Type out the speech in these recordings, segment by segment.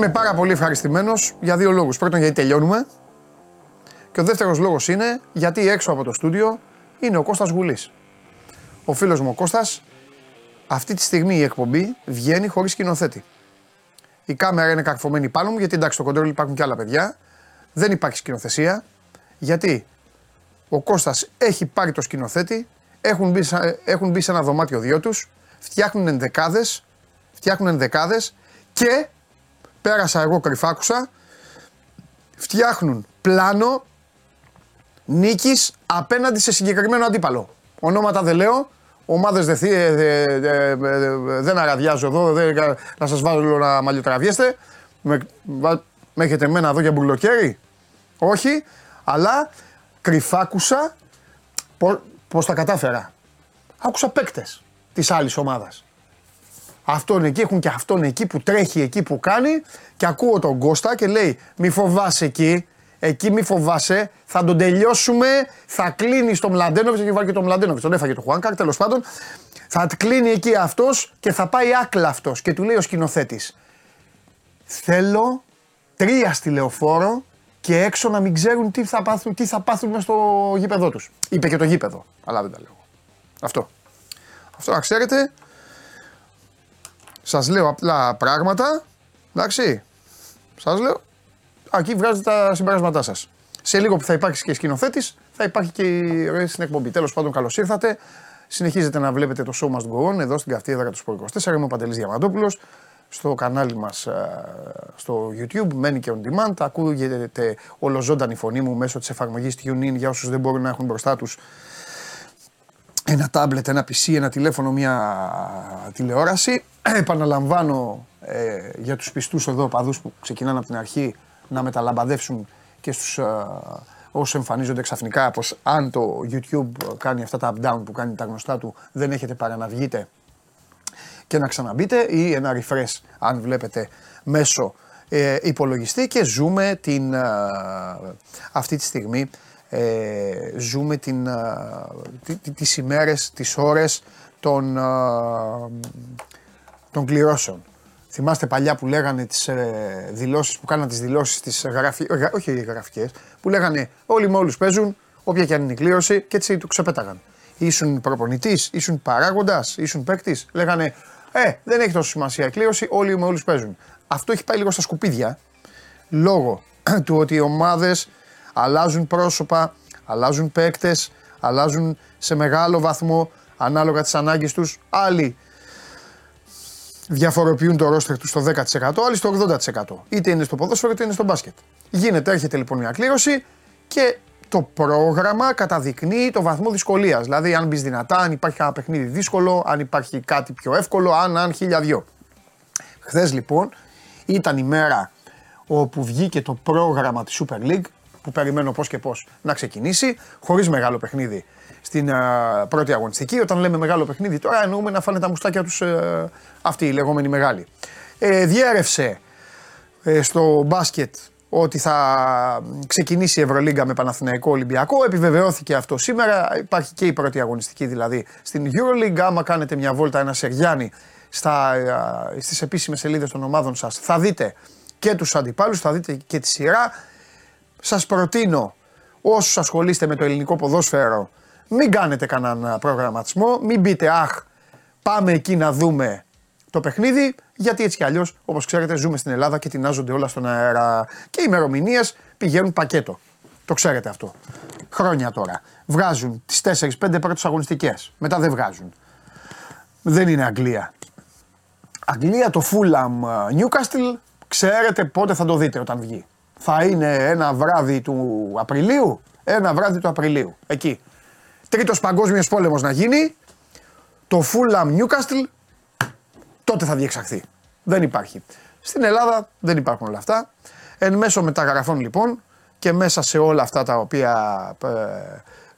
Είμαι πάρα πολύ ευχαριστημένος για δύο λόγους. Πρώτον, γιατί τελειώνουμε. Και ο δεύτερος λόγος είναι γιατί έξω από το στούντιο είναι ο Κώστας Γουλής. Ο φίλος μου ο Κώστας, αυτή τη στιγμή η εκπομπή βγαίνει χωρίς σκηνοθέτη. Η κάμερα είναι καρφωμένη πάνω μου, γιατί εντάξει, στο κοντρόλ υπάρχουν και άλλα παιδιά. Δεν υπάρχει σκηνοθεσία. Γιατί ο Κώστας έχει πάρει το σκηνοθέτη, έχουν μπει, έχουν μπει σε ένα δωμάτιο δυο τους, φτιάχνουν ενδεκάδες, φτιάχνουν ενδεκάδες και πέρασα εγώ κρυφάκουσα, φτιάχνουν πλάνο νίκης απέναντι σε συγκεκριμένο αντίπαλο. Ονόματα δεν λέω, ομάδες δεν, δε, δεν αραδιάζω εδώ, δε, να σας βάλω να μαλλιοτραβιέστε. Με, με έχετε εμένα εδώ για μπουλοκαίρι. Όχι, αλλά κρυφάκουσα πώς τα κατάφερα. Άκουσα παίκτες της άλλης ομάδας. Αυτόν εκεί έχουν και αυτόν εκεί που τρέχει εκεί που κάνει και ακούω τον Κώστα και λέει μη φοβάσαι εκεί, εκεί μη φοβάσαι, θα τον τελειώσουμε, θα κλείνει στο Μλαντένοβιτς, έχει βάλει και τον Μλαντένοβιτς, τον έφαγε το Χουάνκαρ, τέλος πάντων. Θα κλείνει εκεί αυτός και θα πάει άκλα αυτός. Και του λέει ο σκηνοθέτης, Θέλω τρία στη λεωφόρο και έξω να μην ξέρουν τι θα πάθουν, τι θα πάθουν μέσα στο γήπεδό τους. Είπε και το γήπεδο, αλλά δεν τα λέω. Αυτό. Αυτό να ξέρετε. Σας λέω απλά πράγματα. Εντάξει. Σας λέω. Εκεί βγάζετε τα συμπεράσματά σας. Σε λίγο που θα υπάρξει και σκηνοθέτης, θα υπάρχει και η ροή στην εκπομπή. Τέλος πάντων, καλώς ήρθατε. Συνεχίζετε να βλέπετε το show Must Go On εδώ στην καυτή έδρα του Σπορ 24. Είμαι ο Παντελής Διαμαντόπουλος. Στο κανάλι μας στο YouTube, μένει και on demand. Ακούγεται ολοζώντανη φωνή μου μέσω της εφαρμογής TuneIn για όσους δεν μπορούν να έχουν μπροστά τους ένα τάμπλετ, ένα PC, ένα τηλέφωνο, μια τηλεόραση. Επαναλαμβάνω ε, για τους πιστούς εδώ παδούς που ξεκινάνε από την αρχή να μεταλαμπαδεύσουν και στους ε, όσους εμφανίζονται ξαφνικά πως αν το YouTube κάνει αυτά τα up-down που κάνει τα γνωστά του δεν έχετε παρά να βγείτε και να ξαναμπείτε ή ένα refresh αν βλέπετε μέσω ε, υπολογιστή και ζούμε την, ε, αυτή τη στιγμή ε, ζούμε την, τι, τις ημέρες, τις ώρες των, των κληρώσεων. Θυμάστε παλιά που λέγανε τις ε, δηλώσεις, που κάναν τις δηλώσεις τις γραφι... όχι γραφικές, που λέγανε όλοι με όλους παίζουν, όποια και αν είναι η κλήρωση και έτσι του ξεπέταγαν. Ήσουν προπονητής, ήσουν παράγοντας, ήσουν παίκτης, λέγανε ε, δεν έχει τόσο σημασία η κλήρωση, όλοι με όλους παίζουν. Αυτό έχει πάει λίγο στα σκουπίδια, λόγω του ότι οι ομάδες αλλάζουν πρόσωπα, αλλάζουν παίκτες, αλλάζουν σε μεγάλο βαθμό ανάλογα τις ανάγκες τους. Άλλοι διαφοροποιούν το ρόστερ τους στο 10%, άλλοι στο 80%. Είτε είναι στο ποδόσφαιρο είτε είναι στο μπάσκετ. Γίνεται, έρχεται λοιπόν μια κλήρωση και το πρόγραμμα καταδεικνύει το βαθμό δυσκολίας. Δηλαδή, αν μπεις δυνατά, αν υπάρχει ένα παιχνίδι δύσκολο, αν υπάρχει κάτι πιο εύκολο, αν, αν, χίλια δυο. Χθες λοιπόν ήταν η μέρα όπου βγήκε το πρόγραμμα της Super League που περιμένω πώς και πώς να ξεκινήσει, χωρίς μεγάλο παιχνίδι στην πρώτη αγωνιστική. Όταν λέμε μεγάλο παιχνίδι, τώρα εννοούμε να φάνε τα μουστάκια τους ε, αυτοί οι λεγόμενοι μεγάλοι. Ε, διέρευσε ε, στο μπάσκετ ότι θα ξεκινήσει η Ευρωλίγκα με Παναθηναϊκό Ολυμπιακό. Επιβεβαιώθηκε αυτό σήμερα. Υπάρχει και η πρώτη αγωνιστική δηλαδή στην Euroleague. Άμα κάνετε μια βόλτα ένα Σεργιάννη στα, στις επίσημες σελίδες των ομάδων σας θα δείτε και τους αντιπάλους, θα δείτε και τη σειρά. Σας προτείνω όσους ασχολείστε με το ελληνικό ποδόσφαιρο μην κάνετε κανέναν προγραμματισμό, μην πείτε αχ πάμε εκεί να δούμε το παιχνίδι γιατί έτσι κι αλλιώς, όπως ξέρετε, ζούμε στην Ελλάδα και τεινάζονται όλα στον αέρα. Και οι ημερομηνίες πηγαίνουν πακέτο. Το ξέρετε αυτό. Χρόνια τώρα. Βγάζουν τις 4-5 πρώτες αγωνιστικές. Μετά δεν βγάζουν. Δεν είναι Αγγλία. Αγγλία το Fulham Newcastle, ξέρετε πότε θα το δείτε όταν βγει θα είναι ένα βράδυ του Απριλίου. Ένα βράδυ του Απριλίου. Εκεί. Τρίτος παγκόσμιος πόλεμος να γίνει. Το Fulham Newcastle τότε θα διεξαχθεί. Δεν υπάρχει. Στην Ελλάδα δεν υπάρχουν όλα αυτά. Εν μέσω μεταγραφών λοιπόν και μέσα σε όλα αυτά τα οποία ε,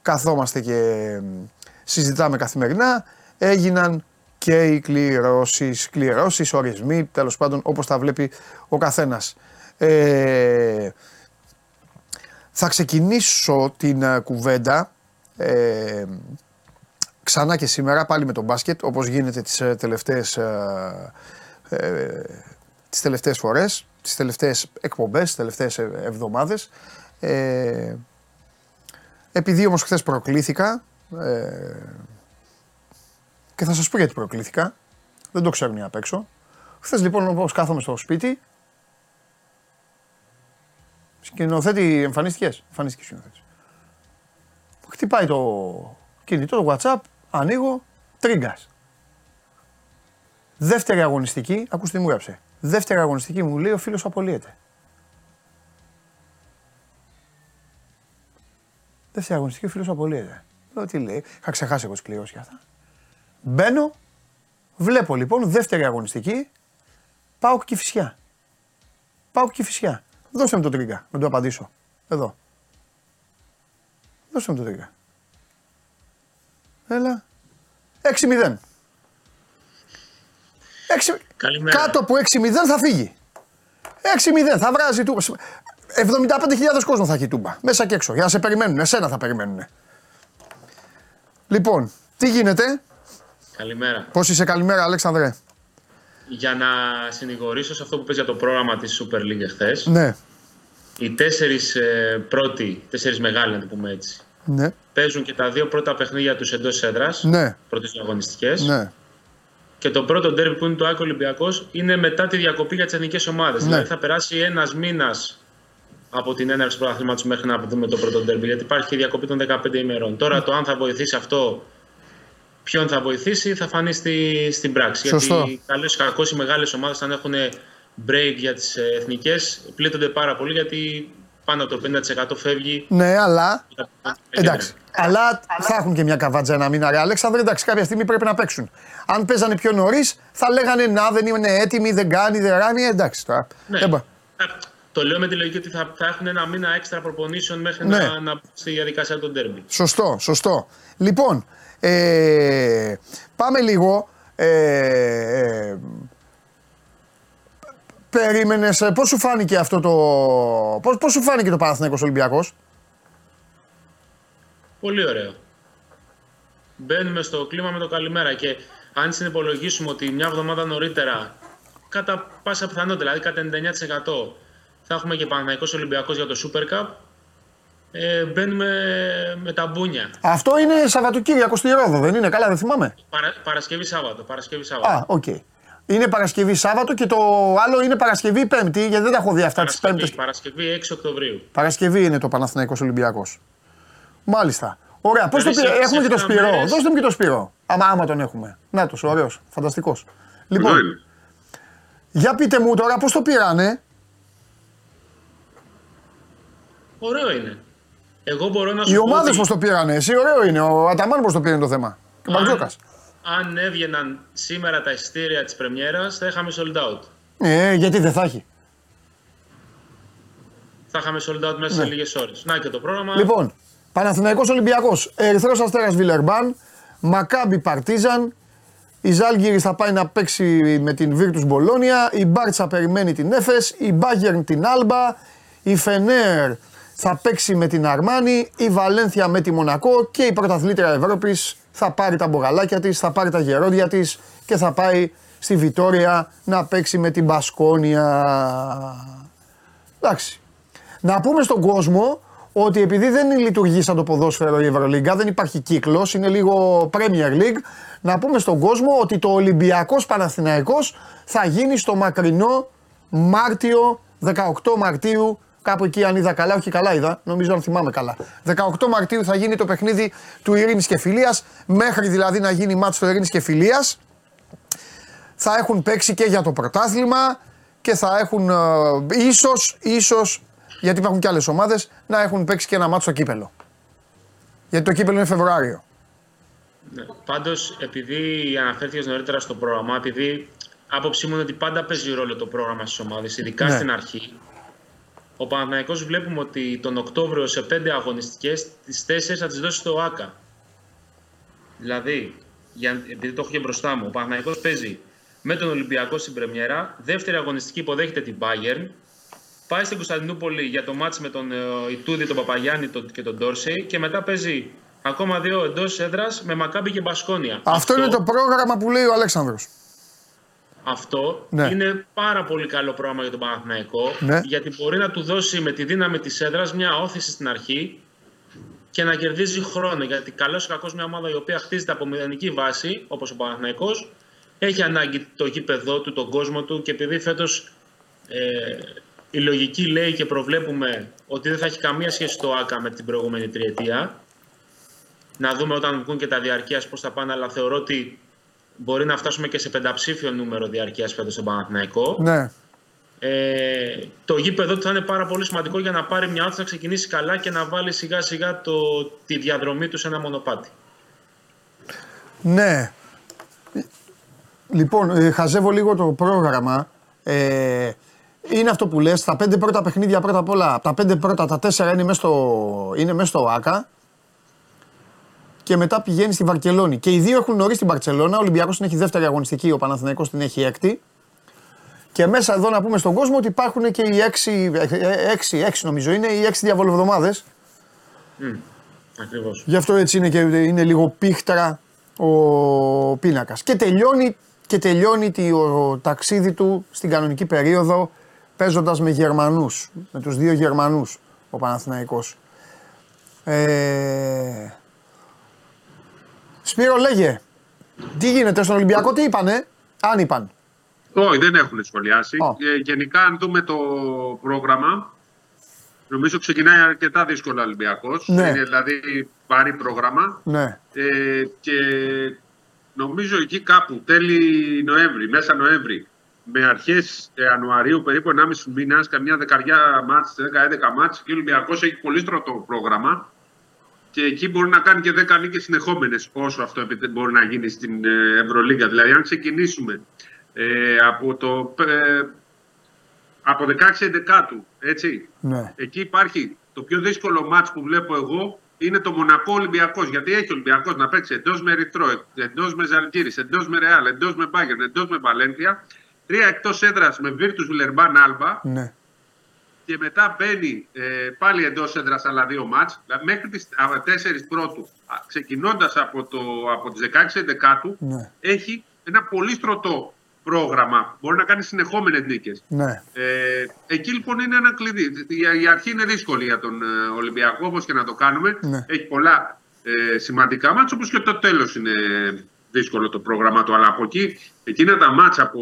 καθόμαστε και συζητάμε καθημερινά έγιναν και οι κληρώσεις, κληρώσεις, ορισμοί, τέλος πάντων όπως τα βλέπει ο καθένας. Ε, θα ξεκινήσω την ε, κουβέντα ε, ξανά και σήμερα πάλι με τον μπάσκετ όπως γίνεται τις τελευταίες τις τελευταίες φορές, τις τελευταίες εκπομπές, τις τελευταίες ε, εβδομάδες. Ε, επειδή όμως χθες προκλήθηκα ε, και θα σας πω γιατί προκλήθηκα, δεν το ξέρουν οι απ' έξω. Χθες λοιπόν όπως κάθομαι στο σπίτι, σκηνοθέτη εμφανίστηκες, εμφανίστηκες σκηνοθέτης. Χτυπάει το κινητό, το WhatsApp, ανοίγω, τρίγκας. Δεύτερη αγωνιστική, ακούστε τι μου γράψε. Δεύτερη αγωνιστική μου λέει ο φίλος απολύεται. Δεύτερη αγωνιστική ο φίλος απολύεται. Λέω τι λέει, είχα ξεχάσει εγώ τις κληρώσεις αυτά. Μπαίνω, βλέπω λοιπόν δεύτερη αγωνιστική, πάω και φυσιά. Πάω και φυσιά. Δώστε μου το τρίγκα, να το απαντήσω. Εδώ. Δώστε μου το τρίγκα. Έλα. 6-0. 6... Καλημέρα. Κάτω από 6-0 θα φύγει. 6-0 θα βράζει τούμπα. 75.000 κόσμο θα έχει τούμπα. Μέσα και έξω. Για να σε περιμένουν. Εσένα θα περιμένουν. Λοιπόν, τι γίνεται; Καλημέρα. Πώς είσαι, καλημέρα, Αλέξανδρε. Για να συνηγορήσω σε αυτό που πες για το πρόγραμμα της Super League εχθές, Ναι, οι τέσσερις ε, πρώτοι, τέσσερις μεγάλοι να το πούμε έτσι, ναι, παίζουν και τα δύο πρώτα παιχνίδια τους εντός έδρας, ναι, πρώτες αγωνιστικές. ναι. Και το πρώτο ντέρμπι που είναι το Άκο Ολυμπιακός είναι μετά τη διακοπή για τις εθνικές ομάδες. Ναι. Δηλαδή θα περάσει ένας μήνας από την έναρξη του πρωταθλήματος μέχρι να δούμε το πρώτο ντέρμπι, γιατί υπάρχει και διακοπή των 15 ημερών. Τώρα το αν θα βοηθήσει αυτό ποιον θα βοηθήσει θα φανεί στη, στην πράξη. Σωστό. Γιατί καλώ ή κακώ οι μεγάλες ομάδες, αν έχουν break για τις εθνικές, πλήττονται πάρα πολύ γιατί πάνω από το 50% φεύγει. Ναι, αλλά. για τα- Εντάξει. Αλλά θα έχουν και μια καβάτζα ένα μήνα. Ρε Αλέξανδρε, εντάξει, κάποια στιγμή πρέπει να παίξουν. Αν παίζανε πιο νωρίς, θα λέγανε Να, δεν είναι έτοιμοι, δεν κάνει, δεν ράνει. Εντάξει τώρα. Ναι. Δεν μπο- Α, Το λέω με τη λογική ότι θα, θα έχουν ένα μήνα έξτρα προπονήσεων μέχρι Ναι. να, να μπουν στη διαδικασία των τέρμπι. Σωστό, σωστό. Λοιπόν, ε, πάμε λίγο. Ε, ε, περίμενες, ε, πώς σου φάνηκε αυτό το... Πώς, πώς σου φάνηκε το Παναθηναϊκός Ολυμπιακός; Πολύ ωραίο. Μπαίνουμε στο κλίμα με το καλημέρα και αν συνυπολογίσουμε ότι μια εβδομάδα νωρίτερα, κατά πάσα πιθανότητα, δηλαδή κατά 99% θα έχουμε και Παναθηναϊκός Ολυμπιακός για το Super Cup, ε, μπαίνουμε με τα μπούνια. Αυτό είναι Σαββατοκύριακο στη Ρόδο, δεν είναι; Καλά, δεν θυμάμαι. Παρα, Παρασκευή Σάββατο. Παρασκευή Σάββατο. Α, ΟΚ. Είναι Παρασκευή Σάββατο και το άλλο είναι Παρασκευή Πέμπτη, γιατί δεν τα έχω δει αυτά τις Παρασκευή, Πέμπτες. Παρασκευή 6 Οκτωβρίου. Παρασκευή είναι το Παναθηναϊκός Ολυμπιακός. Μάλιστα. Ωραία, πώς το Δηλαδή, πήρα. σε- Έχουμε σε και το εφτά Σπύρο. μέρες- Δώστε μου και το Σπύρο. Άμα, άμα τον έχουμε. Να το, ωραίος, φανταστικός. Εδώ Λοιπόν, είναι. για πείτε μου τώρα πώς το πήρανε; Ωραίο είναι. Εγώ μπορώ να σου Οι πω ομάδες ότι πώς το πήρανε. Εσύ ωραίο είναι. Ο Αταμάν πώς το πήρε το θέμα. Και ο αν, Μπαρτζόκας. αν έβγαιναν σήμερα τα εισιτήρια της πρεμιέρας, θα είχαμε sold out. Ε, γιατί δεν θα έχει; Θα είχαμε sold out μέσα σε λίγες ώρες. Να και το πρόγραμμα. Ναι. Λοιπόν, Παναθηναϊκός Ολυμπιακός, Ερυθρός Αστέρας Βιλερμπάν, Μακάμπι Παρτίζαν, η Ζάλγκυρη θα πάει να παίξει με την Virtus Μπολόνια, η Μπάρτσα περιμένει την Έφες, η Μπάγερν την Άλμπα, η Φενέρ θα παίξει με την Αρμάνη, η Βαλένθια με τη Μονακό και η πρωταθλήτρια Ευρώπης θα πάρει τα μπογαλάκια της, θα πάρει τα γερόντια της και θα πάει στη Βιτόρια να παίξει με την Μπασκόνια. Εντάξει. Να πούμε στον κόσμο ότι επειδή δεν λειτουργεί σαν το ποδόσφαιρο η Ευρωλίγκα, δεν υπάρχει κύκλος, είναι λίγο Premier League. Να πούμε στον κόσμο ότι το Ολυμπιακός Παναθηναϊκός θα γίνει στο μακρινό Μάρτιο, 18 Μαρτίου, κάπου εκεί αν είδα καλά, όχι καλά είδα, νομίζω αν θυμάμαι καλά. 18 Μαρτίου θα γίνει το παιχνίδι του Ειρήνης και Φιλίας, μέχρι δηλαδή να γίνει μάτς του Ειρήνης και Φιλίας θα έχουν παίξει και για το πρωτάθλημα και θα έχουν ε, ίσως, ίσως, γιατί υπάρχουν και άλλες ομάδες, να έχουν παίξει και ένα μάτσο στο κύπελο. Γιατί το κύπελο είναι Φεβρουάριο. Ναι. Πάντως, επειδή αναφέρθηκες νωρίτερα στο πρόγραμμα, επειδή άποψή μου είναι ότι πάντα παίζει ρόλο το πρόγραμμα στις ομάδες, ειδικά Ναι. στην αρχή, ο Παναθηναϊκός βλέπουμε ότι τον Οκτώβριο σε πέντε αγωνιστικές, τις τέσσερις θα τις δώσει στο ΆΚΑ. Δηλαδή, για, επειδή το έχω και μπροστά μου, ο Παναθηναϊκός παίζει με τον Ολυμπιακό στην Πρεμιέρα, δεύτερη αγωνιστική υποδέχεται την Bayern, πάει στην Κωνσταντινούπολη για το μάτς με τον ε, Ιτούδη, τον Παπαγιάννη τον- και τον Ντόρσεϊ και μετά παίζει ακόμα δύο εντός έδρας με Μακάμπι και Μπασκόνια. Αυτό, είναι το πρόγραμμα που λέει ο Αλέξανδρος. Αυτό Ναι. είναι πάρα πολύ καλό πρόγραμμα για τον Παναθηναϊκό Ναι. γιατί μπορεί να του δώσει με τη δύναμη της έδρας μια όθηση στην αρχή και να κερδίζει χρόνο. Γιατί καλός ή κακός μια ομάδα η οποία χτίζεται από μηδενική βάση, όπως ο Παναθηναϊκός, έχει ανάγκη το γήπεδό του, τον κόσμο του και επειδή φέτος ε, η λογική λέει και προβλέπουμε ότι δεν θα έχει καμία σχέση το ΑΚΑ με την προηγούμενη τριετία. Να δούμε όταν βγουν και τα διαρκείας πώς θα πάνε, αλλά θεωρώ ότι μπορεί να φτάσουμε και σε πενταψήφιο νούμερο διαρκείας φέτος στον Παναθηναϊκό. Ναι. Ε, το γήπεδο του θα είναι πάρα πολύ σημαντικό για να πάρει μια όθηση να ξεκινήσει καλά και να βάλει σιγά σιγά το, τη διαδρομή του σε ένα μονοπάτι. Ναι. Λοιπόν, ε, χαζεύω λίγο το πρόγραμμα. Ε, είναι αυτό που λες, τα πέντε πρώτα παιχνίδια πρώτα απ' όλα, τα πέντε πρώτα, τα τέσσερα είναι μέσα στο, είναι μέσα στο ΆΚΑ και μετά πηγαίνει στη Βαρκελόνη. Και οι δύο έχουν νωρί στην Μπαρσελόνα. Ο Ολυμπιακός την έχει δεύτερη αγωνιστική, ο Παναθηναϊκός την έχει έκτη. Και μέσα εδώ να πούμε στον κόσμο ότι υπάρχουν και οι έξι, ε, ε, έξι, έξι νομίζω είναι, οι έξι διαβολοβδομάδες. Mm, Ακριβώς. Γι' αυτό έτσι είναι και είναι λίγο πίχτρα ο πίνακας. Και τελειώνει, και τελειώνει το ταξίδι του στην κανονική περίοδο παίζοντας με Γερμανούς, με τους δύο Γερμανούς ο Παναθηναϊκός. Ε... Σπύρο λέγε, τι γίνεται στον Ολυμπιακό, τι είπανε, αν είπαν. Όχι, δεν έχουν σχολιάσει. Ω. Ε, γενικά, αν δούμε το πρόγραμμα, νομίζω ξεκινάει αρκετά δύσκολα ο Ολυμπιακός. Ναι. Είναι δηλαδή πάρει πρόγραμμα Ναι, ε, και νομίζω εκεί κάπου τέλη Νοέμβρη, μέσα Νοέμβρη, με αρχές Ιανουαρίου, περίπου 1,5 μήνας, καμιά δεκαριά μάτς, 10-11 μάτς, και ο Ολυμπιακός έχει πολύ στρωτό πρόγραμμα και εκεί μπορεί να κάνει και 10 νίκες συνεχόμενες όσο αυτό επιτε- μπορεί να γίνει στην ε, Ευρωλίγκα. Δηλαδή, αν ξεκινήσουμε ε, από το ε, από 16 εντεκάτου, έτσι, ναι, Εκεί υπάρχει το πιο δύσκολο μάτς που βλέπω εγώ είναι το Μονακό Ολυμπιακός. Γιατί έχει ο Ολυμπιακός να παίξει εντός με Ερυθρό, εντός με Ζαλγκύρη, εντός με Ρεάλ, εντός με Μπάγκερ, εντός με Βαλένθια. Τρία εκτός έδρας με Βίρτου Βιλερμπάν Άλμπα. ναι, Και μετά μπαίνει ε, πάλι εντός έδρας άλλα δύο μάτς. Δηλαδή μέχρι τις 4 πρώτου, ξεκινώντας από, το, από τις 16 Εντεκάτου, ναι, έχει ένα πολύ στρωτό πρόγραμμα. Μπορεί να κάνει συνεχόμενες νίκες. ναι, Ε, εκεί λοιπόν είναι ένα κλειδί. Η, η αρχή είναι δύσκολη για τον ε, Ολυμπιακό, όπως και να το κάνουμε. Ναι. Έχει πολλά ε, σημαντικά μάτια, όπως και το τέλος είναι δύσκολο το πρόγραμμα του. Αλλά από εκεί, εκείνα τα μάτια από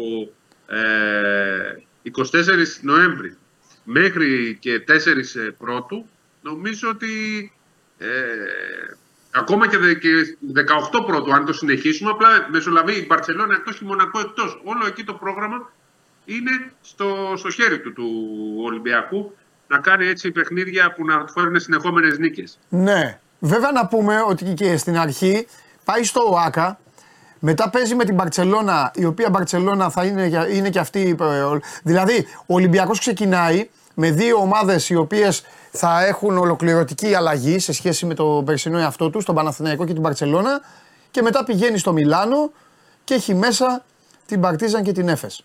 ε, 24 Νοέμβρη μέχρι και 4 πρώτου, νομίζω ότι ε, ακόμα και, δε- και 18 πρώτου, αν το συνεχίσουμε, απλά μεσολαβεί η Μπαρσελόνα εκτός και η Μονακό εκτός. Όλο εκεί το πρόγραμμα είναι στο, στο χέρι του του Ολυμπιακού να κάνει έτσι παιχνίδια που να του φέρουν συνεχόμενες νίκες. Ναι. Βέβαια να πούμε ότι και στην αρχή πάει στο ΟΑΚΑ, μετά παίζει με την Μπαρτσελώνα, η οποία Μπαρτσελώνα θα είναι, για- είναι και αυτή. ε, ο- Δηλαδή, ο Ολυμπιακός ξεκινάει με δύο ομάδες οι οποίες θα έχουν ολοκληρωτική αλλαγή σε σχέση με το περσινό εαυτό τους, τον Παναθηναϊκό και την Μπαρτσελώνα και μετά πηγαίνει στο Μιλάνο και έχει μέσα την Παρτίζαν και την Έφες.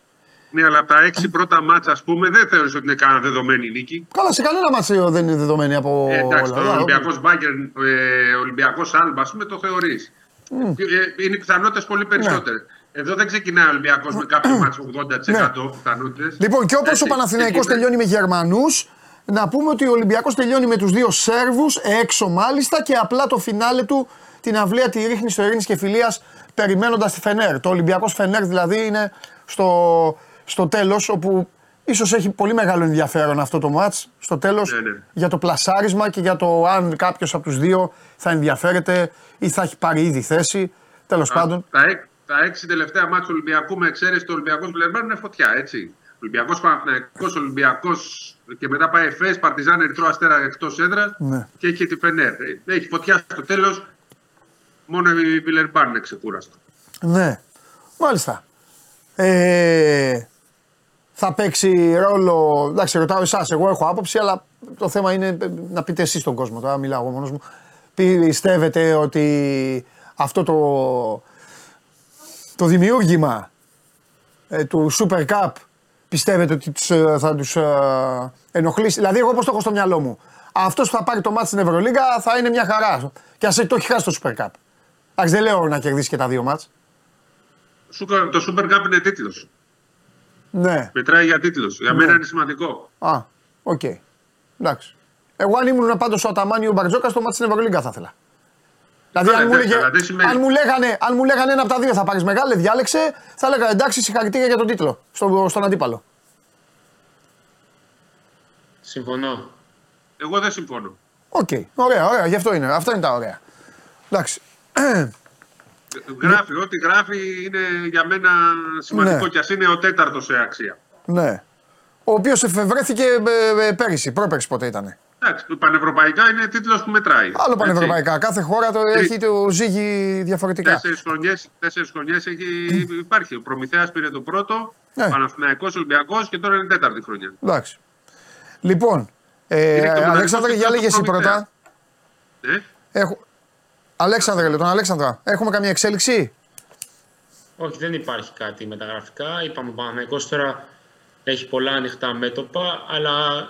Ναι, αλλά από τα έξι πρώτα μάτσα, ας πούμε, δεν θεωρείς ότι είναι κανένα δεδομένη νίκη; Καλά, σε κανένα μάτσο δεν είναι δεδομένη από Ε, εντάξει, όλα. το Ολυμπιακός Μπάγκερ, ε, Ολυμπιακός Άλμπα, ας πούμε, το θεωρείς. Ε, είναι οι πιθανότητες πολύ περισσότερες. Εδώ δεν ξεκινάει ο Ολυμπιακός με κάποιο μάτσο 80% πιθανότητες. Λοιπόν, και όπως Έτσι, ο Παναθηναϊκός εκεί είναι- τελειώνει με Γερμανούς, να πούμε ότι ο Ολυμπιακός τελειώνει με τους δύο Σέρβους, έξω μάλιστα, και απλά το φινάλε του την αυλία τη ρίχνει στο Ειρήνης και Φιλίας, περιμένοντας τη Φενέρ. Το Ολυμπιακός Φενέρ δηλαδή είναι στο, στο τέλος, όπου ίσως έχει πολύ μεγάλο ενδιαφέρον αυτό το μάτς. Στο τέλος Ναι, ναι. για το πλασάρισμα και για το αν κάποιος από τους δύο θα ενδιαφέρεται ή θα έχει πάρει ήδη θέση. Τέλος πάντων. Τα, έκ- τα έξι τελευταία μάτια του Ολυμπιακού με εξαίρεση το Ολυμπιακό Βιλερμπάν είναι φωτιά, έτσι. Ολυμπιακός Παναθηναϊκός, Ολυμπιακός και μετά πάει Εφές, Παρτιζάν, Ερυθρό Αστέρα εκτός έδρας Ναι. και έχει και τη Φενέρ. Ε, Έχει φωτιά στο τέλος. Μόνο η Βιλερμπάν είναι ξεκούραστο. Ναι, μάλιστα. Ε, θα παίξει ρόλο. Εντάξει, ρωτάω εσάς. Εγώ έχω άποψη, αλλά το θέμα είναι ε, να πείτε εσείς τον κόσμο. Τώρα μιλάω εγώ μόνος μου. Πιστεύετε ότι αυτό το, το δημιούργημα ε, του Super Cup πιστεύετε ότι τους, ε, θα τους ε, ενοχλήσει; Δηλαδή, εγώ πώς το έχω στο μυαλό μου. Αυτός που θα πάρει το μάτς στην Ευρωλίγκα θα είναι μια χαρά. Και ας το έχει χάσει το Super Cup. Εντάξει, δεν λέω να κερδίσει και τα δύο μάτς. Σου- Το Super Cup είναι τίτλος. Ναι. Μετράει για τίτλος. Για Ναι. μένα είναι σημαντικό. Α, ΟΚ. Εντάξει. Εγώ αν ήμουν πάντως ο Αταμάν ή ο Μπαρτζώκας το ματς στην Ευρωλίγκα θα ήθελα. Δηλαδή, αν Καλά, μου, εντάξει, λέγε, αλλά δεν σημαίνει- αν, μου λέγανε, αν μου λέγανε ένα από τα δύο θα πάρεις μεγάλε, διάλεξε, θα έλεγα εντάξει, συγχαρητήρια για τον τίτλο στο, στον αντίπαλο. Συμφωνώ. Εγώ δεν συμφωνώ. ΟΚ, ωραία, ωραία, γι' αυτό είναι. Αυτά είναι τα ωραία. Εντάξει. Γράφει, ό,τι γράφει είναι για μένα σημαντικό Ναι. κι ας είναι ο τέταρτος σε αξία. Ναι. Ο οποίος εφευρέθηκε ε, ε, πέρυσι, πρόπερσι πότε ήταν. Εντάξει, πανευρωπαϊκά είναι τίτλος που μετράει. Άλλο πανευρωπαϊκά. Κάθε χώρα το Τρει- έχει το ζύγι διαφορετικά. Τέσσερις χρονιές τέσσερις χρονιές έχει, υπάρχει. Ο Προμηθέας πήρε το πρώτο, Ναι. Παναθηναϊκός Ολυμπιακός και τώρα είναι η τέταρτη χρονιά. Εντάξει. Λοιπόν, ε, Είναι και ο Αλέξανδρε, μοναδικός για λέγε εσύ τίτλος πρώτα. Ε; Έχω... Αλέξανδρε, λέω, τον Αλέξανδρα, έχουμε καμία εξέλιξη; Όχι, δεν υπάρχει κάτι μεταγραφικά. Είπαμε, ο Παναθηναϊκός τώρα έχει πολλά ανοιχτά μέτωπα, αλλά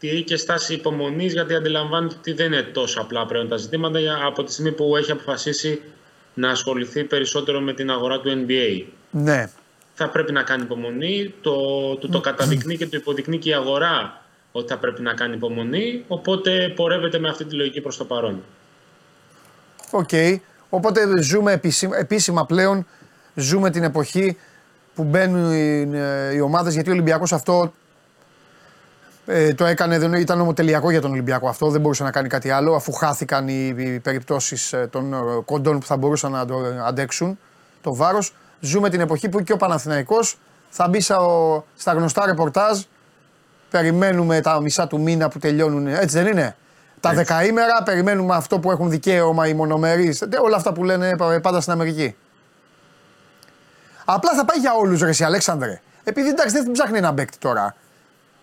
τηρεί και στάση υπομονής γιατί αντιλαμβάνεται ότι δεν είναι τόσο απλά πλέον τα ζητήματα για- από τη στιγμή που έχει αποφασίσει να ασχοληθεί περισσότερο με την αγορά του NBA. Ναι. Θα πρέπει να κάνει υπομονή. Το, του το καταδεικνύει και το υποδεικνύει και η αγορά ότι θα πρέπει να κάνει υπομονή. Οπότε πορεύεται με αυτή τη λογική προς το παρόν. ΟΚ. Οπότε ζούμε επίσημα, επίσημα πλέον, ζούμε την εποχή που μπαίνουν οι, ε, οι ομάδες, γιατί ο Ολυμπιακός αυτό ε, το έκανε, δεν ήταν μονοτελειακό για τον Ολυμπιακό αυτό, δεν μπορούσε να κάνει κάτι άλλο, αφού χάθηκαν οι, οι περιπτώσεις ε, των ε, κοντών που θα μπορούσαν να το αντέξουν το βάρος. Ζούμε την εποχή που και ο Παναθηναϊκός θα μπει στα, ο- στα γνωστά ρεπορτάζ, περιμένουμε τα μισά του μήνα που τελειώνουν, έτσι δεν είναι; Τα δεκαήμερα περιμένουμε αυτό που έχουν δικαίωμα οι μονομερείς, τε- όλα αυτά που λένε πα- πάντα στην Αμερική. Απλά θα πάει για όλους ρε εσύ Αλέξανδρε. Επειδή εντάξει δεν ψάχνει ένα παίκτη τώρα.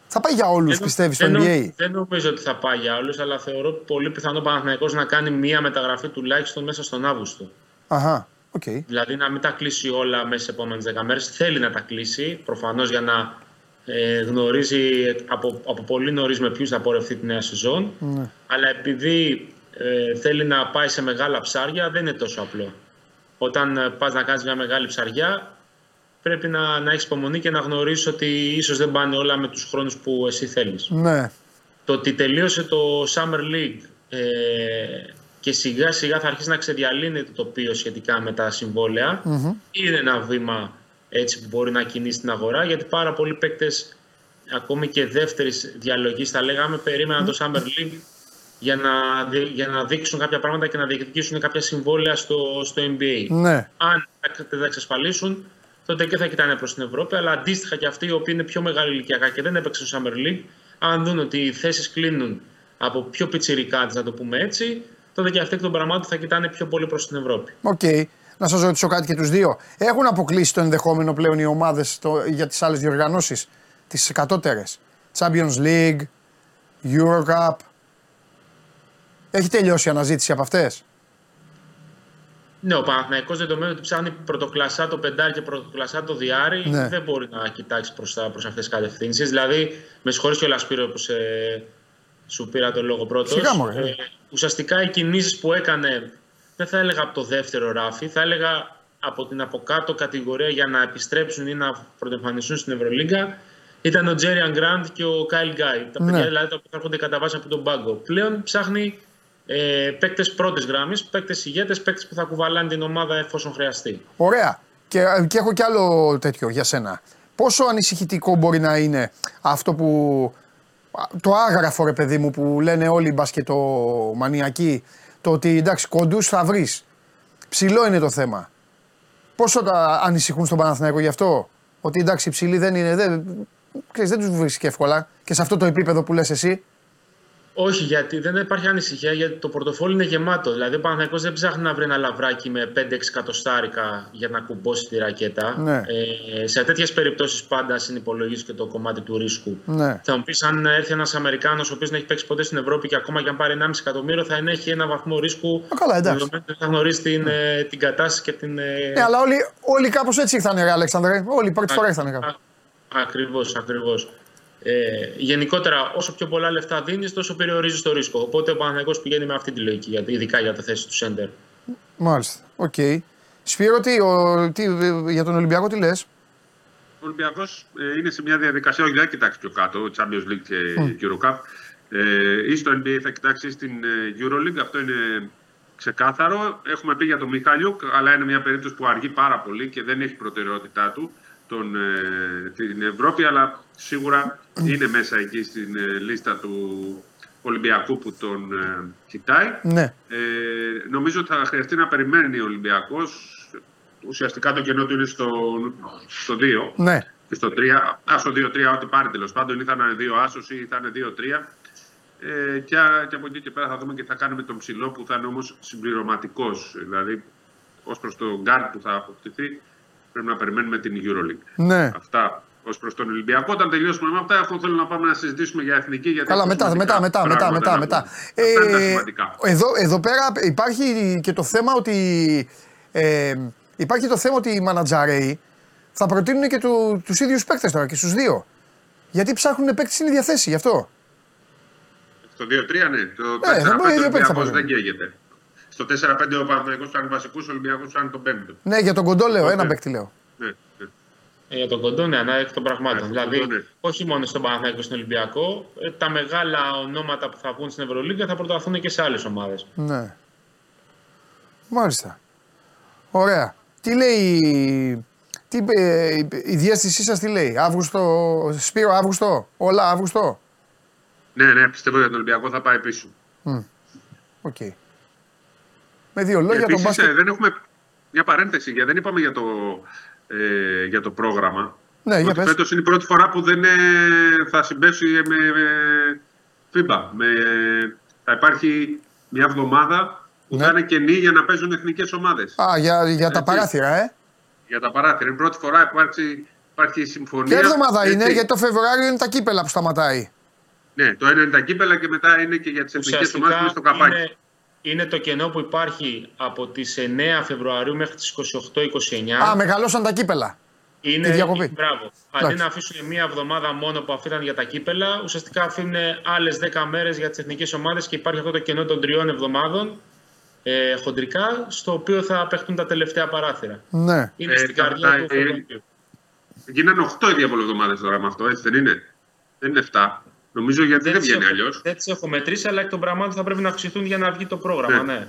Θα πάει για όλους Δεν- πιστεύεις στο δεν νο- NBA. Δεν νομίζω ότι θα πάει για όλους, αλλά θεωρώ πολύ πιθανό ο Παναθηναϊκός να κάνει μία μεταγραφή τουλάχιστον μέσα στον Αύγουστο. Αχα, ΟΚ. Δηλαδή να μην τα κλείσει όλα μέσα στις επόμενες 10 μέρες. Θέλει να τα κλείσει, προφανώς για να ε, γνωρίζει από, από πολύ νωρίς με ποιους θα πορευτεί τη νέα σεζόν. Ναι. Αλλά επειδή ε, θέλει να πάει σε μεγάλα ψάρια, δεν είναι τόσο απλό. Όταν ε, πας να κάνεις μια μεγάλη ψαριά, πρέπει να, να έχεις υπομονή και να γνωρίσεις ότι ίσως δεν πάνε όλα με τους χρόνους που εσύ θέλεις. Ναι. Το ότι τελείωσε το Summer League ε, και σιγά σιγά θα αρχίσει να ξεδιαλύνεται το τοπίο σχετικά με τα συμβολαια είναι ένα βήμα έτσι που μπορεί να κινήσει την αγορά γιατί πάρα πολλοί παίκτες ακόμη και δεύτερης διαλογής θα λέγαμε περίμεναν το Summer League για να, δι- για να δείξουν κάποια πράγματα και να διεκδικήσουν κάποια συμβόλαια στο, στο NBA. Ναι. Αν δεν τα εξασφαλίσουν, τότε και θα κοιτάνε προς την Ευρώπη. Αλλά αντίστοιχα και αυτοί οι οποίοι είναι πιο μεγάλοι ηλικιακά και δεν έπαιξαν στο Summer League, αν δουν ότι οι θέσεις κλείνουν από πιο πιτσιρικάτες, να το πούμε έτσι, τότε και αυτοί εκ των πραγμάτων θα κοιτάνε πιο πολύ προς την Ευρώπη. ΟΚ. Να σας ρωτήσω κάτι και τους δύο. Έχουν αποκλείσει το ενδεχόμενο πλέον οι ομάδες για τις άλλες διοργανώσεις, τις κατώτερες. Champions League, Eurocup. Έχει τελειώσει η αναζήτηση από αυτές; Ναι, ο Παναθηναϊκός δεδομένου ότι ψάχνει πρωτοκλασάτο πεντάρι και πρωτοκλασάτο δυάρι, Ναι. δεν μπορεί να κοιτάξει προς αυτές τις κατευθύνσεις. Δηλαδή, με συγχωρείς κιόλας Σπύρο που σε, σου πήρα το λόγο πρώτος. Σιγά, μωρέ. ουσιαστικά οι κινήσεις που έκανε, δεν θα έλεγα από το δεύτερο ράφι, θα έλεγα από την από κάτω κατηγορία για να επιστρέψουν ή να πρωτοεμφανιστούν στην Ευρωλίγκα, ήταν ο Τζέριαν Γκραντ και ο Κάιλ Γκάι. Τα Ναι. παιδιά δηλαδή τα οποία έρχονται κατά βάση από τον πάγκο. Πλέον ψάχνει ε, παίκτες πρώτης γραμμής, παίκτες ηγέτες, παίκτες που θα κουβαλάνε την ομάδα εφόσον χρειαστεί. Ωραία. Και, και έχω κι άλλο τέτοιο για σένα. Πόσο ανησυχητικό μπορεί να είναι αυτό που. Το άγραφο ρε παιδί μου που λένε όλοι οι μπασκετομανιακοί. Το ότι εντάξει κοντούς θα βρεις. Ψηλό είναι το θέμα. Πόσο τα ανησυχούν στον Παναθηναϊκό γι' αυτό; Ότι εντάξει οι ψηλοί δεν είναι. Δεν, ξέρεις, δεν τους βρίσκει και εύκολα. Και σε αυτό το επίπεδο που λες εσύ. Όχι, γιατί δεν υπάρχει ανησυχία, γιατί το πορτοφόλι είναι γεμάτο. Δηλαδή, ο Παναθηναϊκός δεν ψάχνει να βρει ένα λαβράκι με 5-6 εκατοστάρικα για να κουμπώσει τη ρακέτα. Ναι. Ε, σε τέτοιες περιπτώσεις πάντα συνυπολογίζεις και το κομμάτι του ρίσκου. Ναι. Θα μου πεις, αν έρθει ένας Αμερικάνος, ο οποίος δεν έχει παίξει ποτέ στην Ευρώπη και ακόμα και αν πάρει 1,5 εκατομμύριο, θα ενέχει ένα βαθμό ρίσκου. Α, καλά, εντάξει. δεδομένου ότι θα γνωρίζει την, ε, την κατάσταση και την. ε, Ναι, αλλά όλοι, όλοι κάπως έτσι ήρθανε, ρε Αλέξανδρε. Όλοι πρώτη φορά ήρθανε κάπως. Ακριβώς, ακριβώς. Ε, γενικότερα, όσο πιο πολλά λεφτά δίνεις, τόσο περιορίζεις το ρίσκο. Οπότε ο Παναθηναϊκός πηγαίνει με αυτή τη λογική, γιατί- ειδικά για τη θέση του σέντερ. Μάλιστα. ΟΚ. Σπύρο, τι, ο, τι, για τον Ολυμπιακό τι λες; Ο Ολυμπιακός ε, είναι σε μια διαδικασία, όχι δεν θα κοιτάξεις πιο κάτω, Champions League και Eurocup. Ε, ή στο NBA θα κοιτάξεις στην ε, Euroleague, αυτό είναι ξεκάθαρο. Έχουμε πει για τον Μιχαϊλιούκ, αλλά είναι μια περίπτωση που αργεί πάρα πολύ και δεν έχει προτεραιότητά του τον, ε, την Ευρώπη, αλλά σίγουρα είναι μέσα εκεί στην ε, λίστα του Ολυμπιακού που τον ε, κοιτάει. Ναι. Ε, νομίζω ότι θα χρειαστεί να περιμένει ο Ολυμπιακός. Ουσιαστικά το κενό του είναι στο, στο 2 Ναι. και στο 3. Α, στο 2-3, ό,τι πάρει τέλος πάντων, ή θα είναι 2 άσος ή θα είναι 2-3. Ε, και, και από εκεί και πέρα θα δούμε και τι θα κάνουμε τον ψηλό που θα είναι όμως συμπληρωματικός. Δηλαδή, ως προς το γκάρτ που θα αποκτηθεί, πρέπει να περιμένουμε την Euroleague. Ναι. Αυτά ως προς τον Ολυμπιακό. Όταν τελειώσουμε με αυτά, εγώ θέλω να πάμε να συζητήσουμε για εθνική. Γιατί Καλά, έχουμε μετά, μετά, σημαντικά μετά, μετά, πράγματα μετά, να μετά. πούμε. Αυτά είναι τα σημαντικά. εδώ, εδώ πέρα υπάρχει και το θέμα ότι ε, υπάρχει το θέμα ότι οι μανατζαρέοι θα προτείνουν και του, τους ίδιους παίκτες τώρα και στους δύο. Γιατί ψάχνουν παίκτες στην ίδια θέση, γι' αυτό. Στο 2-3, ναι. Το Ε, δεν 4-5 μπορεί, ο δεν παίζει θα Ολυμπιακός μπορεί. δεν καίγεται. Στο 4-5 ο Παναθηναϊκός ήταν βασικού, ο Ολυμπιακός ήταν τον πέμπτο. Ναι, για τον κοντό λέω, Οπότε- ένα παίκτη λέω. Ναι, ναι. Ε, Για τον κοντό, ναι, ανά εκ των πραγμάτων. Ναι, δηλαδή, κοντό, ναι. όχι μόνο στον Παναθηναϊκό και στον Ολυμπιακό, ε, τα μεγάλα ονόματα που θα βγουν στην Ευρωλίγκα θα προταθούν και σε άλλες ομάδες. Ναι. Μάλιστα. Ωραία. Τι λέει, τι, ε, η διαίσθησή σας τι λέει, Αύγουστο, Σπύρο Αύγουστο, όλα Αύγουστο; ναι, ναι, πιστεύω για τον Ολυμπιακό θα πάει πίσω. Οκ. Με δύο λόγια τον Επίσης, μπάσκετ. ε, δεν έχουμε μια παρένθεση, γιατί δεν είπαμε για το, ε, για το πρόγραμμα. Ναι, για ότι πες. φέτος είναι η πρώτη φορά που δεν ε, θα συμπέσει με, με FIBA. Με, θα υπάρχει μια εβδομάδα που Ναι. θα είναι κενή για να παίζουν εθνικές ομάδες. Α, για, για τα Έτσι. παράθυρα, ε. Για τα παράθυρα. Είναι η πρώτη φορά που υπάρχει, υπάρχει η συμφωνία. Ποια εβδομάδα έτσι. είναι, γιατί το Φεβρουάριο είναι τα κύπελα που σταματάει. Ναι, το ένα είναι τα κύπελα και μετά είναι και για τις εθνικές ομάδες που είναι στο καπάκι. είναι, είναι το κενό που υπάρχει από τις 9 Φεβρουαρίου μέχρι τις 28-29. Α, μεγαλώσαν τα κύπελα. Είναι τη διακοπή. Μπράβο. Αντί Εντάξει. να αφήσουν μία εβδομάδα μόνο που αφήναν για τα κύπελα, ουσιαστικά αφήνουν άλλες 10 μέρες για τις εθνικές ομάδες και υπάρχει αυτό το κενό των τριών εβδομάδων ε, χοντρικά, στο οποίο θα παιχτούν τα τελευταία παράθυρα. Ναι. Είναι Ε, στην τα- καρδιά τα- του ε, Φεβρουαρίου. Γίνανε 8 οι διαβολοβδομάδες τώρα με αυτό, έτσι δεν είναι; Δεν είναι 7. Νομίζω γιατί δεν, τις βγαίνει έχω- αλλιώς. Δεν τι έχω μετρήσει, αλλά εκ των πραγμάτων θα πρέπει να αυξηθούν για να βγει το πρόγραμμα. Ναι. Ναι.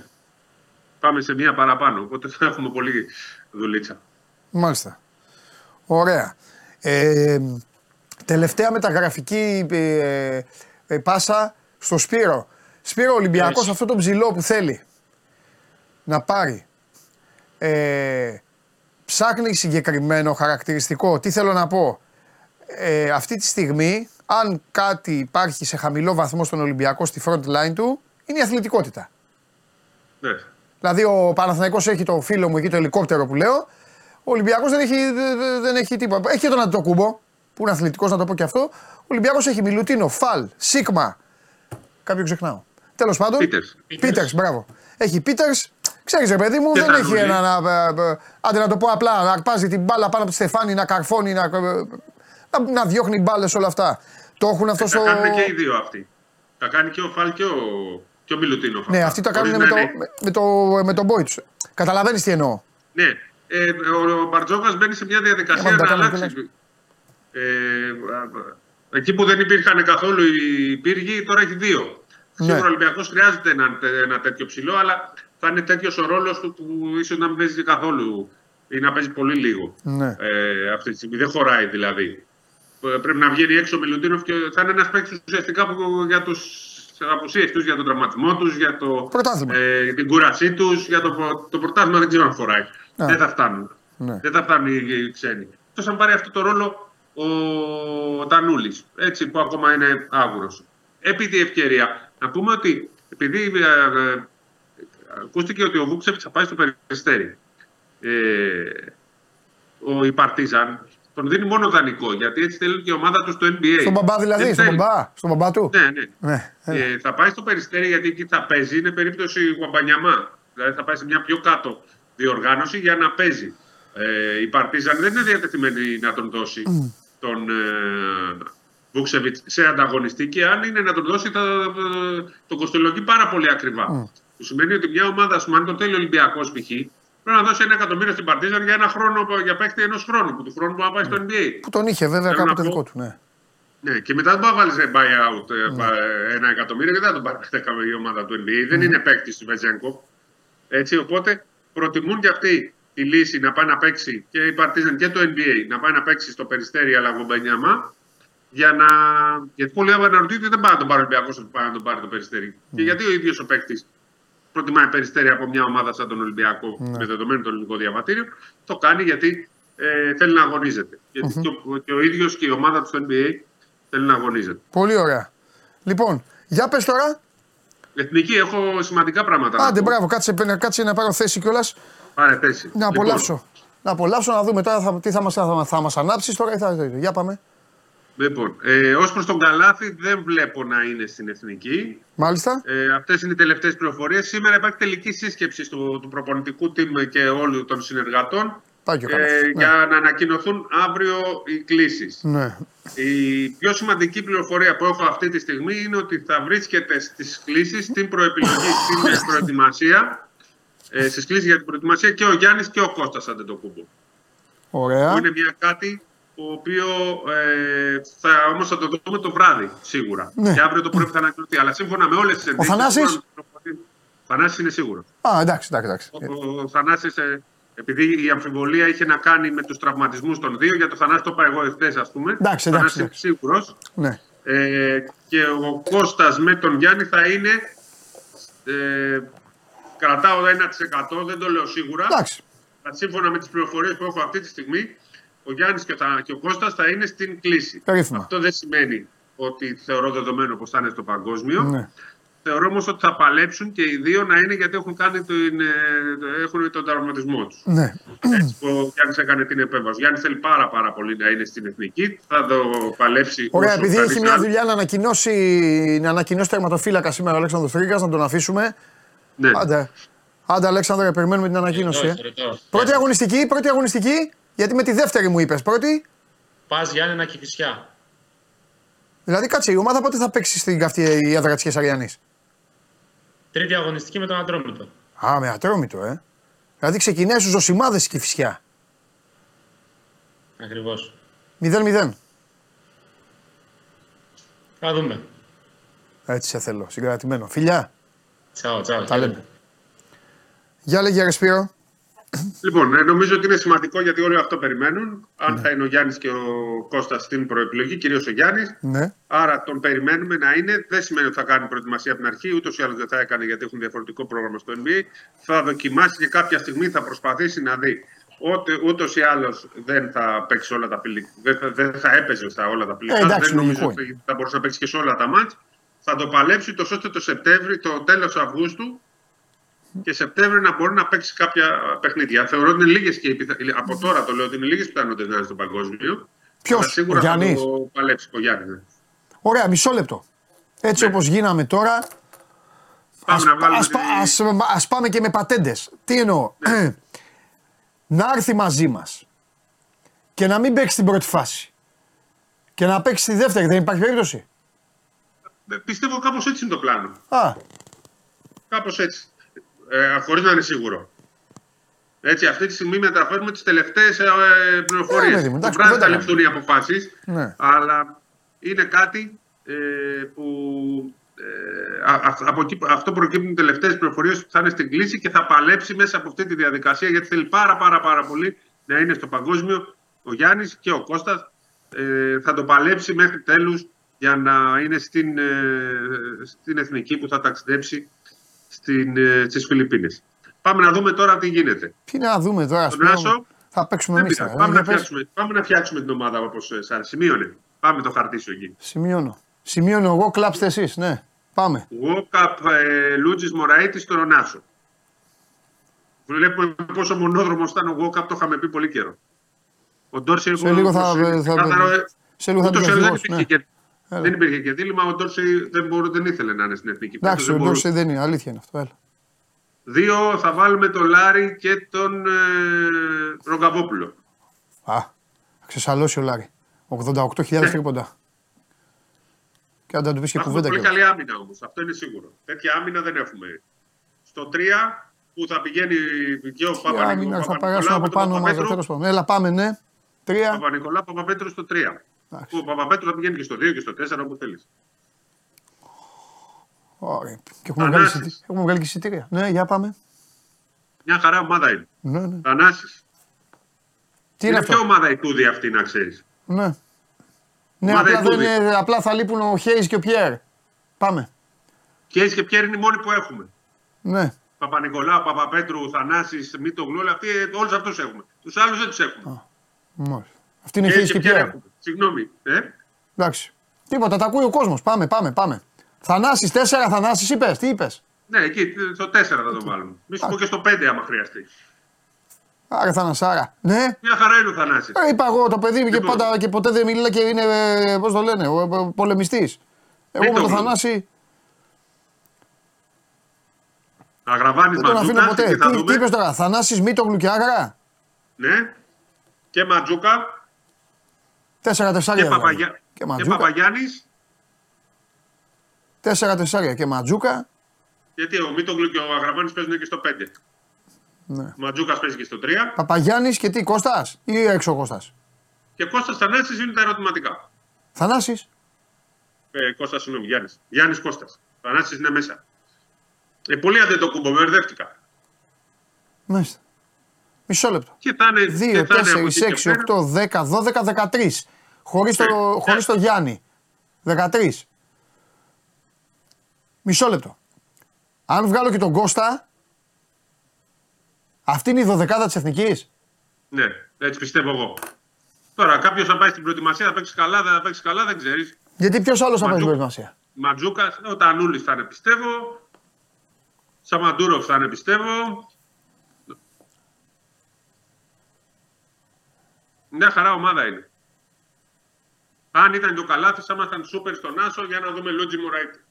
Πάμε σε μία παραπάνω. Οπότε θα έχουμε πολύ δουλίτσα. Μάλιστα. Ωραία. Ε, τελευταία μεταγραφική ε, ε, πάσα στο Σπύρο. Σπύρο Ολυμπιακός Έτσι. αυτό το ψηλό που θέλει να πάρει. Ε, ψάχνει συγκεκριμένο χαρακτηριστικό. Τι θέλω να πω; Ε, αυτή τη στιγμή, αν κάτι υπάρχει σε χαμηλό βαθμό στον Ολυμπιακό στη front line του, είναι η αθλητικότητα. Ναι. Δηλαδή ο Παναθηναϊκός έχει το φίλο μου εκεί το ελικόπτερο που λέω. Ο Ολυμπιακός δεν έχει, δε- δε- δεν έχει τίποτα. Έχει και τον Αντιτοκούμπο που είναι αθλητικός να το πω και αυτό. Ο Ολυμπιακός έχει Μιλουτίνο, Φαλ, Σίγμα. Κάποιο ξεχνάω. Τέλος πάντων. Πίτερς. Πίτερς, μπράβο. Έχει Πίτερς. Ξέρεις ρε παιδί μου, Και δεν έχει Τανούλη. ένα, να, ε, ε, άντε να το πω απλά, να αρπάζει την μπάλα πάνω από τη στεφάνη, να καρφώνει, να, ε, να, να διώχνει μπάλες όλα αυτά. Το έχουν αυτός Τα στο... κάνουν και οι δύο αυτοί. Τα κάνει και ο Φαλ και ο, και ο Μιλουτίνοφ. Ναι, αυτά. αυτοί το Χωρίς κάνουν με να το, είναι- με, με το, με τον boy τους. Καταλαβαίνεις τι εννοώ. Ναι. Ε, ο Μπαρτζόκας μπαίνει σε μια διαδικασία Ε, μα τα να κάνουν αλλάξει. Ε, α, εκεί που δεν υπήρχαν καθόλου οι πύργοι, τώρα έχει δύο. Ναι. Σίγουρα ο Ολυμπιακός χρειάζεται ένα, ένα τέτοιο ψηλό, αλλά θα είναι τέτοιος ο ρόλος του που ίσως να μην παίζει καθόλου ή να παίζει πολύ λίγο. Ναι. Ε, αυτή τη στιγμή δεν χωράει δηλαδή. Ε, Πρέπει να βγαίνει έξω ο Μιλουτίνοφ και θα είναι ένας παίκτης ουσιαστικά που, για τους απουσίες τους, για τον τραυματισμό τους, για το, Πρωτάθλημα. ε, για την κούρασή τους, για το, το πρωτάθλημα δεν ξέρω αν χωράει. Α. Δεν θα φτάνουν. Ναι. Δεν θα φτάνουν οι, οι ξένοι. Εκτός αν πάρει αυτό το ρόλο ο Τανούλης, έτσι που ακόμα είναι άγουρος. Επί τη ευκαιρία, να πούμε ότι επειδή ε, ε, ακούστηκε ότι ο Βούξεφ θα πάει στο περιστέρι. Ε, ο η Παρτίζαν τον δίνει μόνο δανεικό γιατί έτσι θέλει και η ομάδα του στο NBA. Στον μπαμπά δηλαδή, Δεν στον θέλει. μπαμπά, στον μπαμπά του. Ναι, ναι. Ναι, έλα. Ε, θα πάει στο περιστέρι γιατί εκεί θα παίζει. Είναι περίπτωση Γουαμπανιαμά. Δηλαδή θα πάει σε μια πιο κάτω διοργάνωση για να παίζει. Ε, η Παρτίζαν δεν είναι διατεθειμένη να τον δώσει τον ε, Βούξεβιτς σε ανταγωνιστή και αν είναι να τον δώσει θα τον κοστολογεί πάρα πολύ ακριβά. Που σημαίνει ότι μια ομάδα, ας πούμε, αν τον θέλει ο Ολυμπιακός π.χ., Πρέπει να δώσει ένα εκατομμύριο στην Παρτίζαν για ένα χρόνο, για παίχτη ενός χρόνου, που του χρόνου που να πάει στο NBA. Που τον είχε βέβαια Θέλω κάποτε να πω- δικό του. Ναι. Ναι, και μετά δεν μπορεί να βάλεις buyout ε, πα- ένα εκατομμύριο και δεν θα τον πάρει μετά η ομάδα του NBA. Δεν είναι παίκτης του Βετζέγκο. Έτσι, οπότε προτιμούν και αυτοί τη λύση να πάει να παίξει και η Παρτίζαν και το NBA να πάει να παίξει στο περιστέρι αλλά γομπενιαμά. Για να... Γιατί πολλοί αναρωτιούνται δεν πάει να τον πάρει ο Ολυμπιακός, ότι πάει να τον πάρει το περιστέρι. Και γιατί ο ίδιος ο παίκτης προτιμάει περιστέρι από μια ομάδα σαν τον Ολυμπιακό με δεδομένο το ελληνικό διαβατήριο. Το κάνει γιατί ε, θέλει να αγωνίζεται. Γιατί και, ο, και ο ίδιος και η ομάδα του στο NBA θέλει να αγωνίζεται. Πολύ ωραία. Λοιπόν, για πες τώρα. Εθνική έχω σημαντικά πράγματα. να Άντε, πω. μπράβο, κάτσε, κάτσε να πάρω θέση κιόλας. Πάρε θέση. Να απολαύσω. Να απολαύσω να δούμε τώρα θα, τι θα μα θα, θα μας ανάψεις τώρα. ή Θα, για πάμε. Λοιπόν, ε, ως προς τον Καλάθι δεν βλέπω να είναι στην εθνική. Μάλιστα. Ε, Αυτές είναι οι τελευταίες πληροφορίες. Σήμερα υπάρχει τελική σύσκεψη του, του προπονητικού team και όλων των συνεργατών Πάει και ο ε, Καλάθης. ναι. για να ανακοινωθούν αύριο οι κλήσεις. Ναι. Η πιο σημαντική πληροφορία που έχω αυτή τη στιγμή είναι ότι θα βρίσκεται στις κλήσεις, στην προεπιλογή, στην προετοιμασία, ε, στις κλήσεις για την προετοιμασία και ο Γιάννης και ο Κώστας Αντετοκούμπο. Ωραία. Που είναι μια κάτι το οποίο ε, θα, όμως θα το δούμε το βράδυ σίγουρα. Ναι. Και αύριο το πρωί θα ανακοινωθεί. Αλλά σύμφωνα με όλες τις ενδείξεις... Θανάσης; μπορούμε να πληροφορήσουμε- Ο Θανάσης είναι σίγουρος. Α, εντάξει, εντάξει. εντάξει. Ο, ο Θανάσης, ε, επειδή η αμφιβολία είχε να κάνει με τους τραυματισμούς των δύο, για το Θανάση το είπα εγώ εχθές ας πούμε. Εντάξει, Ο Θανάσης εντάξει, είναι σίγουρος. Ναι. Ε, και ο Κώστας με τον Γιάννη θα είναι ε, κρατάω 1% δεν το λέω σίγουρα Εντάξει. Αλλά σύμφωνα με τις πληροφορίες που έχω αυτή τη στιγμή ο Γιάννης και, θα, και ο Κώστας θα είναι στην κλίση Περίφημα. αυτό δεν σημαίνει ότι θεωρώ δεδομένο πως θα είναι στο παγκόσμιο Ναι. θεωρώ όμως ότι θα παλέψουν και οι δύο να είναι γιατί έχουν, κάνει την, ε, έχουν τον τραυματισμό τους Ναι. έτσι, που ο Γιάννης έκανε την επέμβαση. Ο Γιάννης θέλει πάρα, πάρα πολύ να είναι στην εθνική. Θα το παλέψει. Ωραία, όσο επειδή κανείς έχει μια άλλος. δουλειά να ανακοινώσει, να ανακοινώσει τερματοφύλακα σήμερα ο Αλέξανδρος Τρίγας, να τον αφήσουμε. Ναι. Άντε, άντε Αλέξανδρε, περιμένουμε την ανακοίνωση. ε. Ρητός, ρητός. Πρώτη αγωνιστική, πρώτη αγωνιστική, γιατί με τη δεύτερη μου είπες πρώτη. Πας Γιάννενα και Φυσιά. Δηλαδή κάτσε, η ομάδα πότε θα παίξει στην καυτή η έδρα της Κεσαριανής. Τρίτη αγωνιστική με τον Αντρόμητο. Α, με ατρόμητο, ε. Δηλαδή ξεκινάει στους ζωσιμάδες και φυσιά. Ακριβώς. 0-0. Θα δούμε. Έτσι σε θέλω, συγκρατημένο. Φιλιά, Τσάω, τσάω. τα λέμε. Για λέγε ρε Σπύρο. Λοιπόν, ε, νομίζω ότι είναι σημαντικό γιατί όλοι αυτό περιμένουν. Αν Ναι. θα είναι ο Γιάννης και ο Κώστας στην προεπιλογή, κυρίως ο Γιάννης. Ναι. Άρα τον περιμένουμε να είναι. Δεν σημαίνει ότι θα κάνει προετοιμασία από την αρχή, ούτως ή άλλως δεν θα έκανε γιατί έχουν διαφορετικό πρόγραμμα στο NBA. Θα δοκιμάσει και κάποια στιγμή θα προσπαθήσει να δει. Ούτως ή άλλως δεν θα παίξει όλα τα φιλικά. Δεν, θα- δεν θα έπαιζε στα όλα τα φιλικά. Ε, εντάξει, δεν νομίζω λογικό ότι θα μπορούσε να παίξει και σε όλα τα μάτς. Θα το παλέψει τόσο ώστε το Σεπτέμβρη, το τέλος Αυγούστου και Σεπτέμβρη να μπορεί να παίξει κάποια παιχνίδια. Θεωρώ ότι είναι λίγες και οι πιθα... από τώρα το λέω ότι είναι λίγες πιθανότητες να είναι στο παγκόσμιο. Ποιος, Αλλά σίγουρα ο θα Γιάννης; το παλέψει ο Γιάννης. ναι. Ωραία, μισό λεπτό. Έτσι Ναι. όπως γίναμε τώρα, Πάμε ας, να βάλουμε. ας, τη- πα- ας, ας πάμε και με πατέντες. Τι εννοώ; Ναι. να έρθει μαζί μας και να μην παίξει την πρώτη φάση και να παίξει τη δεύτερη. Δεν υπάρχει περίπτωση; Ε, Πιστεύω κάπως έτσι είναι το πλάνο. Α, Κάπως έτσι. Ε, Χωρίς να είναι σίγουρο. Έτσι, αυτή τη στιγμή μεταφέρουμε τις τελευταίες ε, πληροφορίες. Ναι, παιδί μου, εντάξει, βράδυ κουβέντα θα κάνουμε. ληφθούν οι αποφάσεις. Ναι. Αλλά είναι κάτι ε, που. Ε, α- α- από εκεί, αυτό προκύπτουν οι τελευταίες πληροφορίες που θα είναι στην κλίση και θα παλέψει μέσα από αυτή τη διαδικασία γιατί θέλει πάρα πάρα πάρα πολύ να είναι στο παγκόσμιο ο Γιάννης και ο Κώστας ε, θα το παλέψει μέχρι τέλους για να είναι στην, ε, στην εθνική που θα ταξιδέψει στην, ε, στις Φιλιππίνες. Πάμε να δούμε τώρα τι γίνεται. τι να δούμε τώρα. ας Τον πούμε, Άσο, θα παίξουμε Δεν εμείς πειράζει. τώρα. Πάμε, να Για πες. φτιάξουμε, πάμε να φτιάξουμε την ομάδα όπως ε, σας σημείωνε. Πάμε το χαρτί σου εκεί. Σημειώνω. Σημειώνω εγώ, κλάψτε εσείς. Ναι, πάμε. Γόκαπ ε, Λούτζης Μωραήτης στο Ρονάσο. Βλέπουμε πόσο μονόδρομος ήταν ο Γόκαπ, το είχαμε πει πολύ καιρό. Ο Ντόρσεϊ Σε λίγο θα- όπως είναι θα- ξεκάθαρο, ε, σε λίγο θα ούτως την ή άλλως δεν καθηγός, υπήρχε ναι. και- Έλα. Δεν υπήρχε και δίλημα, ο Ντόρσεϊ δεν, μπορού- δεν ήθελε να είναι στην εθνική. Εντάξει, Φέτος ο δεν μπορούσε. Ντόρσεϊ δεν είναι. Αλήθεια είναι αυτό. Έλα. Δύο θα βάλουμε τον Λάρη και τον ε, Ρογκαβόπουλο. Α, θα ξεσαλώσει ο Λάρη. 88.000 Ναι. τρίποντα. Και αν δεν του πεις και Έχουμε κουβέντα πολύ κιόλας. καλή άμυνα όμως. Αυτό είναι σίγουρο. Τέτοια άμυνα δεν έχουμε. Στο 3, που θα πηγαίνει και ο Για Παπα-Νικολάου. άμυνα θα περάσουν από πάνω μας. Τέλος πάντων. Έλα πάμε, ναι. Τρία. Παπα-Νικολάου, Παπαπέτρου στο 3. Εντάξει. Ο Παπαπέτρου θα πηγαίνει και στο 2 και στο 4 όπου θέλεις. Ωραία. Και έχουμε βγάλει, Θανάσης. εισιτή- έχουμε βγάλει και εισιτήρια. Ναι, για πάμε. Μια χαρά ομάδα είναι. Ναι, ναι. Θανάσης. Τι είναι Είναι ποια αυτό. ομάδα η Τούδη αυτή να ξέρεις; Ναι. Ναι, Ομάδα απλά, δεν Ιτούδη. είναι, απλά θα λείπουν ο Χέις και ο Πιέρ. Πάμε. Και έτσι και ποια είναι οι μόνοι που έχουμε. Ναι. Παπα-Νικολάου, Παπαπέτρου, Θανάσης, Μήτογλου, όλοι αυτοί, όλους αυτούς έχουμε. Τους άλλους δεν τους έχουμε. Μάλιστα. Αυτή είναι Χέις και Πιέρ Πιέρ. έχουμε. Συγγνώμη. Ε; Εντάξει. Τίποτα, τα ακούει ο κόσμος. Πάμε, πάμε, πάμε. Θανάσης, τέσσερα Θανάσης είπες, τι είπες; Ναι, εκεί στο 4 θα το βάλουμε. Μη σου πω και στο 5 άμα χρειαστεί. Άρα Θανασάρα. Ναι. Μια χαρά είναι ο Θανάσης. Ε, είπα εγώ το παιδί μου και, Λοιπόν. πάντα, και ποτέ δεν μιλάει και είναι, πώς το λένε, ο, ο, πολεμιστής. Εγώ με τον Μήτογλου. Θανάση Αγραβάνη δεν τον αφήνω Ματζούκα. ποτέ. εκεί θα Τι, τι δούμε. είπες τώρα, Θανάσης, Μήτογλου και Άγρα. Ναι. Και Ματζούκα. Τέσσερα τεσσάρια. Και, θα βάλω. Παπαγιά... Και και Ματζούκα. Παπαγιάννης. Τέσσερα τεσσάρια και Ματζούκα. Γιατί ο Μήτογλου και ο Αγραβάνης παίζουν και στο 5. Ναι. Ο Ματζούκας παίζει και στο 3. Παπαγιάννης και τι, Κώστας ή έξω Κώστας; Και Κώστας Θανάσης είναι τα ερωτηματικά. Θανάσης. Ε, Κώστας, συγγνώμη, Γιάννης. Γιάννης Κώστας. Θανάσης είναι μέσα. Ε, πολύ αντετοκούμπο, μπερδεύτηκα. Μάλιστα. Μισό λεπτό. Και θα είναι, 2, και θα είναι από 4, εκεί και 6, πέρα. 8, 10, 12, 13. Χωρίς το, Ναι. χωρίς το Γιάννη. 13. Μισό λεπτό. Αν βγάλω και τον Κώστα, αυτή είναι η δωδεκάδα της Εθνικής. Ναι, έτσι πιστεύω εγώ. Τώρα, κάποιος θα πάει στην προετοιμασία, θα παίξει καλά, δεν θα παίξει καλά, δεν ξέρεις. Γιατί ποιος άλλος θα πάει στην Ματζού- προετοιμασία; Ματζούκα, ο Τανούλης θα είναι πιστεύω. Σαμαντούροφ θα είναι πιστεύω. Μια χαρά ομάδα είναι. Αν ήταν και ο Καλάθης, θα ήμασταν σούπερ στον Άσο για να δούμε Λότζι Μουράιτη.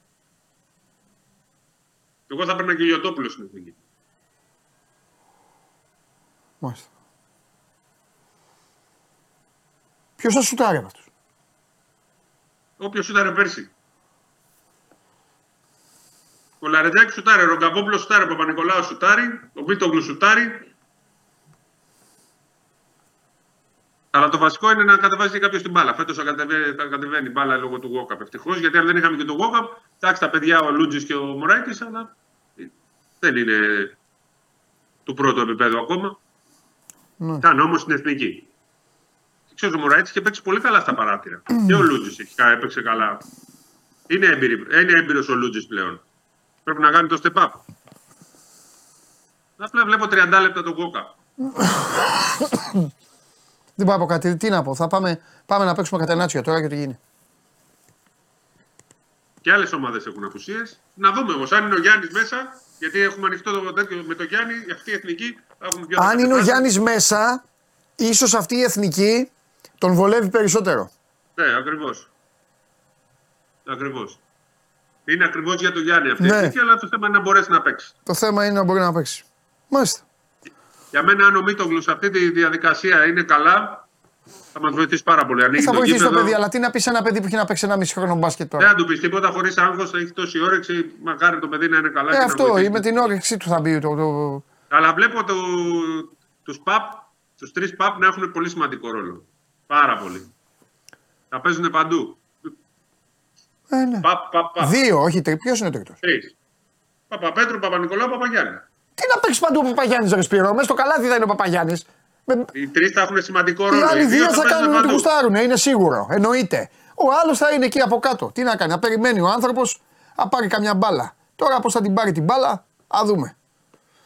Εγώ θα παίρνα και ο Ιωτόπουλο στην εθνική. Μάλιστα. Ποιος θα σουτάρει από αυτούς; Όποιος ήταν πέρσι. Ο Λαρετζάκης σουτάρει, ο Ρογκαβόπουλο σουτάρει, ο Παπα-Νικολάου σουτάρει, ο Μίτογλου σουτάρει. Αλλά το βασικό είναι να κατεβάζει και κάποιος την μπάλα. Φέτος θα, κατεβαίνει, θα κατεβαίνει η μπάλα λόγω του Walkup. Ευτυχώς, γιατί αν δεν είχαμε και τον Walkup, εντάξει τα παιδιά ο Λούτζης και ο Μωράικη, αλλά δεν είναι του πρώτου επίπεδου ακόμα. Ναι. Ήταν όμως στην εθνική. Ξέρω, ο Μωράιτ είχε παίξει πολύ καλά στα παράθυρα. και ο Λούτζης έπαιξε καλά. Είναι, έμπειρη, είναι έμπειρος ο Λούτζης πλέον. Πρέπει να κάνει το step up. Απλά βλέπω 30 λεπτά το Walkup. Δεν πάω να πω κάτι. Τι να πω. Θα πάμε, πάμε να παίξουμε κατενάτσια τώρα και τι γίνει. Και άλλες ομάδες έχουν απουσίες. Να δούμε όμως αν είναι ο Γιάννης μέσα, γιατί έχουμε ανοιχτό το τέτοιο με το Γιάννη, αυτή η εθνική. θα έχουμε πιο Αν είναι ο δεκατά. Γιάννης μέσα, ίσως αυτή η εθνική τον βολεύει περισσότερο. Ναι, ακριβώς. Ακριβώς. Είναι ακριβώς για τον Γιάννη αυτή η Ναι. εθνική, αλλά το θέμα είναι να μπορέσει να παίξει. Το θέμα είναι να μπορεί να παίξει. Μάλιστα. Για μένα, αν ο Μίτογλου σε αυτή τη διαδικασία είναι καλά, θα μας βοηθήσει πάρα πολύ. Ανοίγει Θα το βοηθήσει το γήπεδο. παιδί, αλλά τι να πεις σε ένα παιδί που έχει να παίξει ένα μισή χρόνο μπάσκετ Δεν τώρα. θα του πεις τίποτα χωρίς άγχος, θα έχει τόση όρεξη. Μακάρι το παιδί να είναι καλά. Ε, και να αυτό βοηθήσει. ή με την όρεξη του θα μπει. Το, το... Αλλά βλέπω το, τους ΠΑΠ, τους τρεις ΠΑΠ να έχουν πολύ σημαντικό ρόλο. Πάρα πολύ. Θα παίζουν παντού. Ε, ναι. ΠΑΠ, ΠΑΠ, ΠΑΠ. Δύο, όχι τρει. Ποιος είναι ο τρίτος; Τρεις. Παπαπέτρου, Παπα-Νικολάου, Παπαγιάννη. Τι να παίξεις παντού ο Παπαγιάννης, Ρε Σπύρο. Μέσα στο καλάθι θα είναι ο Παπαγιάννης. Με... Οι τρεις θα έχουν σημαντικό Οι ρόλο. άλλοι δύο θα παίζουν κάνουν ό,τι παντού. γουστάρουν, είναι σίγουρο. Εννοείται. Ο άλλος θα είναι εκεί από κάτω. Τι να κάνει, να περιμένει ο άνθρωπος να πάρει καμιά μπάλα. Τώρα πώς θα την πάρει την μπάλα, α δούμε.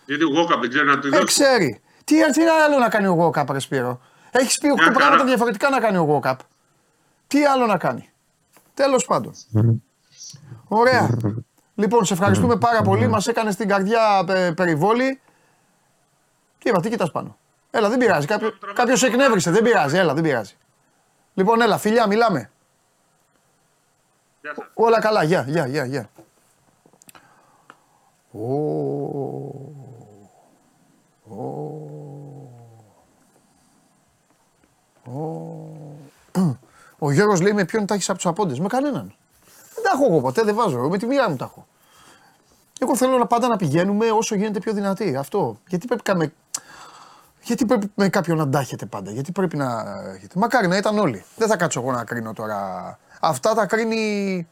Γιατί ο Γόκαπ δεν ξέρει να του Ε, δώσει. ξέρει. Τι, τι άλλο να κάνει ο Γόκαπ, Ρε Σπύρο. Έχεις πει 8 Μια χαρά. πράγματα διαφορετικά να κάνει ο Γόκαπ. Τι άλλο να κάνει. Τέλος πάντων. Ωραία. Λοιπόν, σε ευχαριστούμε πάρα πολύ. Μας έκανες στην καρδιά ε, περιβόλη. Τι είπα, τι κοιτάς πάνω. Έλα, δεν πειράζει. Κάποιο κάποιος εκνεύρισε. Δεν πειράζει. Έλα, δεν πειράζει. Λοιπόν, έλα, φιλιά, μιλάμε. Γεια σας. Όλα καλά. Γεια, γεια, γεια, γεια. Ω, ω, ω. Ο Γιώργος λέει με ποιον τα έχεις από τους απόντες; Με κανέναν. Δεν τα έχω εγώ ποτέ, δεν βάζω. Με τη μία μου τα έχω. Εγώ θέλω να πάντα να πηγαίνουμε όσο γίνεται πιο δυνατοί. Αυτό. Γιατί πρέπει καμε... Γιατί πρέπει με κάποιον να αντάχετε πάντα, γιατί πρέπει να έχετε. Μακάρι να ήταν όλοι. Δεν θα κάτσω εγώ να κρίνω τώρα. Αυτά τα κρίνει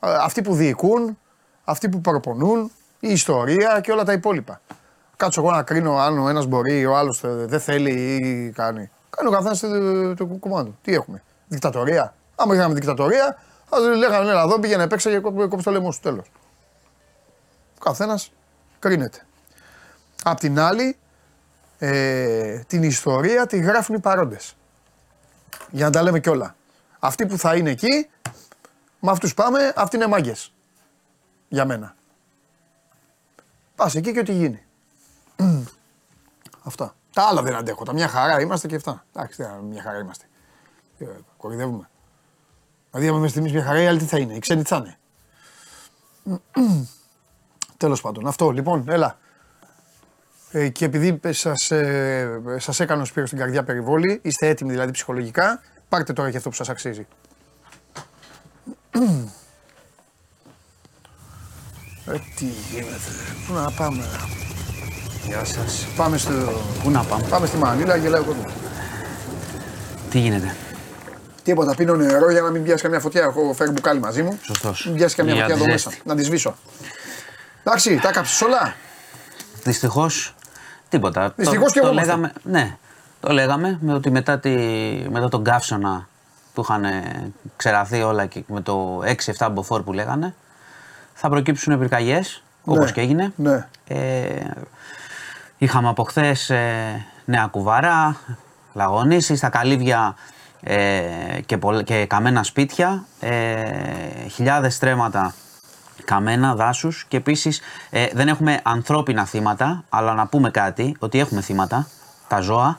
ε, αυτοί που διοικούν, αυτοί που προπονούν, η ιστορία και όλα τα υπόλοιπα. Κάτσω εγώ να κρίνω αν ο ένας μπορεί, ο άλλος δεν θέλει ή κάνει. Κάνει ο καθένα το, το κουμάντο. Τι έχουμε, δικτατορία. Άμα είχαμε δικτατορία, θα λέγανε έλα εδώ πήγαινε παίξε και κόψε το λαιμό σου τέλος. Ο καθένας κρίνεται. Απ' την άλλη, ε, την ιστορία τη γράφουν οι παρόντες. Για να τα λέμε κιόλα. Αυτοί που θα είναι εκεί, με αυτούς πάμε, αυτοί είναι μάγκες. Για μένα. Πας εκεί και ό,τι γίνει. Αυτά. Τα άλλα δεν αντέχω. Τα μια χαρά είμαστε και αυτά. Εντάξει, μια χαρά είμαστε. Ε, κορυδεύουμε. Δηλαδή, άμα είμαστε εμεί μια χαρά, οι άλλοι τι θα είναι. Οι ξένοι τι θα είναι. Τέλος πάντων, αυτό λοιπόν, έλα. Ε, και επειδή σας, ε, σας έκανε ο Σπύρος στην καρδιά περιβόλη, είστε έτοιμοι δηλαδή ψυχολογικά, πάρτε τώρα και αυτό που σας αξίζει. Ε, τι γίνεται, πού να πάμε; Γεια σας. Πάμε στο... Πού να πάμε; Πάμε στη Μανίλα, γελάει ο κόσμος. Τι γίνεται; Τίποτα, πίνω νερό για να μην πιάσει καμιά φωτιά. Έχω φέρει μπουκάλι μαζί μου. Σωστός. Μην πιάσει καμιά Για φωτιά τη εδώ ζέστη. μέσα. Να τη σβήσω. Εντάξει, τα κάψει όλα; Δυστυχώς τίποτα. Δυστυχώς το, και εγώ το είμαι λέγαμε, ναι, το λέγαμε με ότι μετά, τη, μετά τον καύσωνα που είχαν ξεραθεί όλα και με το 6-7 μποφόρ που λέγανε, θα προκύψουν πυρκαγιές όπως και έγινε. Ναι. Ε, είχαμε από χθες νέα κουβάρα, λαγωνίσεις, στα καλύβια ε, και, πολλ- και καμένα σπίτια, ε, χιλιάδες στρέμματα καμένα δάσους και επίσης ε, δεν έχουμε ανθρώπινα θύματα, αλλά να πούμε κάτι, ότι έχουμε θύματα, τα ζώα,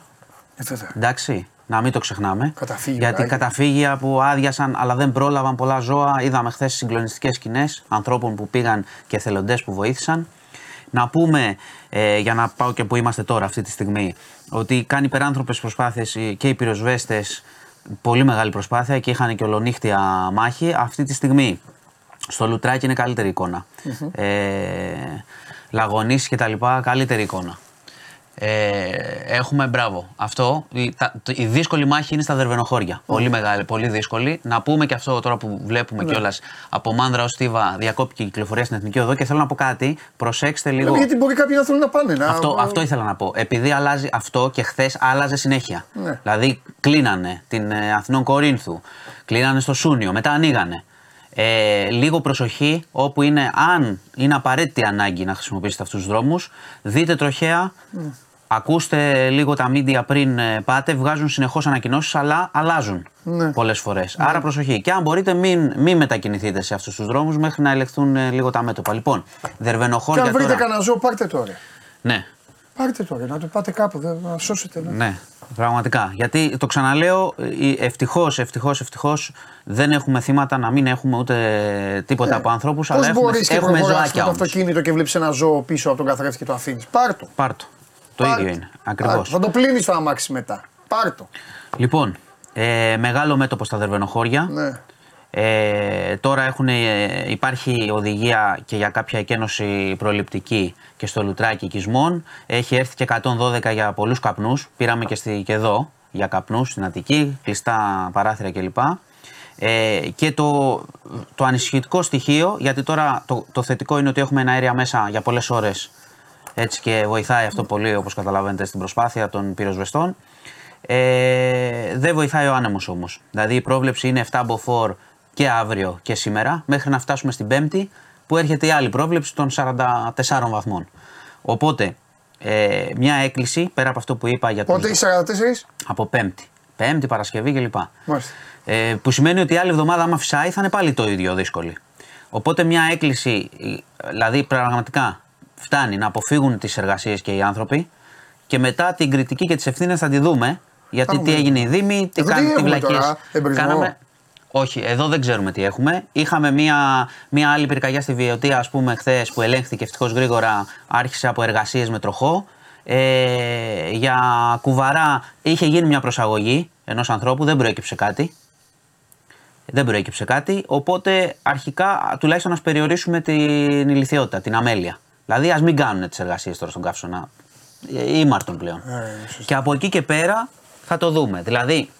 Ε, βέβαια. εντάξει, να μην το ξεχνάμε. Καταφύγια, Γιατί άγια. καταφύγια που άδειασαν αλλά δεν πρόλαβαν πολλά ζώα. Είδαμε χθες συγκλονιστικές σκηνές ανθρώπων που πήγαν και εθελοντέ που βοήθησαν. Να πούμε, ε, για να πάω και που είμαστε τώρα αυτή τη στιγμή, ότι κάνει υπεράνθρωπες προσπάθειες ε, και οι πυροσβέστες, πολύ μεγάλη προσπάθεια και είχαν και ολονύχτια μάχη. Αυτή τη στιγμή στο Λουτράκι είναι καλύτερη εικόνα. Ε, Λαγωνίσεις και τα λοιπά, καλύτερη εικόνα. Ε, έχουμε μπράβο. Αυτό. Η, τα- το- η δύσκολη μάχη είναι στα δερβενοχώρια. Πολύ μεγάλη, πολύ δύσκολη. Να πούμε και αυτό τώρα που βλέπουμε Ναι. κιόλας από Μάνδρα ως Στίβα διακόπηκε η κυκλοφορία στην Εθνική Οδό και θέλω να πω κάτι. Προσέξτε λίγο. Ε, Γιατί μπορεί κάποιοι να θέλουν να πάνε. Να... Αυτό, αυτό ήθελα να πω. Επειδή αλλάζει αυτό και χθες άλλαζε συνέχεια. Ναι. Δηλαδή κλείνανε την ε, Αθηνών Κορίνθου, κλείνανε στο Σούνιο, μετά ανοίγανε. Ε, λίγο προσοχή όπου είναι, αν είναι απαραίτητη ανάγκη να χρησιμοποιήσετε αυτούς τους δρόμους, δείτε τροχέα. Ακούστε λίγο τα media πριν ε, πάτε, βγάζουν συνεχώς ανακοινώσεις, αλλά αλλάζουν Ναι. πολλές φορές. Άρα προσοχή. Και αν μπορείτε, μην, μην μετακινηθείτε σε αυτούς τους δρόμους μέχρι να ελεγχθούν ε, λίγο τα μέτωπα. Λοιπόν, Και δερβενοχώρια αν βρείτε τώρα. κανένα ζώο, πάρτε τώρα. Ναι, Πάρτε τώρα, να το πάτε κάπου, δεν- να σώσετε. Ναι. ναι, πραγματικά. Γιατί το ξαναλέω, ευτυχώς, ευτυχώς, ευτυχώς δεν έχουμε θύματα να μην έχουμε ούτε τίποτα από ανθρώπους, Πώς αλλά έχουμε, μπορείς και έχουμε προχωράς με ζωάκια το όμως. αυτοκίνητο και βλέπεις ένα ζώο πίσω από τον καθρέφτη και το αφήνεις. Πάρτο. Πάρτο. Το Πάρ' ίδιο το. είναι. Ακριβώς. Πάρ' το. Θα το πλύνει το αμάξι μετά. Πάρτο. Λοιπόν, ε, μεγάλο μέτωπο στα δερβενοχώρια. Ναι. Ε, τώρα έχουν, ε, υπάρχει οδηγία και για κάποια εκένωση προληπτική και στο λουτράκι οικισμών. Έχει έρθει και 112 για πολλούς καπνούς. Πήραμε και, στη, και εδώ για καπνούς στην Αττική, κλειστά παράθυρα κλπ. Ε, και το, το ανησυχητικό στοιχείο, γιατί τώρα το, το θετικό είναι ότι έχουμε ένα αέρια μέσα για πολλές ώρες έτσι και βοηθάει αυτό πολύ όπως καταλαβαίνετε στην προσπάθεια των πυροσβεστών. Ε, δεν βοηθάει ο άνεμος όμως. Δηλαδή η πρόβλεψη είναι 7 μποφόρ και αύριο και σήμερα, μέχρι να φτάσουμε στην Πέμπτη που έρχεται η άλλη πρόβλεψη των 44 βαθμών. Οπότε ε, μια έκκληση πέρα από αυτό που είπα για Πότε τους, έχει 44. από Πέμπτη. Πέμπτη, Παρασκευή κλπ. Μάλιστα. Ε, που σημαίνει ότι η άλλη εβδομάδα, άμα φυσάει, θα είναι πάλι το ίδιο δύσκολη. Οπότε μια έκκληση, ε, δηλαδή πραγματικά φτάνει να αποφύγουν τις εργασίες και οι άνθρωποι και μετά την κριτική και τις ευθύνες θα τη δούμε. Γιατί Έχουμε. τι έγινε η Δήμη, τι Εδώ τι κάνουν, τι έχουμε βλακίες τώρα, εμπρισμό; Όχι, εδώ δεν ξέρουμε τι έχουμε. Είχαμε μία, μία άλλη πυρκαγιά στη Βιωτία, ας πούμε, χθες που ελέγχθηκε ευτυχώς γρήγορα, άρχισε από εργασίες με τροχό. Ε, για κουβαρά είχε γίνει μια προσαγωγή ενός ανθρώπου, δεν προέκυψε κάτι. Δεν προέκυψε κάτι. Οπότε αρχικά τουλάχιστον να περιορίσουμε την ηλικιότητα, την αμέλεια. Δηλαδή ας μην κάνουν τις εργασίες τώρα στον καύσωνα. Ε, Ήμαρτον πλέον. και από εκεί και πέρα θα το δούμε. Δηλαδή,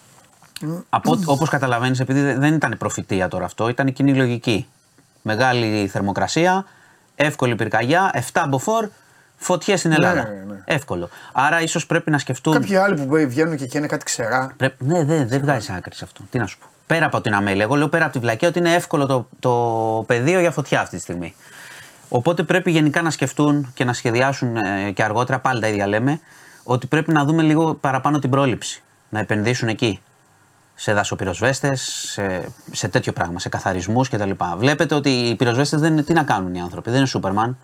όπως καταλαβαίνεις, επειδή δεν ήταν προφητεία τώρα αυτό, ήταν κοινή λογική. Μεγάλη θερμοκρασία, εύκολη πυρκαγιά, 7 μποφόρ, φωτιές στην Ελλάδα. ναι, ναι. Εύκολο. Άρα ίσως πρέπει να σκεφτούν. Κάποιοι άλλοι που βγαίνουν και εκεί είναι κάτι ξερά. Πρέπει... Ναι, δεν δεν βγάζει άκρη σε αυτό. Τι να σου πω. Πέρα από την αμέλεια. Εγώ λέω πέρα από τη βλακία ότι είναι εύκολο το, το πεδίο για φωτιά αυτή τη στιγμή. Οπότε πρέπει γενικά να σκεφτούν και να σχεδιάσουν ε, και αργότερα, πάλι τα ίδια λέμε, ότι πρέπει να δούμε λίγο παραπάνω την πρόληψη. Να επενδύσουν εκεί. Σε δασοπυροσβέστες, σε, σε τέτοιο πράγμα, σε καθαρισμούς κτλ. Βλέπετε ότι οι πυροσβέστες δεν είναι τι να κάνουν οι άνθρωποι, δεν είναι Σούπερμαν.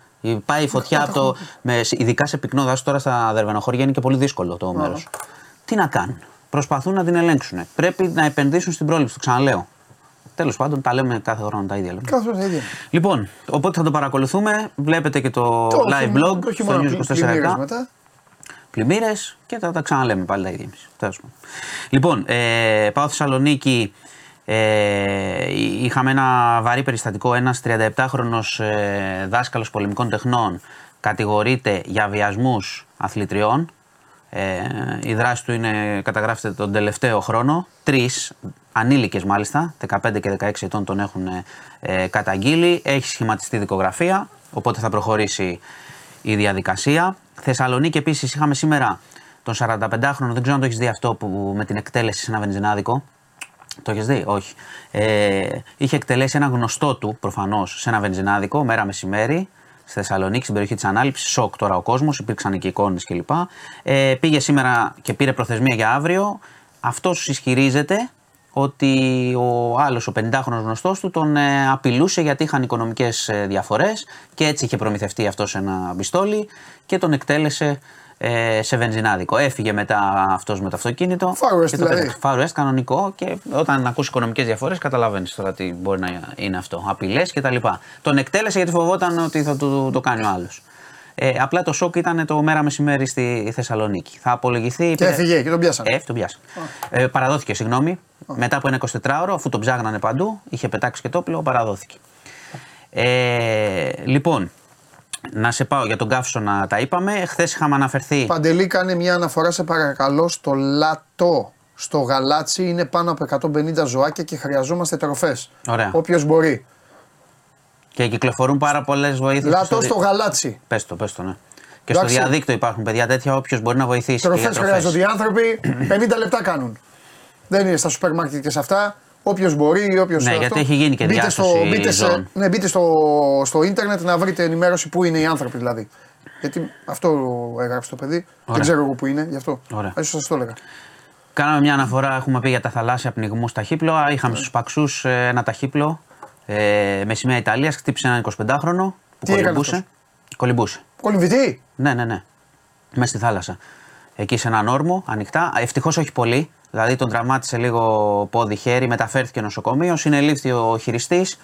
Πάει η φωτιά από το. Με, ειδικά σε πυκνό δάσος τώρα στα δερβενοχώρια είναι και πολύ δύσκολο το μέρος. Τι να κάνουν. Προσπαθούν να την ελέγξουν. Πρέπει να επενδύσουν στην πρόληψη, το ξαναλέω. Τέλος πάντων, τα λέμε κάθε χρόνο τα ίδια. Λέμε. Κάθε φορά τα ίδια. Λοιπόν, οπότε θα το παρακολουθούμε. Βλέπετε και το, Το live όχι- blog όχι στο μόνο News πλημμύρες 24 μετά. πλημμύρες και θα τα ξαναλέμε πάλι τα ίδια εμείς. Τέλος πάντων. Λοιπόν, ε, πάω Θεσσαλονίκη. Ε, είχαμε ένα βαρύ περιστατικό. Ένας 37χρονο ε, δάσκαλος πολεμικών τεχνών κατηγορείται για βιασμούς αθλητριών. Ε, η δράση του είναι, καταγράφεται τον τελευταίο χρόνο. Τρεις, ανήλικες μάλιστα, 15 και 16 ετών τον έχουν ε, καταγγείλει. Έχει σχηματιστεί δικογραφία, οπότε θα προχωρήσει η διαδικασία. Θεσσαλονίκη επίσης είχαμε σήμερα τον 45χρονο, δεν ξέρω αν το έχεις δει αυτό που με την εκτέλεση σε ένα βενζινάδικο. Το έχεις δει, όχι. Ε, είχε εκτελέσει ένα γνωστό του προφανώς σε ένα βενζινάδικο μέρα μεσημέρι στη Θεσσαλονίκη, στην περιοχή της Ανάληψης. Σοκ τώρα ο κόσμος, υπήρξαν και εικόνες κλπ. Ε, πήγε σήμερα και πήρε προθεσμία για αύριο. Αυτός ισχυρίζεται ότι ο άλλος, ο 50χρονο γνωστός του, τον ε, απειλούσε γιατί είχαν οικονομικές ε, διαφορές και έτσι είχε προμηθευτεί αυτός ένα πιστόλι και τον εκτέλεσε ε, σε βενζινάδικο. Έφυγε μετά αυτός με το αυτοκίνητο. Far West και το δηλαδή. πέταξε. Far West κανονικό και όταν ακούς οικονομικές διαφορές, καταλαβαίνεις τώρα τι μπορεί να είναι αυτό. Απειλές κτλ. Τον εκτέλεσε γιατί φοβόταν ότι θα του το κάνει ο άλλος. Ε, απλά το σοκ ήταν το μέρα μεσημέρι στη Θεσσαλονίκη. Θα απολογηθεί. Και έφυγε και τον πιάσανε. Ε, τον πιάσανε. Ε, παραδόθηκε, συγγνώμη. Μετά από ένα 24ωρο, αφού τον ψάγνανε παντού, είχε πετάξει και το όπλο, παραδόθηκε. Ε, λοιπόν, να σε πάω για τον Καύσωνα, τα είπαμε. Χθε είχαμε αναφερθεί. Παντελή, κάνε μια αναφορά σε παρακαλώ στο λατό. Στο γαλάτσι είναι πάνω από 150 ζωάκια και χρειαζόμαστε τροφές. Ωραία. Όποιος μπορεί. Και κυκλοφορούν πάρα πολλές βοήθειες. Λατό στο γαλάτσι. Πες το, πες το, ναι. Και Εντάξει. στο διαδίκτυο υπάρχουν παιδιά τέτοια, όποιος μπορεί να βοηθήσει. και Τροφές για τροφές. χρειάζονται οι άνθρωποι. 50 λεπτά κάνουν. Δεν είναι στα σούπερ μάρκετ και σε αυτά. Όποιος μπορεί ή όποιος. Ναι, γιατί έχει γίνει και μπείτε στο, διάσωση μπείτε, σε, ζώων. ναι, μπείτε στο, στο ίντερνετ να βρείτε ενημέρωση πού είναι οι άνθρωποι δηλαδή. Γιατί αυτό έγραψε το παιδί. Δεν ξέρω εγώ πού είναι, γι' αυτό. Ωραία. Ίσως σας το έλεγα. Κάναμε μια αναφορά, έχουμε πει για τα θαλάσσια πνιγμούς ταχύπλοα. Ναι. Είχαμε στους Παξούς ένα ταχύπλο ε, με σημαία Ιταλίας. Χτύπησε έναν 25χρονο που Τι έκανε κολυμπούσε. αυτός; Κολυμπούσε. Κολυμβητή. Ναι, ναι, ναι. Μέσα στη θάλασσα. Εκεί σε έναν όρμο, ανοιχτά. Ευτυχώς όχι πολύ. Δηλαδή τον τραυμάτισε λίγο πόδι-χέρι, μεταφέρθηκε νοσοκομείο. Συνελήφθη ο χειριστής.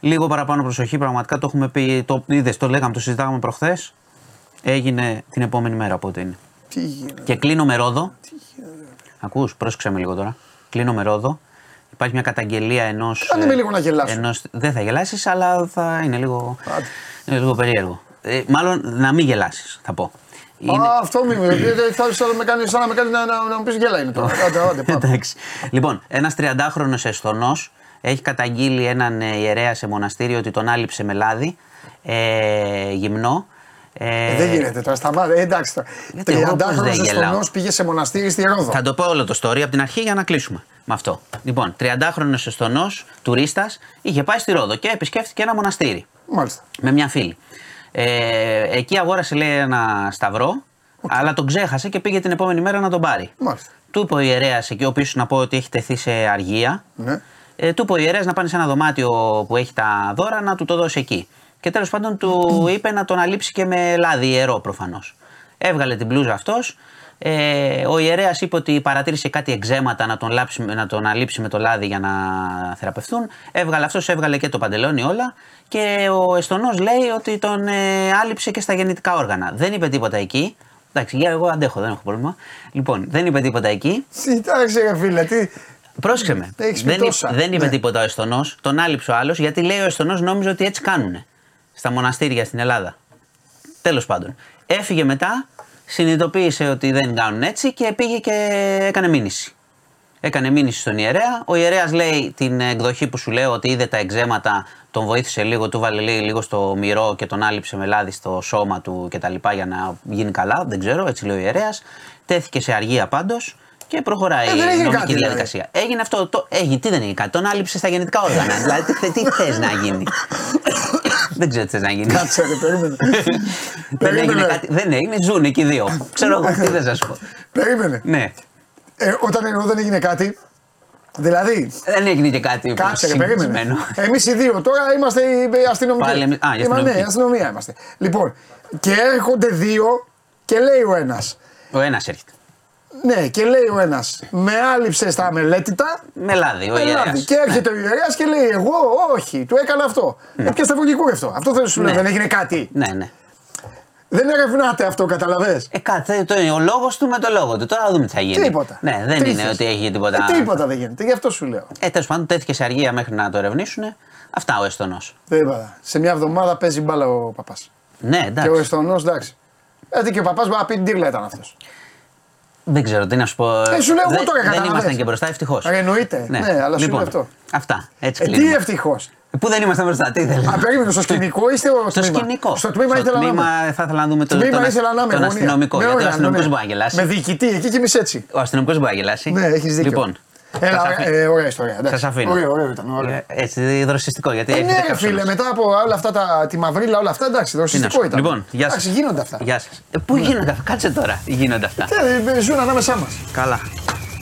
Λίγο παραπάνω προσοχή, πραγματικά το έχουμε πει. Το είδες, το λέγαμε, το συζητάγαμε προχθές. Έγινε την επόμενη μέρα από ό,τι είναι. Τι γίνεται; Και κλείνω με ρόδο. Ακούς, πρόσεξε με λίγο τώρα. Κλείνω με ρόδο. Υπάρχει μια καταγγελία ενός. Κάνε με λίγο να γελάσω. δεν θα γελάσεις, αλλά θα είναι λίγο, Άντε. είναι λίγο περίεργο. Ε, μάλλον να μην γελάσεις, θα πω. Είναι- Α, αυτό μη μου. Θα σαν να με κάνει, σαν να με κάνει να, να, να μου πεις γέλα είναι τώρα. Άντε, άντε, πάμε. Εντάξει. Λοιπόν, ένας 30χρονο Εσθονός έχει καταγγείλει έναν ε, ιερέα σε μοναστήριο ότι τον άλυψε με λάδι ε, γυμνό. Ε, Ε, δεν γίνεται τώρα, σταμάτα. Ε, εντάξει τώρα. Γιατί εγώ πώς δεν 30χρονο γελάω. Εστονό πήγε σε μοναστήρι στη Ρόδο. Θα το πω όλο το story από την αρχή για να κλείσουμε με αυτό. Λοιπόν, 30χρονο Εστονό, τουρίστας, είχε πάει στη Ρόδο και επισκέφθηκε ένα μοναστήρι Μάλιστα. με μια φίλη. Ε, εκεί αγόρασε λέει ένα σταυρό, αλλά τον ξέχασε και πήγε την επόμενη μέρα να τον πάρει. Μάλιστα. Του είπε ο ιερέας εκεί, ο οποίος να πω ότι έχει τεθεί σε αργία. Ναι. Ε, του είπε ο ιερέας να πάνε σε ένα δωμάτιο που έχει τα δώρα να του το δώσει εκεί. Και τέλος πάντων του είπε να τον αλείψει και με λάδι ιερό προφανώς. Έβγαλε την μπλούζα αυτός. Ε, ο ιερέας είπε ότι παρατήρησε κάτι εξέματα να τον, λάψει, να τον αλείψει με το λάδι για να θεραπευθούν. Έβγαλε αυτός, έβγαλε και το παντελόνι όλα. Και ο Εστονός λέει ότι τον ε, άλυψε και στα γεννητικά όργανα. Δεν είπε τίποτα εκεί. Εντάξει, για εγώ αντέχω, δεν έχω πρόβλημα. Λοιπόν, δεν είπε τίποτα εκεί. Κοιτάξτε, ρε φίλε, τι. Πρόσεξε με. Έχεις πει Δεν, τόσα. δεν είπε Ναι. τίποτα ο Εστονός. Τον άλυψε ο άλλος γιατί λέει ο Εστονός νόμιζε ότι έτσι κάνουν στα μοναστήρια στην Ελλάδα. Τέλος πάντων. Έφυγε μετά, συνειδητοποίησε ότι δεν κάνουν έτσι και πήγε και έκανε μήνυση. Έκανε μήνυση στον ιερέα. Ο ιερέας λέει την εκδοχή που σου λέω ότι είδε τα εξέματα, τον βοήθησε λίγο, του βάλε λέει, λίγο στο μυρό και τον άλυψε με λάδι στο σώμα του κτλ. για να γίνει καλά. Δεν ξέρω, έτσι λέει ο ιερέας. Τέθηκε σε αργία πάντως και προχωράει Ε, δεν η έγινε νομική κάτι, δηλαδή. διαδικασία. Έγινε αυτό. Το, έγινε, τι δεν έγινε κάτι. Τον άλυψε στα γεννητικά όργανα. δηλαδή, τι, τι θες να γίνει; δεν ξέρω τι θες να γίνει. Κάτσε, ρε, περίμενε. δεν έγινε περίμενε. κάτι. Δεν έγινε, ζουν εκεί οι δύο. ξέρω εγώ τι δεν σα πω. Περίμενε. Ναι. Ε, όταν εννοώ δεν έγινε κάτι, δηλαδή Δεν έγινε και κάτι Κάτσε, ρε, περίμενε. συγκεκριμένο. Εμείς οι δύο τώρα είμαστε οι αστυνομικοί. Πάλι εμείς- α, οι Είμα- αστυνομικοί. Ναι, αστυνομία είμαστε. Λοιπόν, και έρχονται δύο και λέει ο ένα. Ο ένας έρχεται. Ναι, και λέει ο ένας, με άλυψες στα μελέτητα. Με λάδι, ο με ιερέας. λάδι. Και έρχεται ο ιερέας και λέει: Εγώ, όχι, του έκανα αυτό. Ναι. Έπιασε αυτό. Αυτό θέλω να σου λέω, Ναι. δεν έγινε κάτι. Ναι, ναι. Δεν ερευνάτε αυτό, καταλαβέ. Ε, κάτι, το, ο λόγος του με το λόγο του. Τώρα θα δούμε τι θα γίνει. Τίποτα. Ναι, δεν Τρίχες. είναι ότι έχει τίποτα. Ε, τίποτα δεν γίνεται, γι' αυτό σου λέω. Ε, τέλος πάντων, τέθηκε σε αργία μέχρι να το ερευνήσουν. Αυτά ο Εστονός. Τίποτα. Σε μια εβδομάδα παίζει μπάλα ο παπάς. Ναι, Και ο εντάξει. Εστονός, εντάξει. Γιατί και ο παπάς μπορεί να πει ντύρλα ήταν αυτός. Δεν ξέρω τι να σου πω. Ε, σου λέω εγώ δεν, τώρα, δεν καταλαβες. ήμασταν και μπροστά, ευτυχώς. Ε, εννοείται. Ναι, αλλά σου λοιπόν, λέω αυτό. Αυτά. Έτσι Ε, τι κλείνουμε. ευτυχώς. Ε, Πού δεν ήμασταν μπροστά, τι ήθελε. Α, περίμενε, στο σκηνικό είστε ο Στο τμήμα; σκηνικό. Στο τμήμα ήθελα να τμήμα είμαι. θα ήθελα να δούμε Στο τον, τμήμα τον, ήθελα να είμαι. τον γωνία. αστυνομικό. Ναι, γιατί ο ωραία, αστυνομικός ναι. μπορεί να γελάσει. Με διοικητή, εκεί και εμείς έτσι. Ο αστυνομικός μπορεί να γελάσει. Ναι, έχεις δίκιο. Λοιπόν, Έλα, σας ωραία, αφήνω. ε, ωραία ιστορία. εντάξει. Σας αφήνω. Ωραίο, ωραίο ήταν. Ωραίο. Ε, Έτσι, δροσιστικό. Γιατί Ε, έχετε ναι, ρε κάψονες. φίλε, μετά από όλα αυτά τα, τη μαυρίλα, όλα αυτά εντάξει, Τι να σου δροσιστικό πω. ήταν. Λοιπόν, γεια Εντάξει, σας. γίνονται αυτά. Γεια σας. Ε, πού γίνονται αυτά, κάτσε τώρα. Γίνονται αυτά. Ε, ε, Ζουν ανάμεσά μας. Καλά.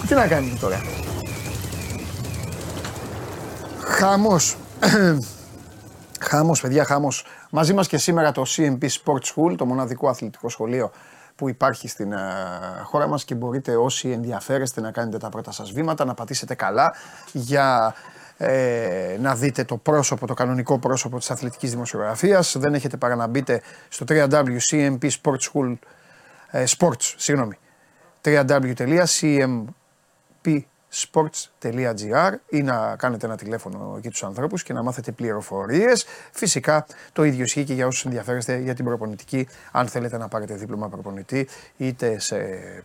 Τι να κάνουμε τώρα. Χαμός. χαμός, παιδιά, χαμός. Μαζί μας και σήμερα το CMP Sports School, το μοναδικό αθλητικό σχολείο που υπάρχει στην ε, χώρα μας και μπορείτε όσοι ενδιαφέρεστε να κάνετε τα πρώτα σας βήματα, να πατήσετε καλά για ε, να δείτε το πρόσωπο, το κανονικό πρόσωπο της αθλητικής δημοσιογραφίας. Δεν έχετε παρά να μπείτε στο www.cmp Sports School, ε, sports, συγγνώμη, www.cmpsports.gr ή να κάνετε ένα τηλέφωνο εκεί τους ανθρώπους και να μάθετε πληροφορίες. Φυσικά το ίδιο ισχύει και για όσους ενδιαφέρεστε για την προπονητική, αν θέλετε να πάρετε δίπλωμα προπονητή είτε σε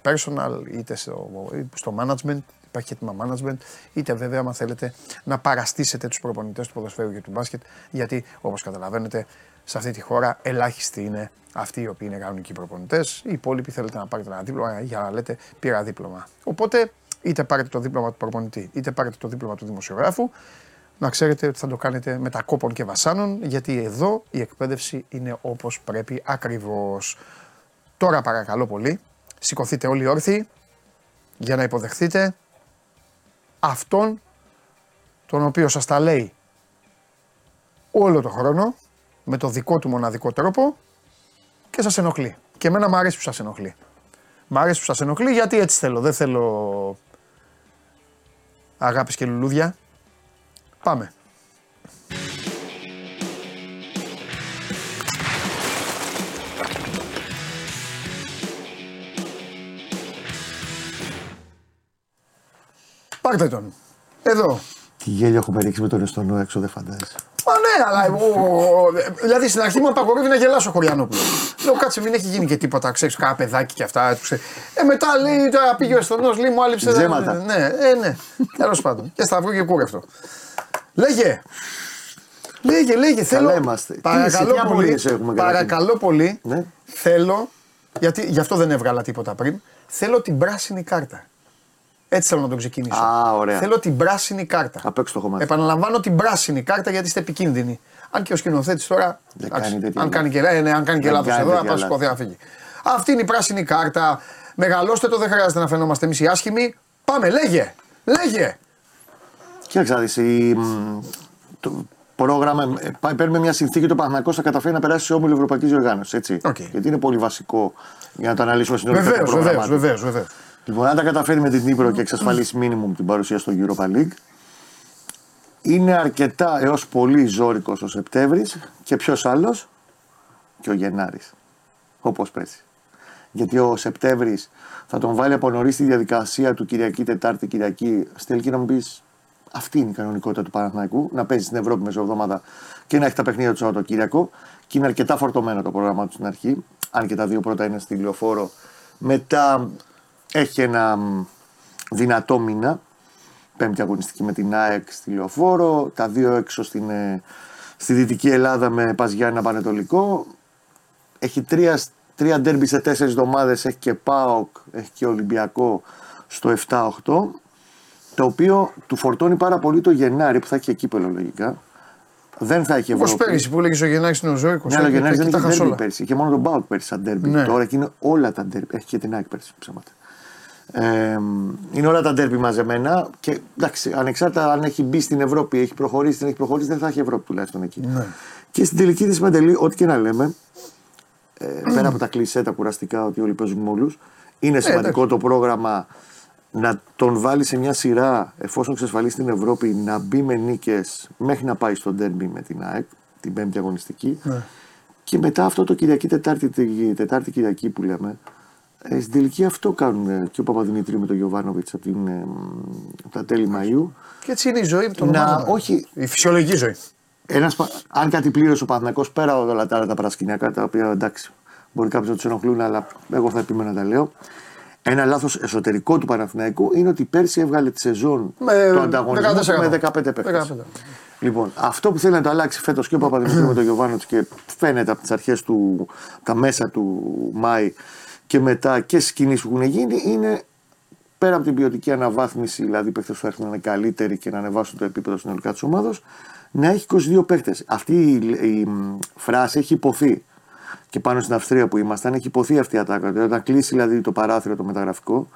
personal είτε στο, στο management, υπάρχει και τμήμα management, είτε βέβαια αν θέλετε να παραστήσετε τους προπονητές του ποδοσφαίρου και του μπάσκετ, γιατί όπως καταλαβαίνετε σε αυτή τη χώρα ελάχιστοι είναι αυτοί οι οποίοι είναι κανονικοί προπονητές. Οι υπόλοιποι θέλετε να πάρετε ένα δίπλωμα για να λέτε πήρα δίπλωμα. Οπότε είτε πάρετε το δίπλωμα του προπονητή, είτε πάρετε το δίπλωμα του δημοσιογράφου, να ξέρετε ότι θα το κάνετε με τα κόπων και βασάνων, γιατί εδώ η εκπαίδευση είναι όπως πρέπει ακριβώς. Τώρα παρακαλώ πολύ, σηκωθείτε όλοι όρθιοι για να υποδεχθείτε αυτόν τον οποίο σας τα λέει όλο το χρόνο με το δικό του μοναδικό τρόπο και σας ενοχλεί. Και εμένα μου αρέσει που σας ενοχλεί. Μ' αρέσει που σας ενοχλεί γιατί έτσι θέλω. Δεν θέλω αγάπης και λουλούδια. Πάμε. Πάρτε τον. Εδώ. Τι γέλιο έχουμε ρίξει με τον Εστονό έξω, δεν φαντάζεσαι. Μα ναι, αλλά. ο- ο- δηλαδή στην αρχή μου απαγορεύει να γελάσω ο Χωριανόπουλο. Λέω κάτσε, μην έχει γίνει και τίποτα, ξέρεις, κάνα παιδάκι και αυτά. τους ξέρεις. Ε, μετά λέει, τώρα πήγε ο Εστονό, λέει μου άλυψε. Ζέματα. Ναι, ε, ναι. Τέλος πάντων. Και σταυρού και κούρευτο. Λέγε. Λέγε, λέγε. Θέλω. είμαστε. Τι Παρακαλώ είσαι, τι πολύ. απολύες έχουμε καταρχήν; Παρακαλώ πολύ. Ναι. Θέλω. Γιατί γι' αυτό δεν έβγαλα τίποτα πριν. Θέλω την πράσινη κάρτα. Έτσι θέλω να τον ξεκινήσω. Α, ωραία. Θέλω την πράσινη κάρτα. Απ' έξω το έχω μάθει. Επαναλαμβάνω την πράσινη κάρτα γιατί είστε επικίνδυνοι. Αν και ο σκηνοθέτης τώρα. Δεν εντάξει, κάνει τέτοια αν λάθη. κάνει και, ε, ναι, αν κάνει και Δεν λάθος κάνει εδώ, θα τέτοια πάει σηκωθεί να φύγει. Αυτή είναι η πράσινη κάρτα. Μεγαλώστε το, δεν χρειάζεται να φαινόμαστε εμείς οι άσχημοι. Πάμε, λέγε! Λέγε! Κοίταξε να δεις, η, μ, το πρόγραμμα, ε, πάει- παίρνουμε μια συνθήκη το Παναθηναϊκός θα καταφέρει να περάσει σε όμιλο Ευρωπαϊκής Διοργάνωσης. Έτσι. Οκ. Γιατί είναι πολύ βασικό για να το αναλύσουμε συνολικά Βεβαίω, το πρόγραμμα. βεβαίως, του. βεβαίως. Βεβαίως. Λοιπόν, αν τα καταφέρει με την Νύπρο και εξασφαλίσει μίνιμουμ την παρουσία στο Europa League, είναι αρκετά έως πολύ ζώρικος ο Σεπτέμβρης και ποιος άλλος, και ο Γενάρης. Όπως πέρσι. γιατί ο Σεπτέμβρης θα τον βάλει από νωρίς στη διαδικασία του Κυριακή, Τετάρτη, Κυριακή. Στη τελική να μου πεις, αυτή είναι η κανονικότητα του Παναθηναϊκού, να παίζει στην Ευρώπη μεσοβδομάδα και να έχει τα παιχνίδια του Σαββατοκύριακο. Και είναι αρκετά φορτωμένο το πρόγραμμα του στην αρχή. Αν και τα δύο πρώτα είναι στη λεωφόρο. Μετά έχει ένα μ, δυνατό μήνα. Πέμπτη αγωνιστική με την ΑΕΚ στη λεωφόρο. Τα δύο έξω στην, ε, στη Δυτική Ελλάδα με Παζιάννα Πανετολικό. Έχει τρία, τρία ντέρμπι σε τέσσερις εβδομάδες. Έχει και ΠΑΟΚ, έχει και Ολυμπιακό στο 7-8. Το οποίο του φορτώνει πάρα πολύ το Γενάρη που θα έχει και κύπελο λογικά. Δεν θα έχει Όπως Ευρώπη. πέρυσι που έλεγε ο Γεννάκη στην Οζόη, Ναι, αλλά ο Γενάρης δεν τα είχε χάσε ντέρμπι όλα. πέρσι. Είχε μόνο τον Μπάουκ πέρσι σαν ντέρμπι. Ναι. Τώρα και είναι όλα τα ντέρμπι. Έχει και την ΑΕΚ πέρσι ψέματα. Ε, είναι όλα τα ντέρμπι μαζεμένα και εντάξει, ανεξάρτητα αν έχει μπει στην Ευρώπη, έχει προχωρήσει, δεν έχει προχωρήσει, δεν θα έχει Ευρώπη τουλάχιστον εκεί. Ναι. Και στην τελική της Παντελή, ό,τι και να λέμε, ε, πέρα από τα κλεισέ, τα κουραστικά, ότι όλοι παίζουν με όλους, είναι σημαντικό το πρόγραμμα να τον βάλει σε μια σειρά εφόσον εξασφαλίσει την Ευρώπη να μπει με νίκες μέχρι να πάει στο ντέρμπι με την ΑΕΚ, την πέμπτη αγωνιστική. Ναι. Και μετά αυτό το Κυριακή, Τετάρτη, τε- Τετάρτη Κυριακή που λέμε, ε, στην τελική αυτό κάνουν ε, και ο Παπαδημητρίου με τον Γιωβάνοβιτ από, την, ε, από τα τέλη Μαΐου. Και έτσι είναι η ζωή των Να, ομάδων. όχι. Η φυσιολογική ζωή. Ένας, πα- αν κάτι πλήρωσε ο Παναθυνακό πέρα από όλα τα άλλα τα παρασκηνιακά, τα οποία εντάξει, μπορεί κάποιοι να τους ενοχλούν, αλλά εγώ θα επιμείνω να τα λέω. Ένα λάθος εσωτερικό του Παναθηναϊκού είναι ότι πέρσι έβγαλε τη σεζόν Με του ανταγωνισμού 14. με 15 παίκτες. 15. Λοιπόν, αυτό που θέλει να το αλλάξει φέτος και ο Παπαδημητρίου με τον Γιωβάνο και φαίνεται από τις αρχές του, τα μέσα του Μάη και μετά και στι κινήσει που έχουν γίνει είναι πέρα από την ποιοτική αναβάθμιση, δηλαδή οι παίχτε που θα έρθουν να είναι καλύτεροι και να ανεβάσουν το επίπεδο συνολικά της ομάδας, να έχει 22 παίχτε. Αυτή η, η μ, φράση έχει υποθεί και πάνω στην Αυστρία που ήμασταν, έχει υποθεί αυτή η ατάκα. Δηλαδή, όταν κλείσει δηλαδή το παράθυρο το μεταγραφικό,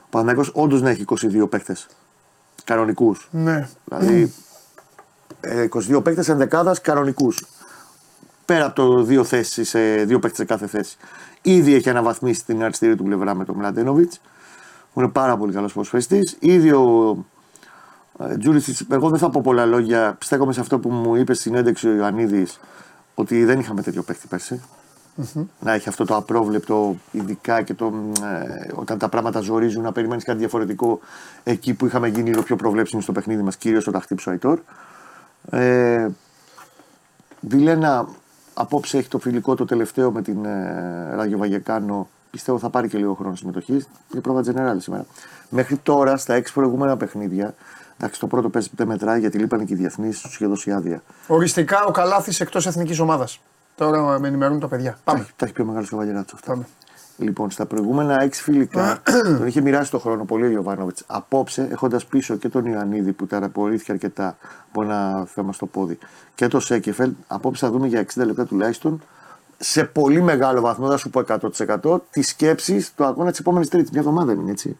ο Παναγιώ όντως να έχει 22 παίχτε. Κανονικούς. Ναι. Δηλαδή ε, 22 παίκτες ενδεκάδας κανονικούς. Πέρα από το δύο θέσεις, σε δύο παίκτες σε κάθε θέση. Ήδη έχει αναβαθμίσει την αριστερή του πλευρά με τον Μλαντένοβιτ, που είναι πάρα πολύ καλός προσφεστή. Ήδη ο ε, Τζούλης, εγώ δεν θα πω πολλά λόγια. Στέκομαι σε αυτό που μου είπε στην ένταξη ο Ιωαννίδης, ότι δεν είχαμε τέτοιο παίκτη πέρσι. Να έχει αυτό το απρόβλεπτο, ειδικά και το, ε, όταν τα πράγματα ζορίζουν, να περιμένεις κάτι διαφορετικό εκεί που είχαμε γίνει λίγο πιο προβλέψιμοι στο παιχνίδι μας, κυρίως όταν χτύπησε ο Αϊτόρ. Ε, Βιλένα απόψε έχει το φιλικό το τελευταίο με την ε, Ράγιο Βαγεκάνο. Πιστεύω θα πάρει και λίγο χρόνο συμμετοχής. Είναι πρόβα Τζενεράλ σήμερα. Μέχρι τώρα στα έξι προηγούμενα παιχνίδια. Εντάξει, το πρώτο παίζει δεν μετράει γιατί λείπανε και οι διεθνείς, τους είχε δώσει άδεια. Οριστικά ο Καλάθης εκτός εθνικής ομάδας. Τώρα με ενημερώνουν τα παιδιά. Τα Πάμε. έχει- Τα έχει πει ο μεγάλος Καβαλιεράτσο αυτά. Πάμε. Λοιπόν, στα προηγούμενα έξι φιλικά τον είχε μοιράσει το χρόνο πολύ ο Ιωβάνοβιτς. Απόψε, έχοντας πίσω και τον Ιωαννίδη που ταραπορήθηκε αρκετά από ένα θέμα στο πόδι και το Σέκεφελ, απόψε θα δούμε για 60 λεπτά τουλάχιστον σε πολύ μεγάλο βαθμό, δεν θα σου πω 100% τη σκέψη του αγώνα της επόμενης Τρίτης. Μια εβδομάδα είναι έτσι.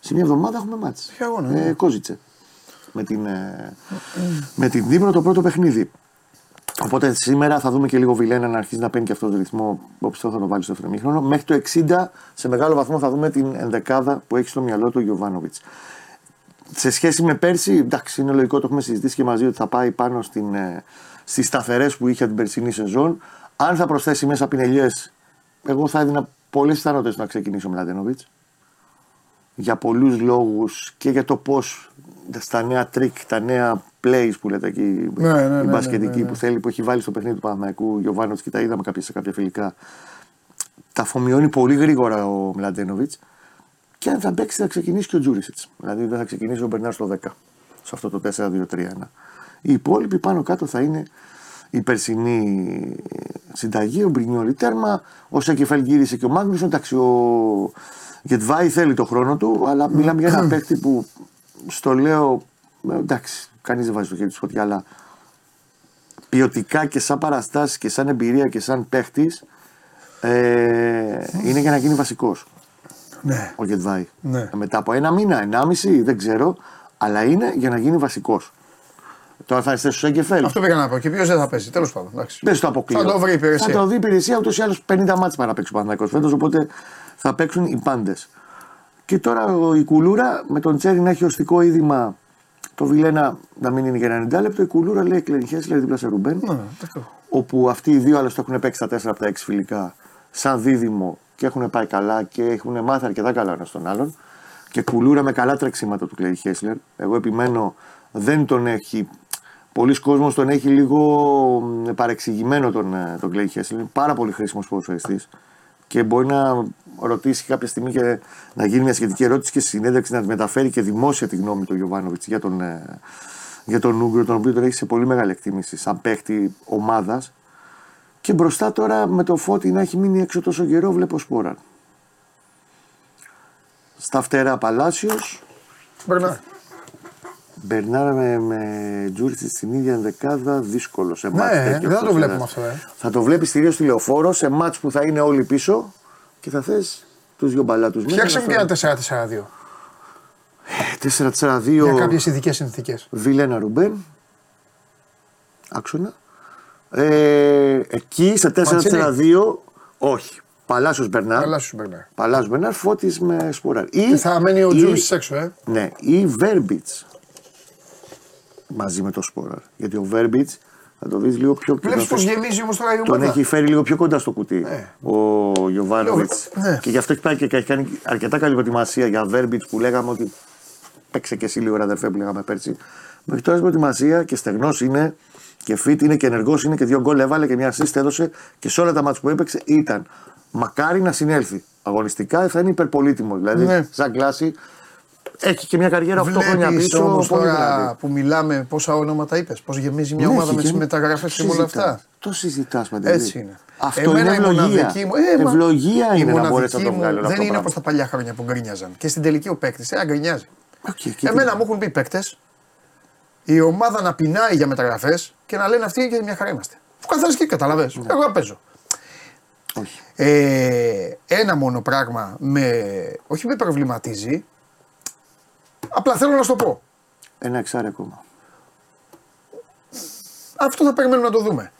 Σε μια εβδομάδα έχουμε μάτς. Έχει αγώνα, ναι. Ε, Κόζιτσε. Με την, ε, με την Δήμρο το πρώτο παιχνίδι. Οπότε σήμερα θα δούμε και λίγο Βιλένα να αρχίσει να παίρνει και αυτό το ρυθμό όπως θα το βάλει στο φρεμίχρονο. Μέχρι το 60 σε μεγάλο βαθμό θα δούμε την ενδεκάδα που έχει στο μυαλό του ο Γιωβάνοβιτς. Σε σχέση με πέρσι, εντάξει, είναι λογικό, το έχουμε συζητήσει και μαζί ότι θα πάει πάνω στην, ε, στις σταθερές που είχε την περσινή σεζόν. Αν θα προσθέσει μέσα πινελιές, εγώ θα έδινα πολλές πιθανότητες να ξεκινήσει ο Μλαντένοβιτς. Για πολλούς λόγους και για το πώς στα νέα τρικ, τα νέα plays που λέτε εκεί, Ναι, ναι, ναι, η ναι, μπασκετική ναι, ναι. που θέλει, που έχει βάλει στο παιχνίδι του Παναθηναϊκού, Γιοβάνοβιτς και τα είδαμε κάποια, σε κάποια φιλικά. Τα αφομοιώνει πολύ γρήγορα ο Μλαντένοβιτς και αν θα παίξει θα ξεκινήσει και ο Τζούρισιτς. Δηλαδή δεν θα ξεκινήσει ο Μπερνάρ στο 10. Σε αυτό το 4-2-3-1. Οι υπόλοιποι πάνω κάτω θα είναι η περσινή συνταγή, ο Μπρινιόλη τέρμα, ο Σέκεφελ γύρισε και ο Μάγνουσον. Εντάξει, ο Γετβάη θέλει το χρόνο του, αλλά μιλάμε για ένα παίκτη που στο λέω. ε, Εντάξει, κανείς δεν βάζει το χέρι του φωτιά, αλλά ποιοτικά και σαν παραστάσεις και σαν εμπειρία και σαν παίκτη ε, είναι για να γίνει βασικός Ναι. ο Γετβάη. Ναι. Μετά από ένα μήνα, ενάμιση, δεν ξέρω, αλλά είναι για να γίνει βασικός. Τώρα θα είστε στο Σέγκεφελ. Αυτό πήγα να πω. Και ποιος δεν θα παίζει. Τέλος πάντων. εντάξει. Δεν στο αποκλείω. Θα το βρει η υπηρεσία. Θα το δει η υπηρεσία ούτως ή άλλως 50 μάτς para να παίξει ο Παναθηναϊκός φέτος. Οπότε θα παίξουν οι πάντες. Και τώρα ο- η κουλούρα με τον Τσέρι να έχει οστικό είδημα. Το Βιλένα να μην είναι για 90 λεπτό. Η κουλούρα λέει Κλενιχές, λέει δίπλα σε Ρουμπέν. Ναι, εντάξει. Όπου αυτοί οι δύο άλλωστε έχουν παίξει τα 4 από τα 6 φιλικά σαν δίδυμο και έχουν πάει καλά και έχουν μάθει αρκετά καλά ένας τον άλλον και κουλούρα με καλά τρεξίματα του Κλέι Χέσλερ. Εγώ επιμένω δεν τον έχει. Πολλοί κόσμος τον έχει λίγο μ, παρεξηγημένο τον, ε, τον Κλέι Χέσλερ. Είναι πάρα πολύ χρήσιμος ποδοσφαιριστής και μπορεί να ρωτήσει κάποια στιγμή και να γίνει μια σχετική ερώτηση και στη συνέντευξη να τη μεταφέρει και δημόσια τη γνώμη του Γιωβάνοβιτς για τον, ε, για τον Ούγκρο, τον οποίο τον έχει σε πολύ μεγάλη εκτίμηση σαν παίχτη ομάδας. Και μπροστά τώρα με το φώτι να έχει μείνει έξω τόσο καιρό, βλέπω σπόρα. Στα φτερά Παλάσιος, Μπερνάρ. Μπερνάρ με, με Τζούριτσι στην ίδια δεκάδα, δύσκολο σε μάτς Ναι, τέτοιο δεν θα το όπως βλέπουμε ένας. αυτό, ε. Θα το βλέπεις κυρίω στη λεωφόρο σε μάτς που θα είναι όλοι πίσω και θα θες τους δύο μπαλάτου μέσα. Φτιάξε μου να και ένα 4-4-2. φέρουν. 4-4-2 Για κάποιες ειδικές συνθήκες. Βιλένα Ρουμπέν. Άξονα. Ε, εκεί σε 4-4-2 όχι. Παλάσιος Μπερνάρ. Καλά σου Μπερνάρ. Παλάσιος Μπερνάρ, Φώτης με Σπόραρ. Ή, Και θα μένει ο ή- Τζούρι έξω, ε. Ναι, ή Βέρμπιτς μαζί με το Σπόραρ. Γιατί ο Βέρμπιτς θα το δεις λίγο πιο Βλέπεις τον- πώς γεμίζει όμως τώρα η Τον ομάδα. έχει φέρει λίγο πιο κοντά στο κουτί ο Γιοβάνοβιτς. Ναι. Και γι' αυτό έχει πάει και έχει κάνει αρκετά καλή προετοιμασία για Βέρμπιτς που λέγαμε ότι παίξε και εσύ λίγο ρε αδερφέ που λέγαμε πέρσι. Μέχρι τώρα στην προετοιμασία και στεγνός είναι και fit είναι και ενεργός είναι και δύο γκολ έβαλε και μια assist έδωσε και σε όλα τα μάτια που έπαιξε ήταν. Μακάρι να συνέλθει. Αγωνιστικά θα είναι υπερπολίτημο. Δηλαδή, Ναι. σαν κλάση έχει και μια καριέρα 8 χρόνια Βλέπει πίσω. όμως πολύ τώρα δυνατή. που μιλάμε πόσα ονόματα είπες. Πώς γεμίζει μια Ναι, ομάδα έχει με τις και- μεταγραφές το και με όλα συζητάς. αυτά. Το συζητάς Παντελή. Έτσι είναι. Αυτό Εμένα είναι η ευλογία. μοναδική μου- ε, μα- ευλογία η είναι να μοναδική μπορέσει να το μου βγάλει όλο Δεν αυτό. είναι το όπως τα παλιά χρόνια που γκρίνιαζαν. Και στην τελική ο παίκτης, ε, γκρινιάζει. πράγμα. Οκ, εκεί Εμένα τι- μου έχουν πει παίκτες η ομάδα να πεινάει για μεταγραφές και να λένε αυτοί και μια χαρά είμαστε. Αφού καθένα και καταλαβέ. Ναι. Εγώ να παίζω. Όχι. Ε, ένα μόνο πράγμα με, όχι με προβληματίζει. Απλά θέλω να σου το πω. Ένα εξάρι ακόμα. Αυτό θα περιμένουμε να το δούμε.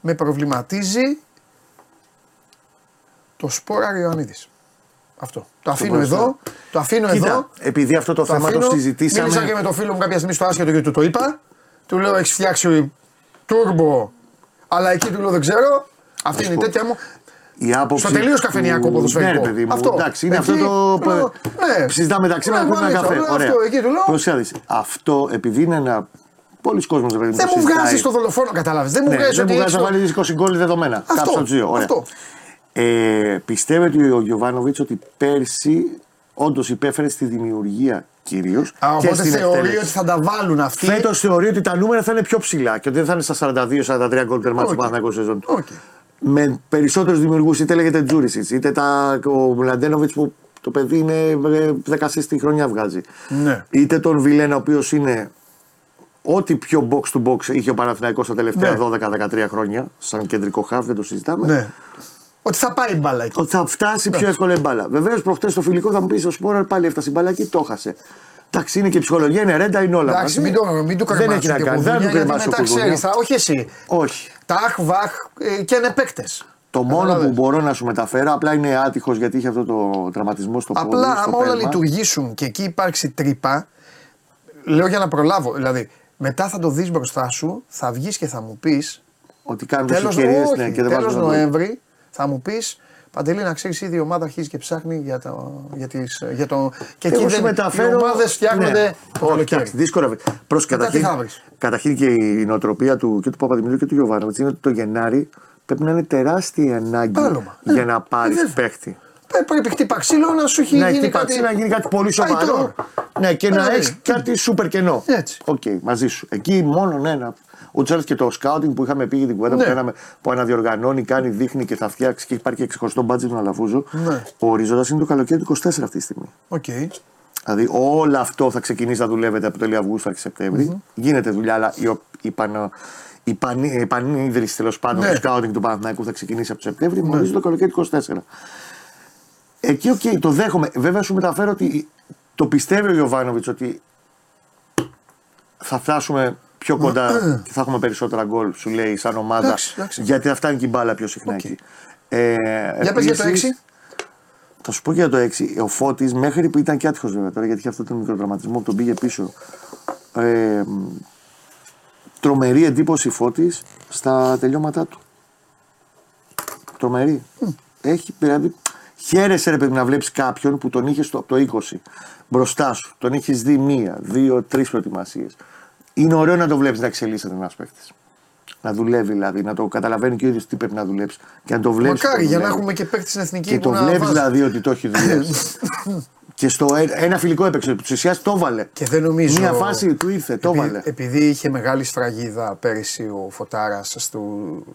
Με προβληματίζει το Σπόραρ Ιωαννίδης. Αυτό. Το αφήνω μπροστά. εδώ. Το αφήνω Κοίτα, εδώ. επειδή αυτό το, θέμα αφήνω. το συζητήσαμε. Μίλησα και με τον φίλο μου κάποια στιγμή στο άσχετο και του το είπα. Του λέω: Έχεις φτιάξει τούρμπο, αλλά εκεί του λέω: Δεν ξέρω. Αυτή είναι η πω. τέτοια μου. Η άποψη Στο τελείως του- καφενειακό ποδοσφαιρικό. Ναι, ρε παιδί μου, Αυτό. Εντάξει, είναι Εκεί, αυτό το. λέω, ναι. Συζητάμε μεταξύ μα Ναι, να πούμε ένα μάλιστα, καφέ. λέω Ωραία. αυτό, εκεί του λέω. Προσιάδεις. Αυτό επειδή είναι ένα. Πολλοί κόσμοι ρε παιδί μου. Δεν το μου συζητάει. βγάζεις το δολοφόνο, κατάλαβε. Δεν μου Ναι, βγάζεις δεν ότι. μου βγάζεις έχεις να το- βάλεις 20 γκολ δεδομένα. Αυτό, Κάψα το δύο. Ωραία. αυτό. Ε, πιστεύετε ο Γιοβάνοβιτς ότι πέρσι όντως υπέφερε στη δημιουργία κυρίως. Α, και οπότε στην θεωρεί εκτέλεση; ότι θα τα βάλουν αυτοί. Φέτος θεωρεί ότι τα νούμερα θα είναι πιο ψηλά και ότι δεν θα είναι στα 42-43 γκολ τερμάτων Οκ. του Παναθηναϊκού σεζόν. Οκ. Με περισσότερους δημιουργούς, είτε λέγεται Τζούρισιτς, είτε τα, ο Μλαντένοβιτς που το παιδί είναι ε, 10 στη χρονιά βγάζει. Ναι. Είτε τον Βιλένα, ο οποίος είναι ό,τι πιο box to box είχε ο Παναθηναϊκός τα τελευταία Ναι. 12-13 χρόνια, σαν κεντρικό χαφ, δεν το συζητάμε. Ναι. Ότι θα πάει η μπάλα εκεί. Ότι θα φτάσει πιο εύκολα η μπάλα. Βεβαίως, προχτές στο φιλικό θα μου πεις ο Σπόραρ πάλι έφτασε η μπάλα και το χάσε. Εντάξει, είναι και η ψυχολογία, είναι ρέντα, είναι όλα. Εντάξει, μαζί. μην το, μην το Δεν έχει κρεμάσουν να και κάνει. Δεν κουδούνια, του γιατί κρεμάσει ο μετά κουδούνια. ξέρεις, θα, όχι εσύ. Όχι. Τα αχ βαχ ε, και είναι παίκτες. Το μόνο που μπορώ να σου μεταφέρω απλά είναι άτυχος γιατί είχε αυτό το τραυματισμό στο πόδι. Απλά στο άμα όλα πέλμα. λειτουργήσουν και εκεί υπάρξει τρύπα, λέω για να προλάβω. Δηλαδή, μετά θα το δεις μπροστά σου, θα βγεις και θα μου πεις. Ότι κάνουν τις Τέλο ευκαιρίες ναι, και δεν τέλος βάζουν γκολ. Νοέμβρη θα μου πεις Παντελή, να ξέρεις, ήδη η ομάδα αρχίζει και ψάχνει για το. Για τις, για το και εκεί Εγώ σου δεν, μεταφέρω. οι ομάδες φτιάχνονται Ναι. το Όχι, καλοκαίρι. εντάξει, δύσκολα. Προς Μετά τι καταρχήν, θα βρεις; καταρχήν και η νοοτροπία του και του Παπαδημητρίου και του Γιοβάνοβιτς είναι ότι το Γενάρη πρέπει να είναι τεράστια ανάγκη Πάλωμα. για Ε, να πάρει βέβαια. παίχτη. Ε, Πρέπει χτύπα ξύλο να σου έχει να γίνει έχει κάτι. πατήσει, να γίνει κάτι πολύ σοβαρό. Αϊτόρ. Ναι, και να Δηλαδή. έχεις κάτι σούπερ κενό. Έτσι. Οκ, μαζί σου. Εκεί μόνο ναι, ένα. Ούτως ή και το σκάουτινγκ που είχαμε πει για την κουβέντα Ναι. που κάναμε, που αναδιοργανώνει, κάνει, δείχνει και θα φτιάξει και υπάρχει και ξεχωριστό μπάτζετ του Αλαφούζο. Ναι. Ο ορίζοντας είναι το καλοκαίρι του 24 αυτή τη στιγμή. Οκ. Δηλαδή όλο αυτό θα ξεκινήσει να δουλεύεται από τέλη Αυγούστου και Σεπτέμβρη Γίνεται δουλειά, αλλά η, ο- η, πανο, η, πανί, η επανίδρυση τέλος πάντων Ναι. του σκάουτινγκ του Παναθηναϊκού θα ξεκινήσει από το Σεπτέμβρη. Ναι. Ορίζει το καλοκαίρι του 24. Εκεί, οκ, το δέχομαι. Βέβαια, σου μεταφέρω ότι το πιστεύει ο Γιοβάνοβιτς ότι θα φτάσουμε πιο κοντά και θα έχουμε περισσότερα γκολ, σου λέει, σαν ομάδα. Εντάξει, εντάξει. Γιατί θα φτάνει και η μπάλα πιο συχνά Οκ. εκεί. Ε, Για πες για το επίσης, 6. θα σου πω και για το 6. Ο Φώτης μέχρι που ήταν και άτυχος βέβαια τώρα γιατί είχε αυτό τον μικροτραματισμό που τον πήγε πίσω. Ε, μ, τρομερή εντύπωση Φώτης στα τελειώματά του. Τρομερή. Έχει δηλαδή Χαίρεσαι ρε παιδί να βλέπεις κάποιον που τον είχε από το 20 μπροστά σου. Τον έχεις δει μία, δύο, τρεις προετοιμασίες. Είναι ωραίο να το βλέπεις να εξελίσσεται ένας παίκτης. Να δουλεύει δηλαδή, να το καταλαβαίνει και ο ίδιος τι πρέπει να δουλέψει. Και να το βλέπεις. Μακάρι για να έχουμε και παίκτη στην εθνική Και που το να βλέπεις βάζει. δηλαδή ότι το έχει δουλέψει. και στο ε- ένα φιλικό έπαιξε. Του ουσία το βάλε. Και δεν νομίζω. Μία φάση του ήρθε, το επειδή, βάλε. επειδή είχε μεγάλη σφραγίδα πέρυσι ο Φωτάρας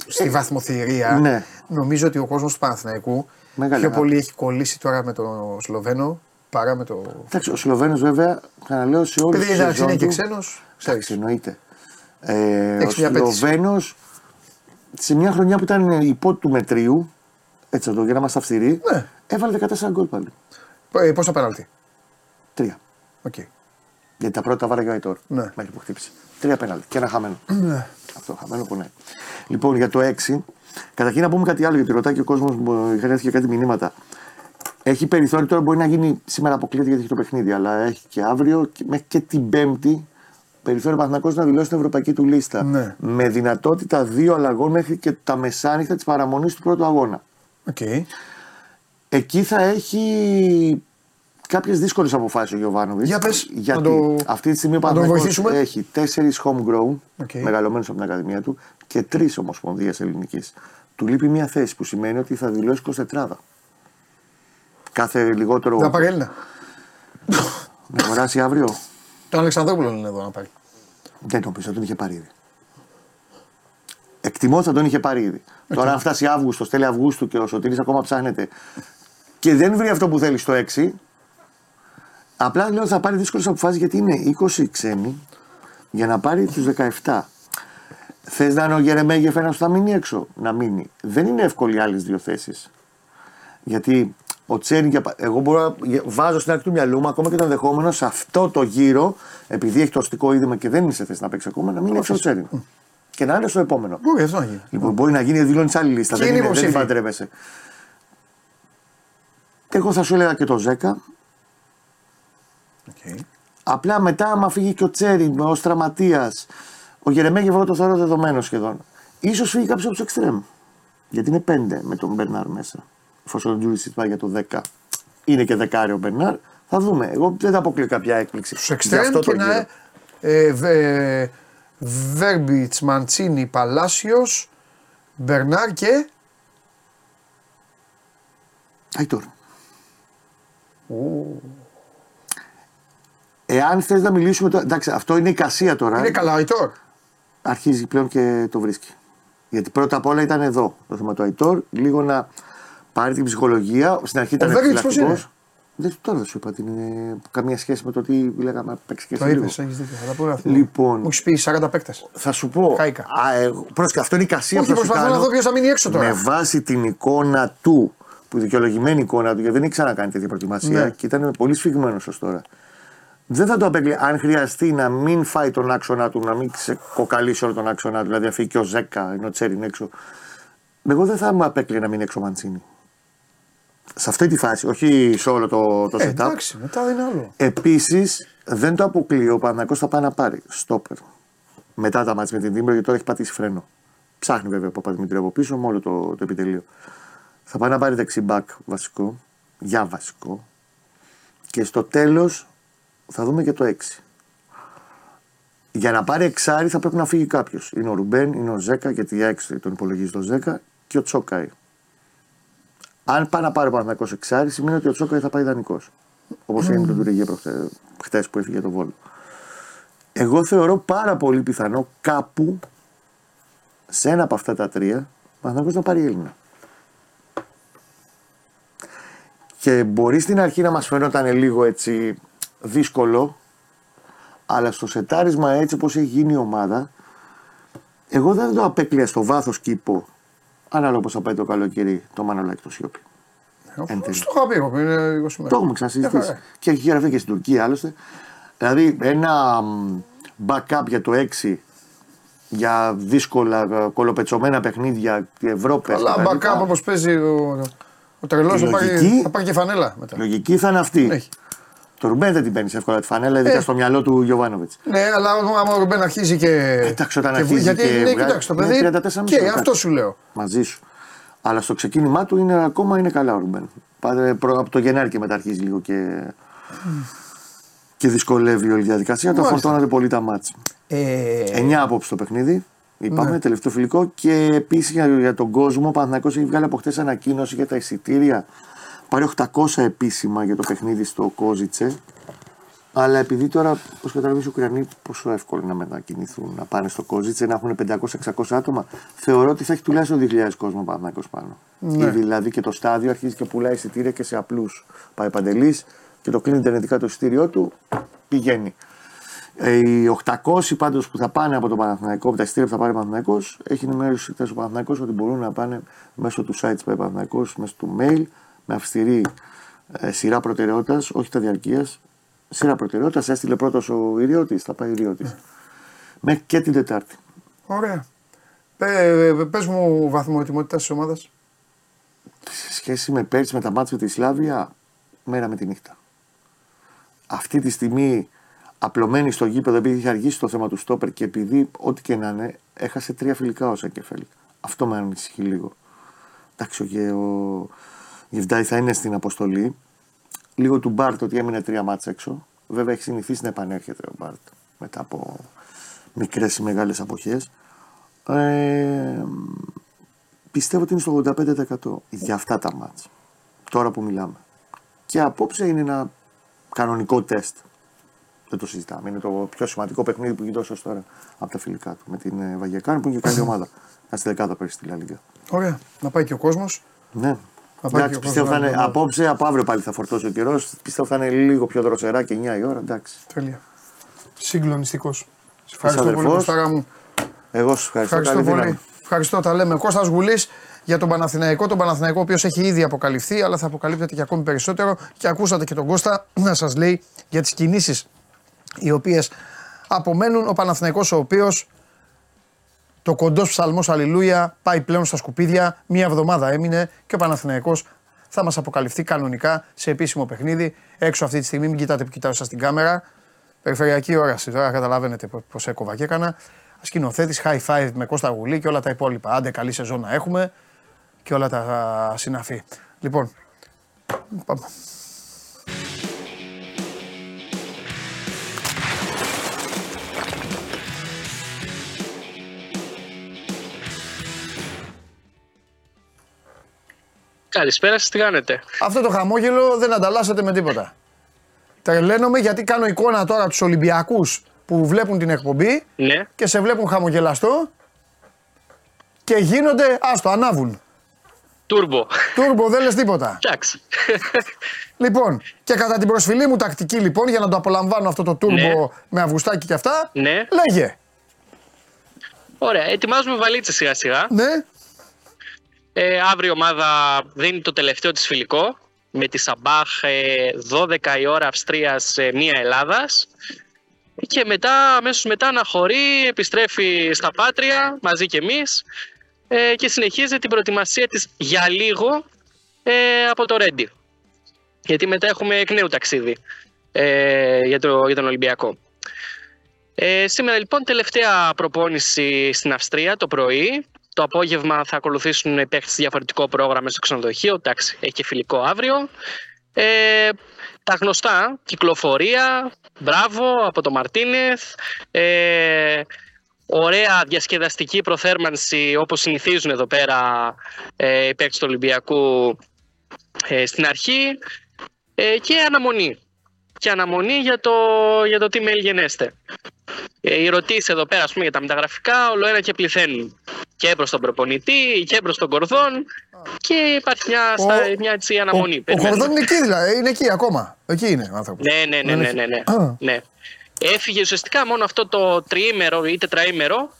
στη βαθμοθυρία, ναι. νομίζω ότι ο κόσμος του Παναθηναϊκού Μεγάλη πιο αγάπη. πολύ έχει κολλήσει τώρα με τον Σλοβαίνο παρά με το. Εντάξει, ο Σλοβαίνος βέβαια, ξαναλέω σε όλου του Επειδή εντάξει είναι και ξένος, ξέρεις. Εντάξει, εννοείται. Ε, ο Έχεις μια απαίτηση. Σλοβαίνος σε μια χρονιά που ήταν υπό του μετρίου, έτσι εδώ για να είμαστε αυστηροί, Ναι. έβαλε 14 γκολ πάλι. Πόσα πέναλτι; Τρία. Οκ. Γιατί τα πρώτα βάραγε και ο Αϊτόρ. Ναι. Μέχρι που χτύπησε. Τρία πέναλτι και ένα χαμένο. Ναι. Αυτό χαμένο πονάει. Λοιπόν, για το 6, καταρχήν να πούμε κάτι άλλο γιατί ρωτάει και ο κόσμος, είχαν έρθει και κάτι μηνύματα. Έχει περιθώριο τώρα, μπορεί να γίνει σήμερα αποκλείεται γιατί έχει το παιχνίδι, αλλά έχει και αύριο και μέχρι και την Πέμπτη περιθώριο Παναθηναϊκός να δηλώσει την ευρωπαϊκή του λίστα. Ναι. Με δυνατότητα δύο αλλαγών μέχρι και τα μεσάνυχτα της παραμονής του πρώτου αγώνα. Οκ. Εκεί θα έχει κάποιες δύσκολες αποφάσεις ο Γιοβάνοβιτς. Για πες, γιατί να το- αυτή τη στιγμή ο να τον Παναθηναϊκός βοηθήσουμε. έχει τέσσερις homegrown, OK. μεγαλωμένους από την Ακαδημία του, και τρεις ομοσπονδίες ελληνικής. Του λείπει μια θέση που σημαίνει ότι θα δηλώσει 24. Κάθε λιγότερο. Θα πάρει Έλληνα. Να αγοράσει αύριο. Τον Αλεξανδρόπουλο είναι εδώ να πάρει. Δεν νομίζω, θα τον είχε πάρει ήδη. Εκτιμώ θα τον είχε πάρει ήδη. Τώρα, αν φτάσει Αύγουστος, τέλη Αυγούστου και ο Σωτήρης ακόμα ψάχνεται και δεν βρει αυτό που θέλει στο 6, απλά λέω θα πάρει δύσκολες αποφάσεις γιατί είναι 20 ξένοι για να πάρει τους 17. Θες να είναι ο Γερεμέγεφ ένας που θα μείνει έξω, να μείνει. Δεν είναι εύκολοι οι άλλες δύο θέσεις. Γιατί ο Τσέρι, για πα- εγώ μπορώ να βάζω στην άκρη του μυαλού μου ακόμα και το ενδεχόμενο σε αυτό το γύρο, επειδή έχει το αστικό είδημα και δεν είναι σε θέση να παίξεις ακόμα, να μείνει έξω ο Τσέρι. Και να είναι στο επόμενο. Μπορεί αυτό να γίνει. Λοιπόν, μπορεί να γίνει δηλώνεις άλλη λίστα. Και Δεν, είναι είναι, δεν την υποψήφιοι. παντρεύεσαι. Εγώ θα σου έλεγα και το Ζέκα. Οκ. Απλά μετά, άμα φύγει και ο Τσέρι ω τραυματία, ο Γερεμέγεφ εγώ το θεωρώ δεδομένο σχεδόν. σω φύγει κάποιος από τους εξτρέμ. Γιατί είναι πέντε με τον Μπερνάρ μέσα. Εφόσον ο Τζούρισιτ πάει για το 10. Είναι και δεκάριο ο Μπερνάρ. Θα δούμε. Εγώ δεν θα αποκλείω κάποια έκπληξη. Στους Για εξτρέμ αυτό και το να. γύρο. Ε, βε, Βέρμπιτ, Μαντσίνη, Παλάσιος, Μπερνάρ και. Αϊτόρ. Εάν θες να μιλήσουμε τώρα. Εντάξει, αυτό είναι η κασία τώρα. Είναι καλά ο Αϊτόρ. Αρχίζει πλέον και το βρίσκει. Γιατί πρώτα απ' όλα ήταν εδώ το θέμα του Αϊτόρ. Λίγο να πάρει την ψυχολογία. Στην αρχή ήταν Βέρμπιτς πώς επιφυλακτικός. είναι; Δεν, τώρα δεν σου είπα ότι είναι καμία σχέση με το τι λέγαμε παίξει και Το εσύ είπες, λίγο. έχεις δίκιο. Θα τα πούμε αυτό. Λοιπόν. Μου έχεις πει 40 παίκτες. Θα σου πω. Χάηκα. Α, εγώ, πρόσεχε, αυτό είναι η κασία Όχι, που θα σου προσπαθώ να κάνω. δω ποιος θα μείνει έξω τώρα. Με βάση την εικόνα του, που η δικαιολογημένη εικόνα του, γιατί δεν έχει ξανακάνει τέτοια προετοιμασία Ναι. και ήταν πολύ σφιγμένος ως τώρα. Δεν θα το απέκλει αν χρειαστεί να μην φάει τον άξονα του, να μην ξεκοκαλίσει όλο τον άξονα του, δηλαδή να φύγει και ο Ζέκα, ενώ ο Τσέρι είναι έξω. Εγώ δεν θα μου απέκλει να μην έξω ο Μαντσίνη. Σε αυτή τη φάση, όχι σε όλο το, το Ε, setup. εντάξει, μετά είναι άλλο. Επίσης, δεν το αποκλείω. Ο Παναγιώ θα πάει να πάρει στόπερ. Μετά τα μάτια με την Τύμπρο, γιατί τώρα έχει πατήσει φρένο. Ψάχνει βέβαια από Παπαδημητρίου από πίσω με όλο το, το επιτελείο. Θα πάει να πάρει δεξιμπάκ βασικό, για βασικό. Και στο τέλος θα δούμε και το 6. Για να πάρει εξάρι θα πρέπει να φύγει κάποιος. Είναι ο Ρουμπέν, είναι ο Ζέκα, γιατί για 6 τον υπολογίζει το Ζέκα και ο Τσόκαη. Αν πάει να πάρει ο Παναθηναϊκός εξάρι, σημαίνει ότι ο Τσόκαη θα πάει ιδανικός. Όπως έγινε με τον Τουριγέ χτε που έφυγε το βόλο. Εγώ θεωρώ πάρα πολύ πιθανό κάπου σε ένα από αυτά τα τρία ο Παναθηναϊκός να πάρει Έλληνα. Και μπορεί στην αρχή να μας φαινόταν λίγο έτσι δύσκολο, αλλά στο σετάρισμα έτσι όπως έχει γίνει η ομάδα, εγώ δεν το απέκλεια στο βάθος κήπο, ανάλογα πώ θα πάει το καλοκαίρι, το Μανολάκι το Σιώπη. Εν τέλει. Στο είχα πει εγώ πριν είναι 20 μέρες. Το έχουμε ξανασυζητήσει. Μια χαρά. Και έχει γραφεί και στην Τουρκία άλλωστε. Δηλαδή ένα μ, backup για το 6 για δύσκολα ε, κολοπετσωμένα παιχνίδια Ευρώπη. Αλλά backup όπως παίζει ο, ο τρελός Η θα, πάρει- λογική- θα πάρει και φανέλα μετά. Λογική θα είναι αυτή. Έχει. Το Ρουμπέν δεν την παίρνεις εύκολα τη φανέλα, ειδικά Ε. στο μυαλό του Γιωβάνοβιτς. Ναι, αλλά άμα ο Ρουμπέν αρχίζει και. Εντάξει, όταν και- αρχίζει Γιατί και ναι, βγάζει- κοιτάξτε, το είναι παιδί. 34,5 Και λεπτά. αυτό σου λέω. Μαζί σου. Αλλά στο ξεκίνημά του είναι, ακόμα είναι καλά ο Ρουμπέν. Πάτε προ- από το Γενάρη και μετά αρχίζει λίγο και, και δυσκολεύει όλη η διαδικασία. Το Μάλιστα. φορτώνατε πολύ τα μάτς. Ε, 9 απόψε το παιχνίδι. Είπαμε, Ναι. τελευταίο φιλικό. Και επίσης για, για τον κόσμο, ο Παναθηναϊκός έχει βγάλει από χτε ανακοίνωση για τα εισιτήρια. Πάρει 800 επίσημα για το παιχνίδι στο Κόζιτσε. Αλλά επειδή τώρα, όπω καταλαβαίνεις, οι Ουκρανοί πόσο εύκολο είναι να μετακινηθούν, να πάνε στο Κόζιτσε, να έχουν 500-600 άτομα, θεωρώ ότι θα έχει τουλάχιστον 2.000 κόσμο ο Παναθηναϊκός πάνω. Ναι. Ήδη δηλαδή και το στάδιο αρχίζει και πουλάει εισιτήρια και σε απλούς. Πάει παντελής και το κλείνει ιντερνετικά το εισιτήριό του, πηγαίνει. Ε, οι 800 πάντως που θα πάνε από το Παναθηναϊκό, από τα εισιτήρια που θα πάρει ο Παναθηναϊκός, έχει ενημέρωση χθες ο Παναθηναϊκός ότι μπορούν να πάνε μέσω του site που πάει ο Παναθηναϊκός, μέσω του mail, με αυστηρή ε, σειρά προτεραιότητας, όχι τα διαρκείας. Σειρά προτεραιότητας, έστειλε πρώτος ο Ιριώτη, θα πάει ο Ιριώτη. Μέχρι και την Τετάρτη. Ωραία. Πε, πες μου βαθμό ετοιμότητας της ομάδας. Σε σχέση με πέρσι με τα μάτια με της Σλάβια, μέρα με τη νύχτα. Αυτή τη στιγμή απλωμένη στο γήπεδο επειδή είχε αργήσει το θέμα του στόπερ και επειδή ό,τι και να είναι έχασε τρία φιλικά ο Σακεφέλ. Αυτό με ανησυχεί λίγο. Εντάξει, ο, Γε- ο Γεβδάη θα είναι στην αποστολή. Λίγο του Μπάρτ ότι έμεινε τρία μάτσα έξω. Βέβαια έχει συνηθίσει να επανέρχεται ο Μπάρτ μετά από μικρές ή μεγάλες αποχές. Ε, πιστεύω ότι είναι στο 85% για αυτά τα μάτς. Τώρα που μιλάμε. Και απόψε είναι ένα κανονικό τεστ. Δεν το συζητάμε. Είναι το πιο σημαντικό παιχνίδι που γίνεται όσο τώρα από τα φιλικά του. Με την ε, Βαγιακάν που είναι και καλή ομάδα. Να στη δεκάδα πέρυσι στη Λαλίγκα. Ωραία. Να πάει και ο κόσμος. Ναι. Θα πάει και Εντάξει, ο πιστεύω θα κόσμος είναι να- απόψε, από αύριο πάλι θα φορτώσει ο καιρός. Πιστεύω θα είναι λίγο πιο δροσερά και 9 η ώρα. Εντάξει. Τέλεια. Συγκλονιστικός. Ευχαριστώ πολύ, αδερφός. Κωστάρα μου. Εγώ σας ευχαριστώ. Ευχαριστώ Καλή πολύ. δύναμη. Ευχαριστώ. Τα λέμε. Κώστας Γουλής για τον Παναθηναϊκό. Τον Παναθηναϊκό, ο οποίος έχει ήδη αποκαλυφθεί, αλλά θα αποκαλύπτεται και ακόμη περισσότερο. Και ακούσατε και τον Κώστα να σας λέει για τις κινήσεις οι οποίες απομένουν. Ο Παναθηναϊκός ο οποίος το κοντός ψαλμός Αλληλούια πάει πλέον στα σκουπίδια. Μία εβδομάδα έμεινε και ο Παναθηναϊκός θα μας αποκαλυφθεί κανονικά σε επίσημο παιχνίδι. Έξω αυτή τη στιγμή, μην κοιτάτε που κοιτάω σας στην κάμερα. Περιφερειακή όραση. Τώρα καταλαβαίνετε πώς έκοβα και έκανα. Σκηνοθέτης, high five με Κώστα Γουλή και όλα τα υπόλοιπα. Άντε, καλή σεζόν να έχουμε και όλα τα συναφή. Λοιπόν, πάμε. Καλησπέρα σας, τι κάνετε; Αυτό το χαμόγελο δεν ανταλλάσσεται με τίποτα. Τρελαίνομαι γιατί κάνω εικόνα τώρα τους Ολυμπιακούς που βλέπουν την εκπομπή Ναι, και σε βλέπουν χαμογελαστό και γίνονται, άστο, ανάβουν. τούρμπο. Τούρμπο, δεν λες τίποτα. Εντάξει. Λοιπόν, και κατά την προσφυλή μου τακτική λοιπόν, για να το απολαμβάνω αυτό το τούρμπο Ναι. με αυγουστάκι και αυτά, ναι, λέγε. ωραία. Ετοιμάζουμε βαλίτσες σιγά σιγά. Ναι, Ε, αύριο η ομάδα δίνει το τελευταίο της φιλικό με τη Σαμπάχ ε, 12 η ώρα Αυστρίας, ε, 1 Ελλάδας. Και μετά, αμέσως μετά αναχωρεί, επιστρέφει στα Πάτρια μαζί και εμείς ε, και συνεχίζει την προετοιμασία της για λίγο ε, από το Ρέντι. Γιατί μετά έχουμε εκ νέου ταξίδι ε, για, το, για τον Ολυμπιακό. Ε, σήμερα λοιπόν τελευταία προπόνηση στην Αυστρία το πρωί. Το απόγευμα θα ακολουθήσουν οι παίκτες διαφορετικό πρόγραμμα στο ξενοδοχείο. Εντάξει, έχει και φιλικό αύριο. Ε, τα γνωστά, κυκλοφορία, μπράβο από το Μαρτίνεθ. Ε, ωραία διασκεδαστική προθέρμανση όπως συνηθίζουν εδώ πέρα ε, οι παίκτες του Ολυμπιακού ε, στην αρχή ε, και αναμονή. Και αναμονή για το, για το τι mail γενέστε. Ε, οι ερωτήσεις εδώ πέρα ας πούμε, για τα μεταγραφικά όλο ένα και πληθαίνουν. Και προς τον προπονητή και προς τον Κορδόν. Και υπάρχει μια, Ο- στα, μια έτσι, αναμονή. ο, ο Περιμένουμε. Κορδόν είναι εκεί δηλαδή, είναι εκεί ακόμα. Εκεί είναι ο άνθρωπος. Ναι, ναι, ναι, ναι, ναι, ναι. Α. ναι. Έφυγε ουσιαστικά μόνο αυτό το τριήμερο ή τετραήμερο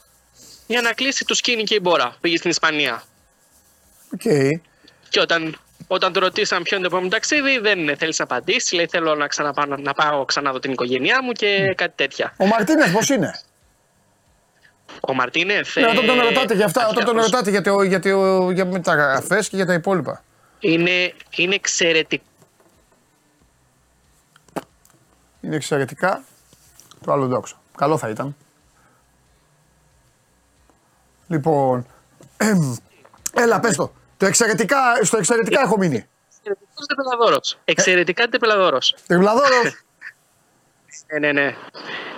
για να κλείσει το σκίνη και η μπόρα. Πήγε στην Ισπανία. Οκ. Και όταν, όταν του ρωτήσαν ποιο είναι το επόμενο ταξίδι, δεν θέλεις να απαντήσεις. Λέει: Θέλω να, ξαναπάω, να πάω ξανά δω την οικογένειά μου και κάτι τέτοια. Ο Μαρτίνεθ πώς είναι; Ο Μαρτίνεθ. Ναι, όταν τον ε, ρωτάτε για αυτά, όταν τον αρχαίος. ρωτάτε για, το, για, το, για μεταγραφέ και για τα υπόλοιπα. Είναι, είναι εξαιρετικό. Είναι εξαιρετικά. Το άλλο δόξα. Καλό θα ήταν. Λοιπόν. εμ, έλα, πες το. Το εξαιρετικά, στο εξαιρετικά έχω μείνει. Εξαιρετικός τεπελαδόρος. Εξαιρετικά τεπελαδόρος. Τριπλαδόρο. Ναι, ναι, ναι.